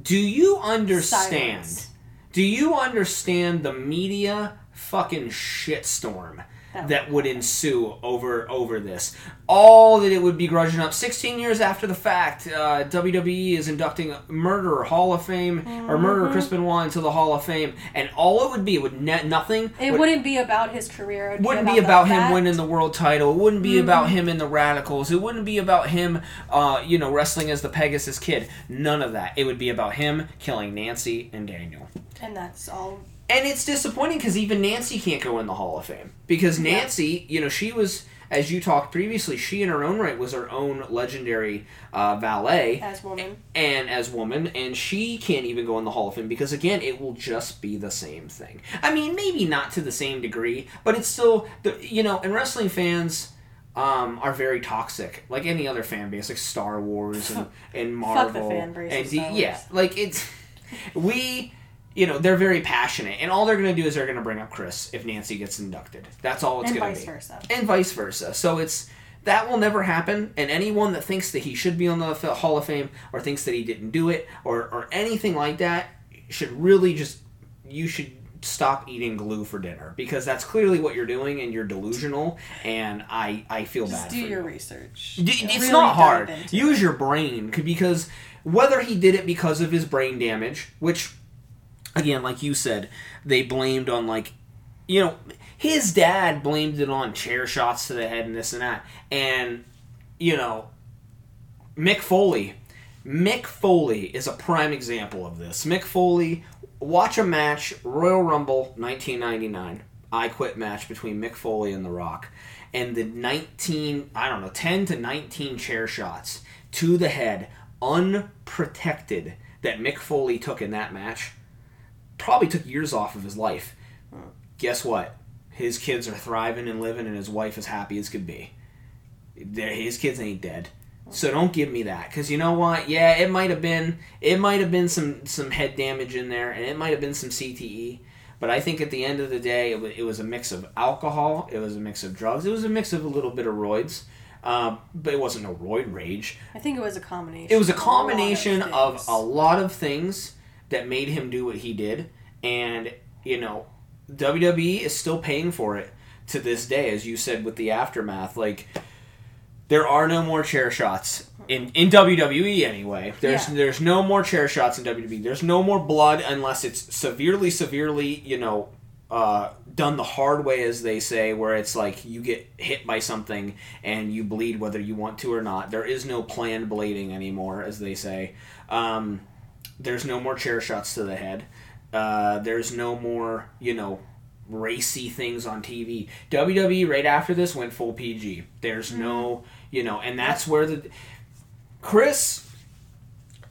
Do you understand? Silence. Do you understand the media fucking shitstorm That that would ensue over over this? All that it would be grudging up. 16 years after the fact, uh, WWE is inducting Murderer Hall of Fame Mm-hmm. or Murderer Chris Benoit into the Hall of Fame, and all it would be would net nothing. It would, wouldn't be about his career. It would wouldn't be be about him winning the world title. It wouldn't be about him in the Radicalz. It wouldn't be about him, uh, you know, wrestling as the Pegasus Kid. None of that. It would be about him killing Nancy and Daniel. and that's all. And it's disappointing because even Nancy can't go in the Hall of Fame because Yeah. Nancy, you know, she was as you talked previously, she in her own right was her own legendary uh, valet As woman, and as woman, and she can't even go in the Hall of Fame because again, it will just be the same thing. I mean, maybe not to the same degree, but it's still the you know, and wrestling fans. Um, are very toxic, like any other fan base, like Star Wars and, *laughs* and Fuck the Marvel. fan base and Star yeah, like it's we you know they're very passionate and all they're going to do is they're going to bring up chris if nancy gets inducted that's all it's going to vice be versa. and vice versa so it's that will never happen. And anyone that thinks that he should be on the Hall of Fame or thinks that he didn't do it or, or anything like that should really just, you should stop eating glue for dinner because that's clearly what you're doing and you're delusional and I, I feel Just bad do for your you. research. D- It's Really not hard. Use it. your brain because whether he did it because of his brain damage, which, again, like you said, they blamed on like, you know, his dad blamed it on chair shots to the head and this and that, and you know, Mick Foley. Mick Foley is a prime example of this. Mick Foley, watch a match, Royal Rumble 1999, I Quit match between Mick Foley and The Rock. And the 19, I don't know, 10 to 19 chair shots to the head, unprotected, that Mick Foley took in that match, probably took years off of his life. Guess what? His kids are thriving and living, and his wife is happy as could be. They're- His kids ain't dead. So don't give me that, because you know what? Yeah, it might have been it might have been some some head damage in there, and it might have been some CTE. But I think at the end of the day, it was, it was a mix of alcohol, it was a mix of drugs, it was a mix of a little bit of roids, um, but it wasn't no roid rage. I think it was a combination. It was a of lot combination of a lot of things that made him do what he did, and you know, WWE is still paying for it to this day, as you said with the aftermath. Like, there are no more chair shots in in WWE anyway. There's Yeah. there's no more chair shots in WWE. There's no more blood unless it's severely, severely, you know, uh, done the hard way, as they say, where it's like you get hit by something and you bleed whether you want to or not. There is no planned blading anymore, as they say. Um, there's no more chair shots to the head. Uh, there's no more, you know, racy things on TV. WWE right after this went full PG. There's no, you know, and that's where the Chris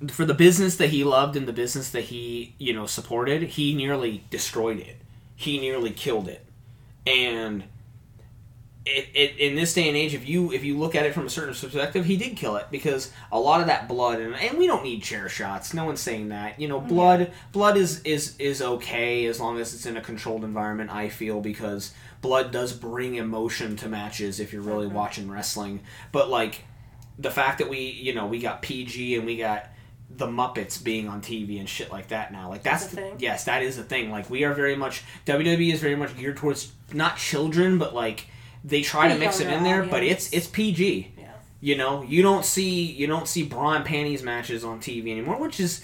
for the business that he loved and the business that he, you know, supported, he nearly destroyed it. He nearly killed it. And it, it, in this day and age, if you if you look at it from a certain perspective, he did kill it because a lot of that blood and, and we don't need chair shots. No one's saying that. You know, blood blood is is is okay as long as it's in a controlled environment. I feel because blood does bring emotion to matches if you're really mm-hmm. watching wrestling. But like the fact that we you know we got PG and we got the Muppets being on TV and shit like that now. Like that's, That's the- thing? yes, that is the thing. Like we are very much WWE is very much geared towards not children, but like they try to mix it in there, but it's it's PG. Yeah. You know, you don't see you don't see bra and panties matches on TV anymore, which is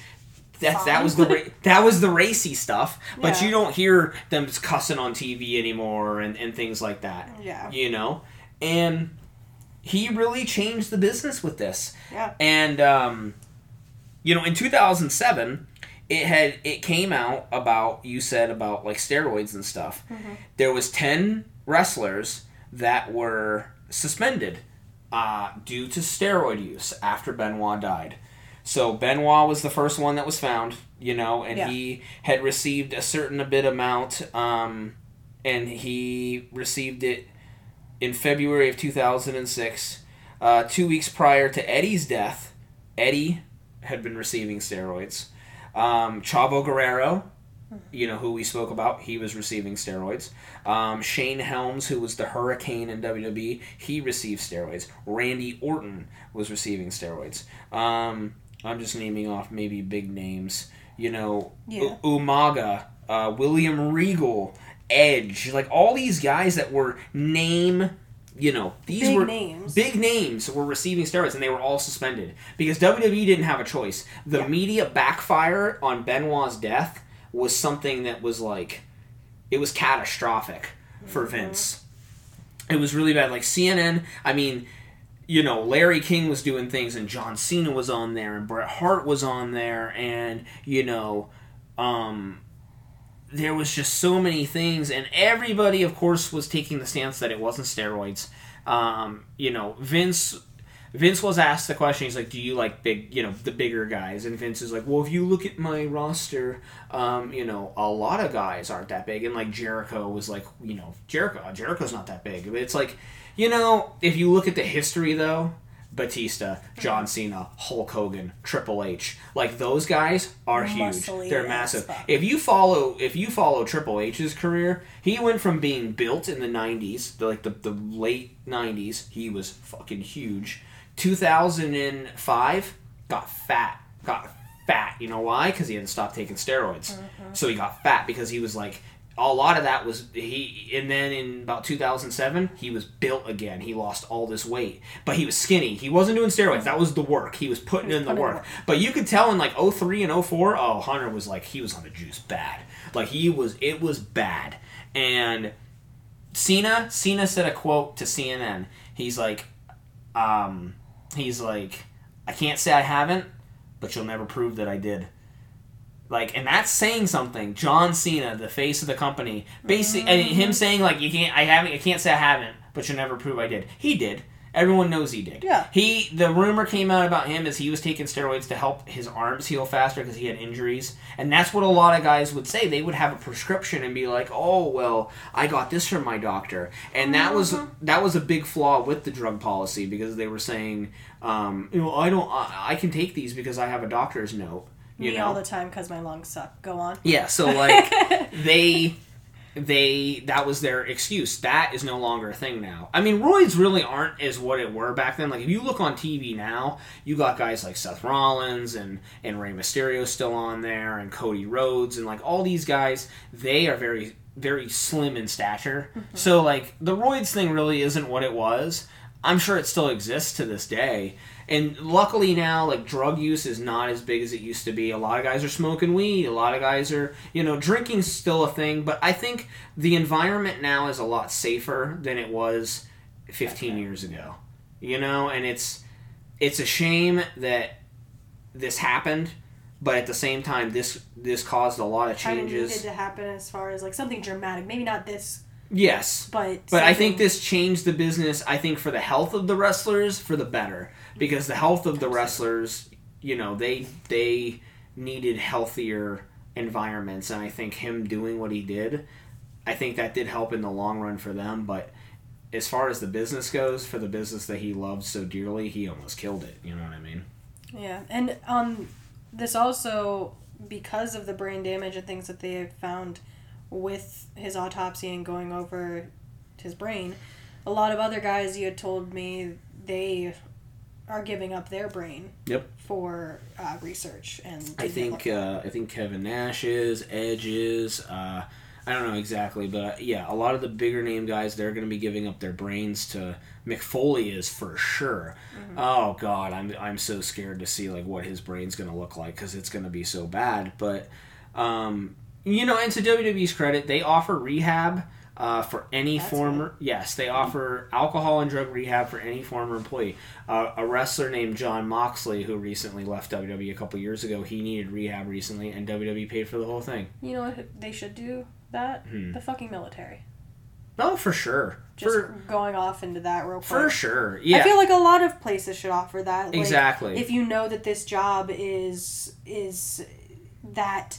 that that was the ra- that was the racy stuff. But Yeah. you don't hear them cussing on TV anymore and, and things like that. Yeah. You know, and he really changed the business with this. Yeah. And um, you know, in 2007, it had it came out about you said about like steroids and stuff. There was 10 wrestlers that were suspended uh, due to steroid use after Benoit died. So Benoit was the first one that was found, you know, and Yeah. he had received a certain bit amount, um, and he received it in February of 2006, uh, two weeks prior to Eddie's death. Eddie had been receiving steroids. Um, Chavo Guerrero, you know who we spoke about, he was receiving steroids. Um, Shane Helms, who was the Hurricane in WWE, he received steroids. Randy Orton was receiving steroids. Um, I'm just naming off maybe big names. You know, Yeah. U- Umaga, uh, William Regal, Edge, like all these guys that were name. You know, these Big were names. big names were receiving steroids and they were all suspended because WWE didn't have a choice. The Yeah. media backfire on Benoit's death was something that was like it was catastrophic for Mm-hmm. Vince. It was really bad. Like CNN, I mean, you know, Larry King was doing things and John Cena was on there and Bret Hart was on there and you know, um there was just so many things and everybody of course was taking the stance that it wasn't steroids. Um, you know, Vince Vince was asked the question. He's like, "Do you like big, you know, the bigger guys?" And Vince is like, "Well, if you look at my roster, um, you know, a lot of guys aren't that big." And like Jericho was like, you know, Jericho, Jericho's not that big. It's like, you know, if you look at the history though, Batista, John Cena, Hulk Hogan, Triple H. Like those guys are huge. They're massive. If you follow if you follow Triple H's career, he went from being built in the 90s, the, like the, the late 90s, he was fucking huge. 2005 got fat. Got fat. You know why? Cuz he hadn't stopped taking steroids. Mm-hmm. So he got fat because he was like a lot of that was he and then in about 2007 he was built again he lost all this weight but he was skinny he wasn't doing steroids that was the work he was putting was in the putting in work work. but you could tell in like 03 and 04 oh hunter was like he was on the juice bad like he was it was bad and cena cena said a quote to cnn he's like um he's like i can't say i haven't but you'll never prove that i did like, and that's saying something. John Cena, the face of the company, basically, and him mm-hmm. saying like, "You can't, I haven't, I can't say I haven't, but you'll never prove I did." He did. Everyone knows he did. Yeah. He, the rumor came out about him is he was taking steroids to help his arms heal faster because he had injuries, and that's what a lot of guys would say. They would have a prescription and be like, "Oh, well, I got this from my doctor," and that was that was a big flaw with the drug policy because they were saying, um, you know, I don't, I, I can take these because I have a doctor's note. You Me know, all the time because my lungs suck. Go on. yeah, so like *laughs* they they that was their excuse. That is no longer a thing now. I mean, roids really aren't as what it were back then. Like if you look on TV now, you got guys like Seth Rollins and and Rey Mysterio still on there and Cody Rhodes and like all these guys, they are very very slim in stature. Mm-hmm. So like the roids thing really isn't what it was. I'm sure it still exists to this day. And luckily now, like drug use is not as big as it used to be. A lot of guys are smoking weed. A lot of guys are, you know, drinking's still a thing. But I think the environment now is a lot safer than it was 15 years ago. You know, and it's it's a shame that this happened, but at the same time, this this caused a lot of Kind of needed changes. to happen as far as like something dramatic. Maybe not this, Yes, but But I think this changed the business. I think for the health of the wrestlers, for the better, because the health of the wrestlers, you know, they they needed healthier environments, and I think him doing what he did, I think that did help in the long run for them. But as far as the business goes, for the business that he loved so dearly, he almost killed it. You know what I mean? Yeah, and um, this also because of the brain damage and things that they have found with his autopsy and going over his brain, a lot of other guys you had told me they are giving up their brain. Yep. For uh, research and I think uh, I think Kevin Nash is, Edge is. Uh, I don't know exactly, but uh, yeah, a lot of the bigger name guys they're going to be giving up their brains to Mick Foley is for sure. Oh God, I'm I'm so scared to see like what his brain's going to look like because it's going to be so bad. But um, you know, and to WWE's credit, they offer rehab. Uh, for any That's former, yes, they offer alcohol and drug rehab for any former employee. Uh, a wrestler named Jon Moxley, who recently left WWE a couple years ago, he needed rehab recently, and WWE paid for the whole thing. you know what they should do that Hmm. the fucking military. Oh, for sure, Just for going off into that real quick. for sure, yeah, I feel like a lot of places should offer that. Like, exactly. If you know that this job is is that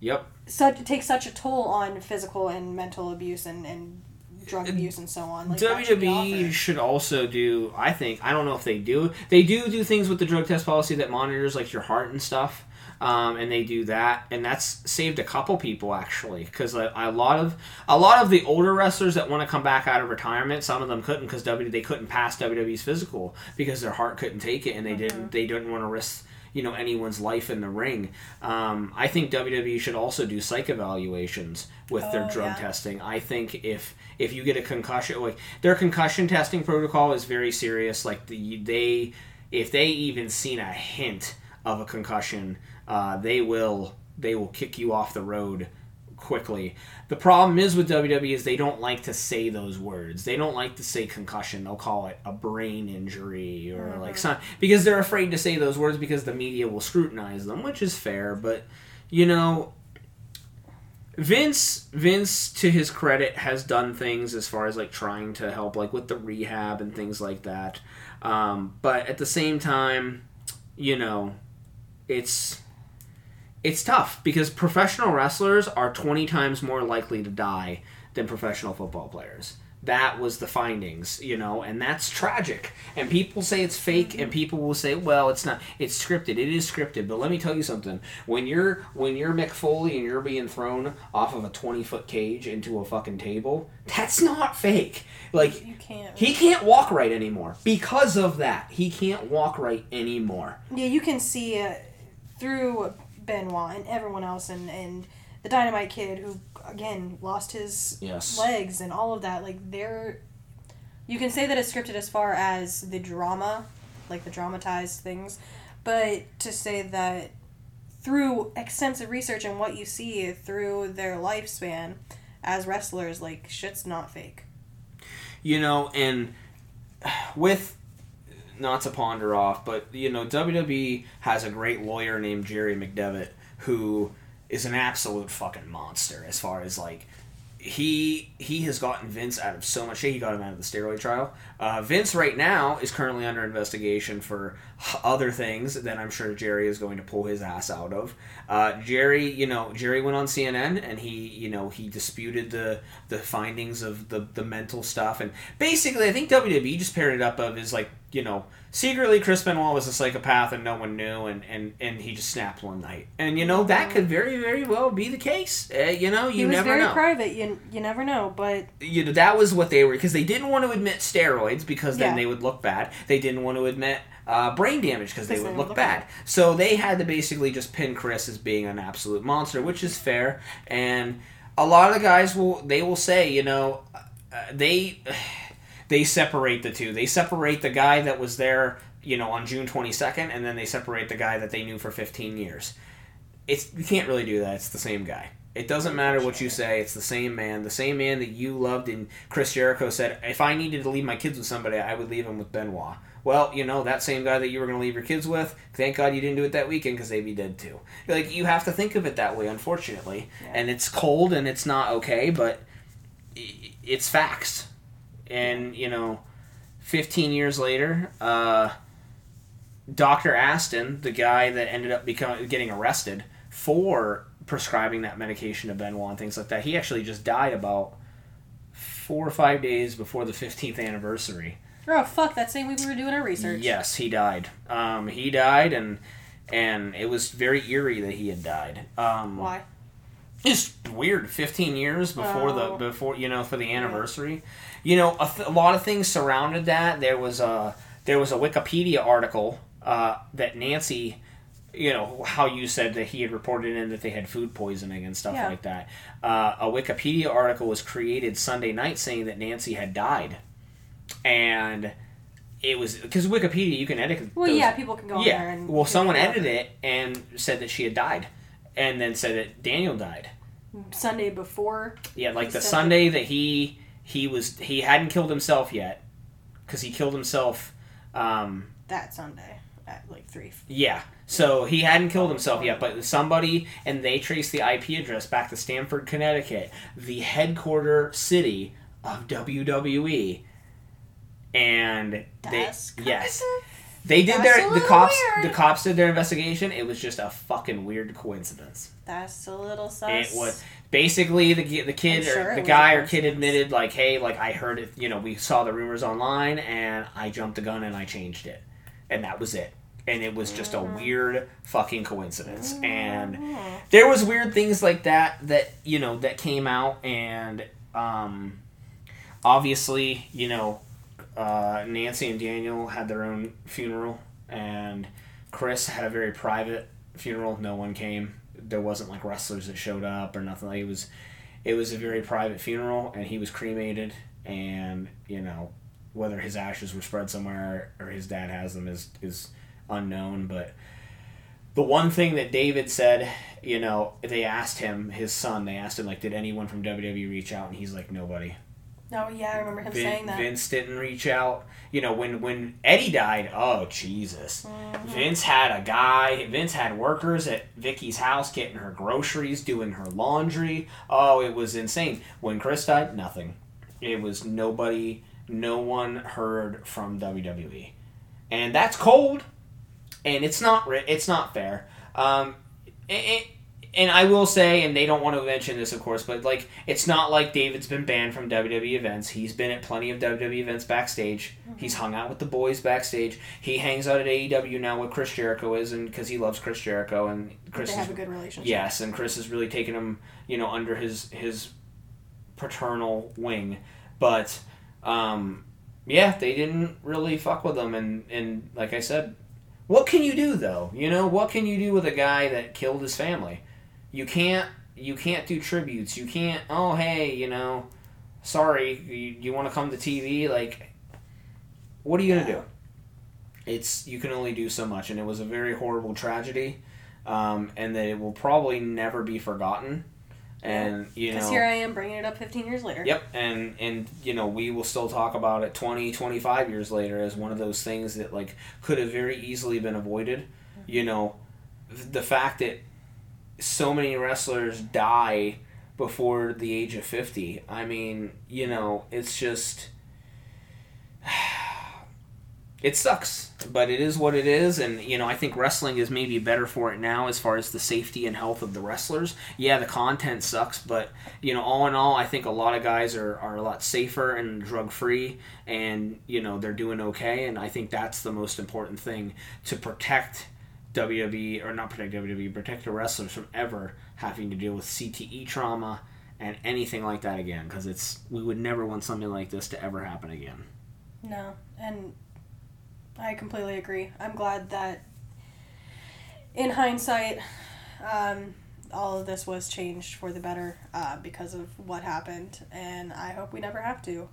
yep, such takes such a toll on physical and mental abuse and, and drug abuse and so on. Like WWE should also do. I think I don't know if they do. They do do things with the drug test policy that monitors like your heart and stuff. Um, and they do that, and that's saved a couple people actually, because a, a lot of a lot of the older wrestlers that want to come back out of retirement, some of them couldn't because W they couldn't pass WWE's physical because their heart couldn't take it, and they didn't they didn't want to risk you know anyone's life in the ring. Um, I think WWE should also do psych evaluations with their Oh, drug yeah. testing. I think if if you get a concussion, like their concussion testing protocol is very serious. Like the they if they even seen a hint of a concussion, uh, they will they will kick you off the road quickly. The problem is with WWE is they don't like to say those words. They don't like to say concussion. They'll call it a brain injury or like some because they're afraid to say those words because the media will scrutinize them, which is fair. But you know, Vince Vince to his credit has done things as far as like trying to help like with the rehab and things like that. Um, but at the same time, you know, it's it's tough because professional wrestlers are 20 times more likely to die than professional football players. that was the findings, you know, and that's tragic. And people say it's fake, and people will say, "Well, it's not. It's scripted. It is scripted." But let me tell you something: when you're when you're Mick Foley and you're being thrown off of a twenty foot cage into a fucking table, that's not fake. Like You can't. he can't walk right anymore because of that. He can't walk right anymore. Yeah, you can see it through Benoit and everyone else, and and the Dynamite Kid who again lost his Yes. legs and all of that. Like they're, you can say that it's scripted as far as the drama, like the dramatized things, but to say that through extensive research and what you see through their lifespan as wrestlers, like shit's not fake. you know, and with not to ponder off, but you know, WWE has a great lawyer named Jerry McDevitt who is an absolute fucking monster as far as like he he has gotten Vince out of so much shit. He got him out of the steroid trial. Uh, Vince right now is currently under investigation for other things that I'm sure Jerry is going to pull his ass out of. Uh, Jerry, you know, Jerry went on CNN and he, you know, he disputed the the findings of the the mental stuff and basically I think WWE just paired it up of is like you know secretly Chris Benoit was a psychopath and no one knew and and and he just snapped one night and you know that could very very well be the case. Uh, you know, you never know. He was never very know private. You you never know, but you know that was what they were because they didn't want to admit steroids because then Yeah. they would look bad. They didn't want to admit uh, brain damage because they would look look bad. So they had to basically just pin Chris as being an absolute monster, which is fair. And a lot of the guys will they will say, you know, uh, they they separate the two. They separate the guy that was there, you know, on June twenty second, and then they separate the guy that they knew for fifteen years. It's you can't really do that. It's the same guy. It doesn't matter what you say. It's the same man, the same man that you loved. And Chris Jericho said, if I needed to leave my kids with somebody, I would leave them with Benoit. Well, you know that same guy that you were going to leave your kids with. Thank God you didn't do it that weekend because they'd be dead too. Like you have to think of it that way, unfortunately. Yeah. And it's cold and it's not okay, but it's facts. And you know, 15 years later, uh, Dr. Astin, the guy that ended up becoming getting arrested for prescribing that medication to Benoit and things like that, he actually just died about four or five days before the 15th anniversary. oh fuck, that same week we were doing our research. Yes, he died. Um, he died, and and it was very eerie that he had died. Um, Why? it's weird 15 years before Oh. the before you know for the anniversary you know a, th- a lot of things surrounded that there was a there was a wikipedia article uh, that nancy you know how you said that he had reported in that they had food poisoning and stuff Yeah. like that uh, a wikipedia article was created sunday night saying that nancy had died and it was because wikipedia you can edit Well, those- yeah, people can go on yeah. there and. well, someone edited it and said that she had died, and then said that Daniel died. Sunday before. Yeah, like He the Sunday that he he was he hadn't killed himself yet, because he killed himself. Um, that Sunday at like three. yeah, so he hadn't killed himself yet, but somebody and they traced the IP address back to Stamford, Connecticut, the headquarter city of WWE, and they yes. They did That's their the cops weird. the cops did their investigation. It was just a fucking weird coincidence. That's a little sus. It was basically the the kid sure or the guy or kid admitted like, hey, like I heard it. You know, we saw the rumors online and I jumped the gun and I changed it, and that was it. And it was just a Mm. weird fucking coincidence. And there was weird things like that that you know that came out and um, obviously you know uh, Nancy and Daniel had their own funeral and Chris had a very private funeral. No one came. There wasn't like wrestlers that showed up or nothing. Like it was it was a very private funeral and he was cremated and you know whether his ashes were spread somewhere or his dad has them is is unknown but the one thing that David said, you know, they asked him, his son, they asked him, like, did anyone from WWE reach out? And he's like, nobody. No, yeah, I remember him Vin- saying that. Vince didn't reach out. You know, when, when Eddie died, oh, Jesus. Mhm. Vince had a guy, Vince had workers at Vickie's house getting her groceries, doing her laundry. Oh, it was insane. When Chris died, nothing. It was nobody, no one heard from WWE. And that's cold and it's not it's not fair. Um, it, it, and I will say, and they don't want to mention this, of course, but like it's not like David's been banned from WWE events. He's been at plenty of WWE events backstage. Mm-hmm. He's hung out with the boys backstage. He hangs out at AEW now with Chris Jericho is, and because he loves Chris Jericho, and Chris they is a good relationship. Yes, and Chris has really taken him, you know, under his his paternal wing. But um, yeah, they didn't really fuck with him, and and like I said, what can you do though? You know, what can you do with a guy that killed his family? You can't you can't do tributes. You can't. Oh hey, you know, sorry, you, you want to come to TV? Like, what are you gonna do? It's you can only do so much, and it was a very horrible tragedy, um, and that it will probably never be forgotten. And you Because know, here I am bringing it up 15 years later. Yep, and and you know we will still talk about it 20, 25 years later as one of those things that like could have very easily been avoided. You know, th- the fact that so many wrestlers die before the age of 50. I mean, you know, it's just *sighs* it sucks, but it is what it is, and you know I think wrestling is maybe better for it now as far as the safety and health of the wrestlers. Yeah, the content sucks, but you know all in all, I think a lot of guys are, are a lot safer and drug free, and you know they're doing okay, and I think that's the most important thing to protect WWE or not protect WWE, protect the wrestlers from ever having to deal with CTE trauma and anything like that again, because it's we would never want something like this to ever happen again. No, and I completely agree. I'm glad that, in hindsight, um, all of this was changed for the better uh, because of what happened, and I hope we never have to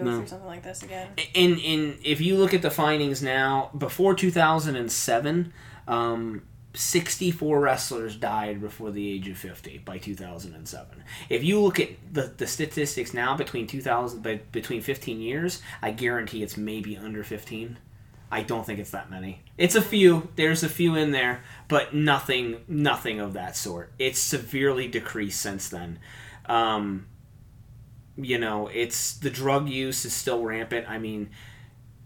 go No. through something like this again. in in if you look at the findings now before 2007 um 64 wrestlers died before the age of 50 by 2007 if you look at the, the statistics now between 2000 but between 15 years i guarantee it's maybe under 15 i don't think it's that many. It's a few. There's a few in there but nothing nothing of that sort. It's severely decreased since then. Um, you know, it's the drug use is still rampant. I mean,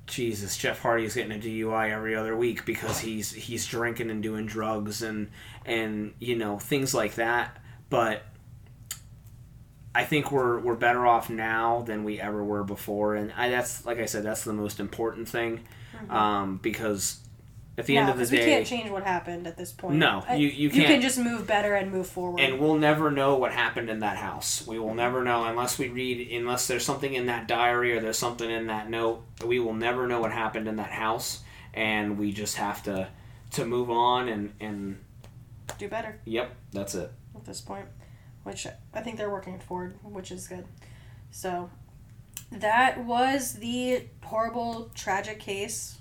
Jesus, Jeff Hardy is getting a DUI every other week because he's he's drinking and doing drugs and and you know things like that. But I think we're we're better off now than we ever were before, and I, that's like I said, that's the most important thing um, because at the end no, of the 'cause we can't change what happened at this point. No, you- you You can't. you can just move better and move forward. and we'll never know what happened in that house. We will never know unless we read, unless there's something in that diary or there's something in that note. We will never know what happened in that house, and we just have to to move on and and do better yep, that's it. at this point, which I think they're working toward, which is good. So that was the horrible, tragic case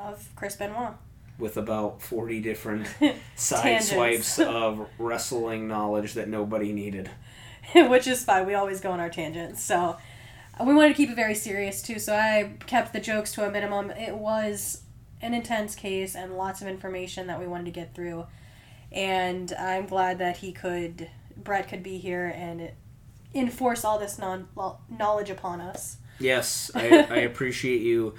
of Chris Benoit. With about forty different *laughs* side swipes *laughs* of wrestling knowledge that nobody needed. *laughs* which is fine. We always go on our tangents. So uh, we wanted to keep it very serious too. So I kept the jokes to a minimum. It was an intense case and lots of information that we wanted to get through. And I'm glad that he could, Brett could be here and enforce all this non- knowledge upon us. Yes, I, I appreciate you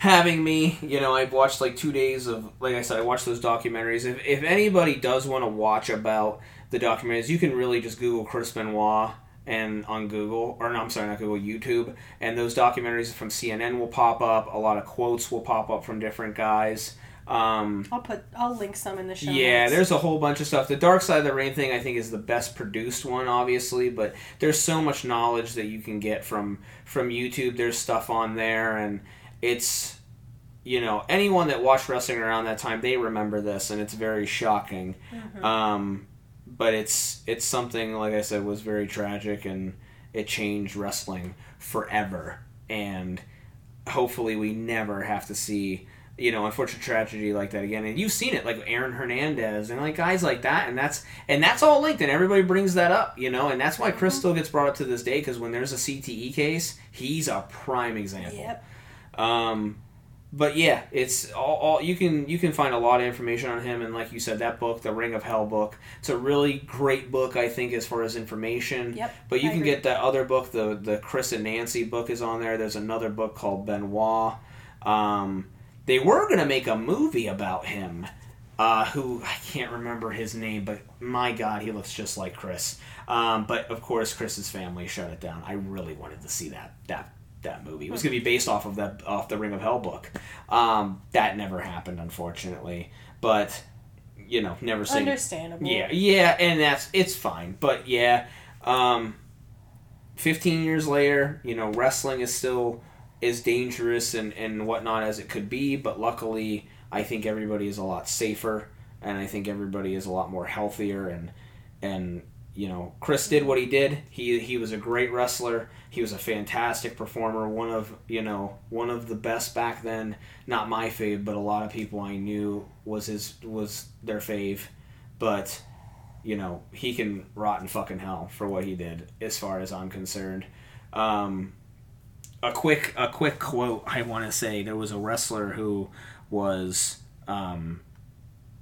having me. You know, I've watched like two days of, like I said, I watched those documentaries. If, if anybody does want to watch about the documentaries, you can really just Google Chris Benoit and on Google, or no, I'm sorry, not Google, YouTube, and those documentaries from CNN will pop up. A lot of quotes will pop up from different guys. Um, I'll put, I'll link some in the show. yeah, notes. there's a whole bunch of stuff. The Dark Side of the Ring thing, I think, is the best produced one, obviously. But there's so much knowledge that you can get from from YouTube. There's stuff on there, and it's you know anyone that watched wrestling around that time, they remember this, and it's very shocking. Um, but it's it's something like I said was very tragic, and it changed wrestling forever. And hopefully, we never have to see you know, unfortunate tragedy like that again. And you've seen it, like Aaron Hernandez and like guys like that, and that's and that's all linked, and everybody brings that up, you know, and that's why Chris still gets brought up to this day because when there's a CTE case, he's a prime example. Yep. Um, but yeah, it's all, all you can you can find a lot of information on him, and like you said, that book, the Ring of Hell book, it's a really great book, I think, as far as information. Yep, But you I can agree. get that other book, the the Chris and Nancy book is on there. There's another book called Benoit. Um, they were gonna make a movie about him. uh, who I can't remember his name, but my God, he looks just like Chris. Um, but of course, Chris's family shut it down. I really wanted to see that that that movie. It was going to be based off of that off the Ring of Hell book. Um, that never happened, unfortunately. But you know, never say Understandable. yeah, yeah, and that's it's fine. But yeah, um, fifteen years later, you know, wrestling is still as dangerous and and whatnot as it could be. But luckily, I think everybody is a lot safer, and I think everybody is a lot more healthier. And and you know, Chris did what he did. He he was a great wrestler. He was a fantastic performer. One of you know one of the best back then. Not my fave, but a lot of people I knew was his was their fave. But you know he can rot in fucking hell for what he did, as far as I'm concerned. Um, a quick a quick quote I want to say. There was a wrestler who was um,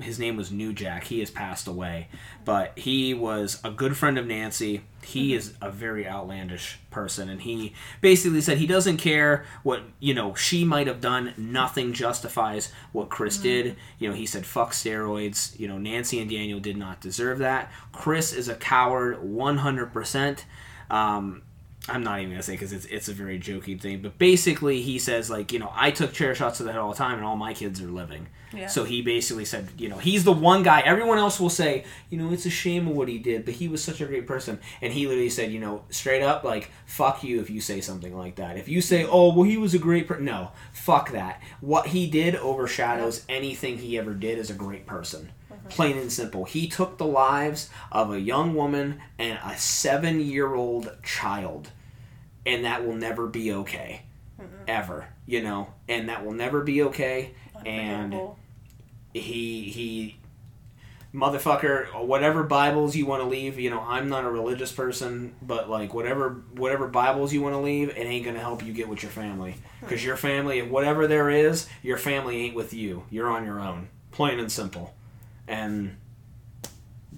his name was New Jack. He has passed away, but he was a good friend of Nancy. He is a very outlandish person, and he basically said he doesn't care what you know she might have done. Nothing justifies what Chris did. You know, he said fuck steroids. You know, Nancy and Daniel did not deserve that. Chris is a coward, one hundred percent. Um, I'm not even gonna say because it's it's a very jokey thing, but basically he says like you know I took chair shots to the head all the time, and all my kids are living. Yeah. So he basically said you know he's the one guy. Everyone else will say you know it's a shame of what he did, but he was such a great person, and he literally said you know straight up like fuck you if you say something like that. If you say oh well he was a great person, no fuck that. What he did overshadows anything he ever did as a great person. Mm-hmm. Plain and simple. He took the lives of a young woman and a seven year old child and that will never be okay. Ever you know? And that will never be okay. And he he motherfucker whatever bibles you want to leave you know i'm not a religious person but like whatever whatever bibles you want to leave it ain't gonna help you get with your family. Because your family whatever there is your family ain't with you. You're on your own. Plain and simple. And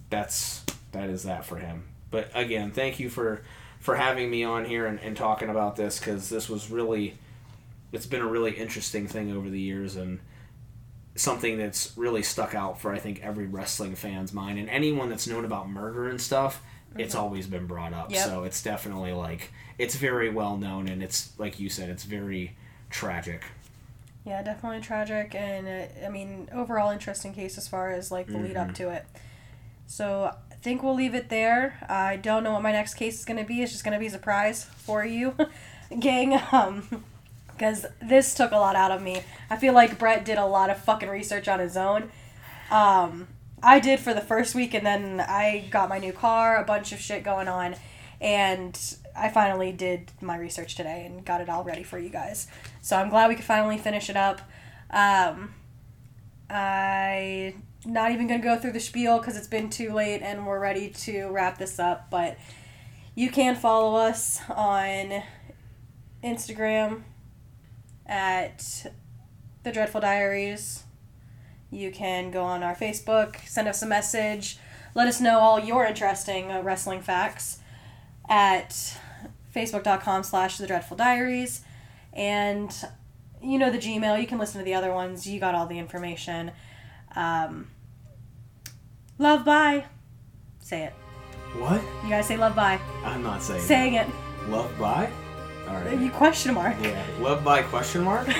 that's that is that for him. But again thank you for for having me on here and, and talking about this because this was really it's been a really interesting thing over the years and something that's really stuck out for I think every wrestling fan's mind and anyone that's known about murder and stuff. It's always been brought up, Yep. so it's definitely like it's very well known and it's like you said, it's very tragic. Yeah, definitely tragic, and uh, I mean, overall interesting case as far as like the lead Mm-hmm. up to it. So think we'll leave it there. I don't know what my next case is going to be. It's just going to be a surprise for you, *laughs* gang. Um, because this took a lot out of me. I feel like Brett did a lot of fucking research on his own. Um, I did for the first week, and then I got my new car, a bunch of shit going on, and I finally did my research today and got it all ready for you guys. So I'm glad we could finally finish it up. Um, I not even gonna go through the spiel because it's been too late and we're ready to wrap this up. But you can follow us on Instagram at the Dreadful Diaries. You can go on our Facebook, send us a message, let us know all your interesting uh, wrestling facts at facebook.com slash the dreadful diaries and you know the gmail you can listen to the other ones you got all the information um, love bye say it What? you gotta say love bye I'm not saying saying it love by. All right. you question mark Yeah, love by question mark. *laughs*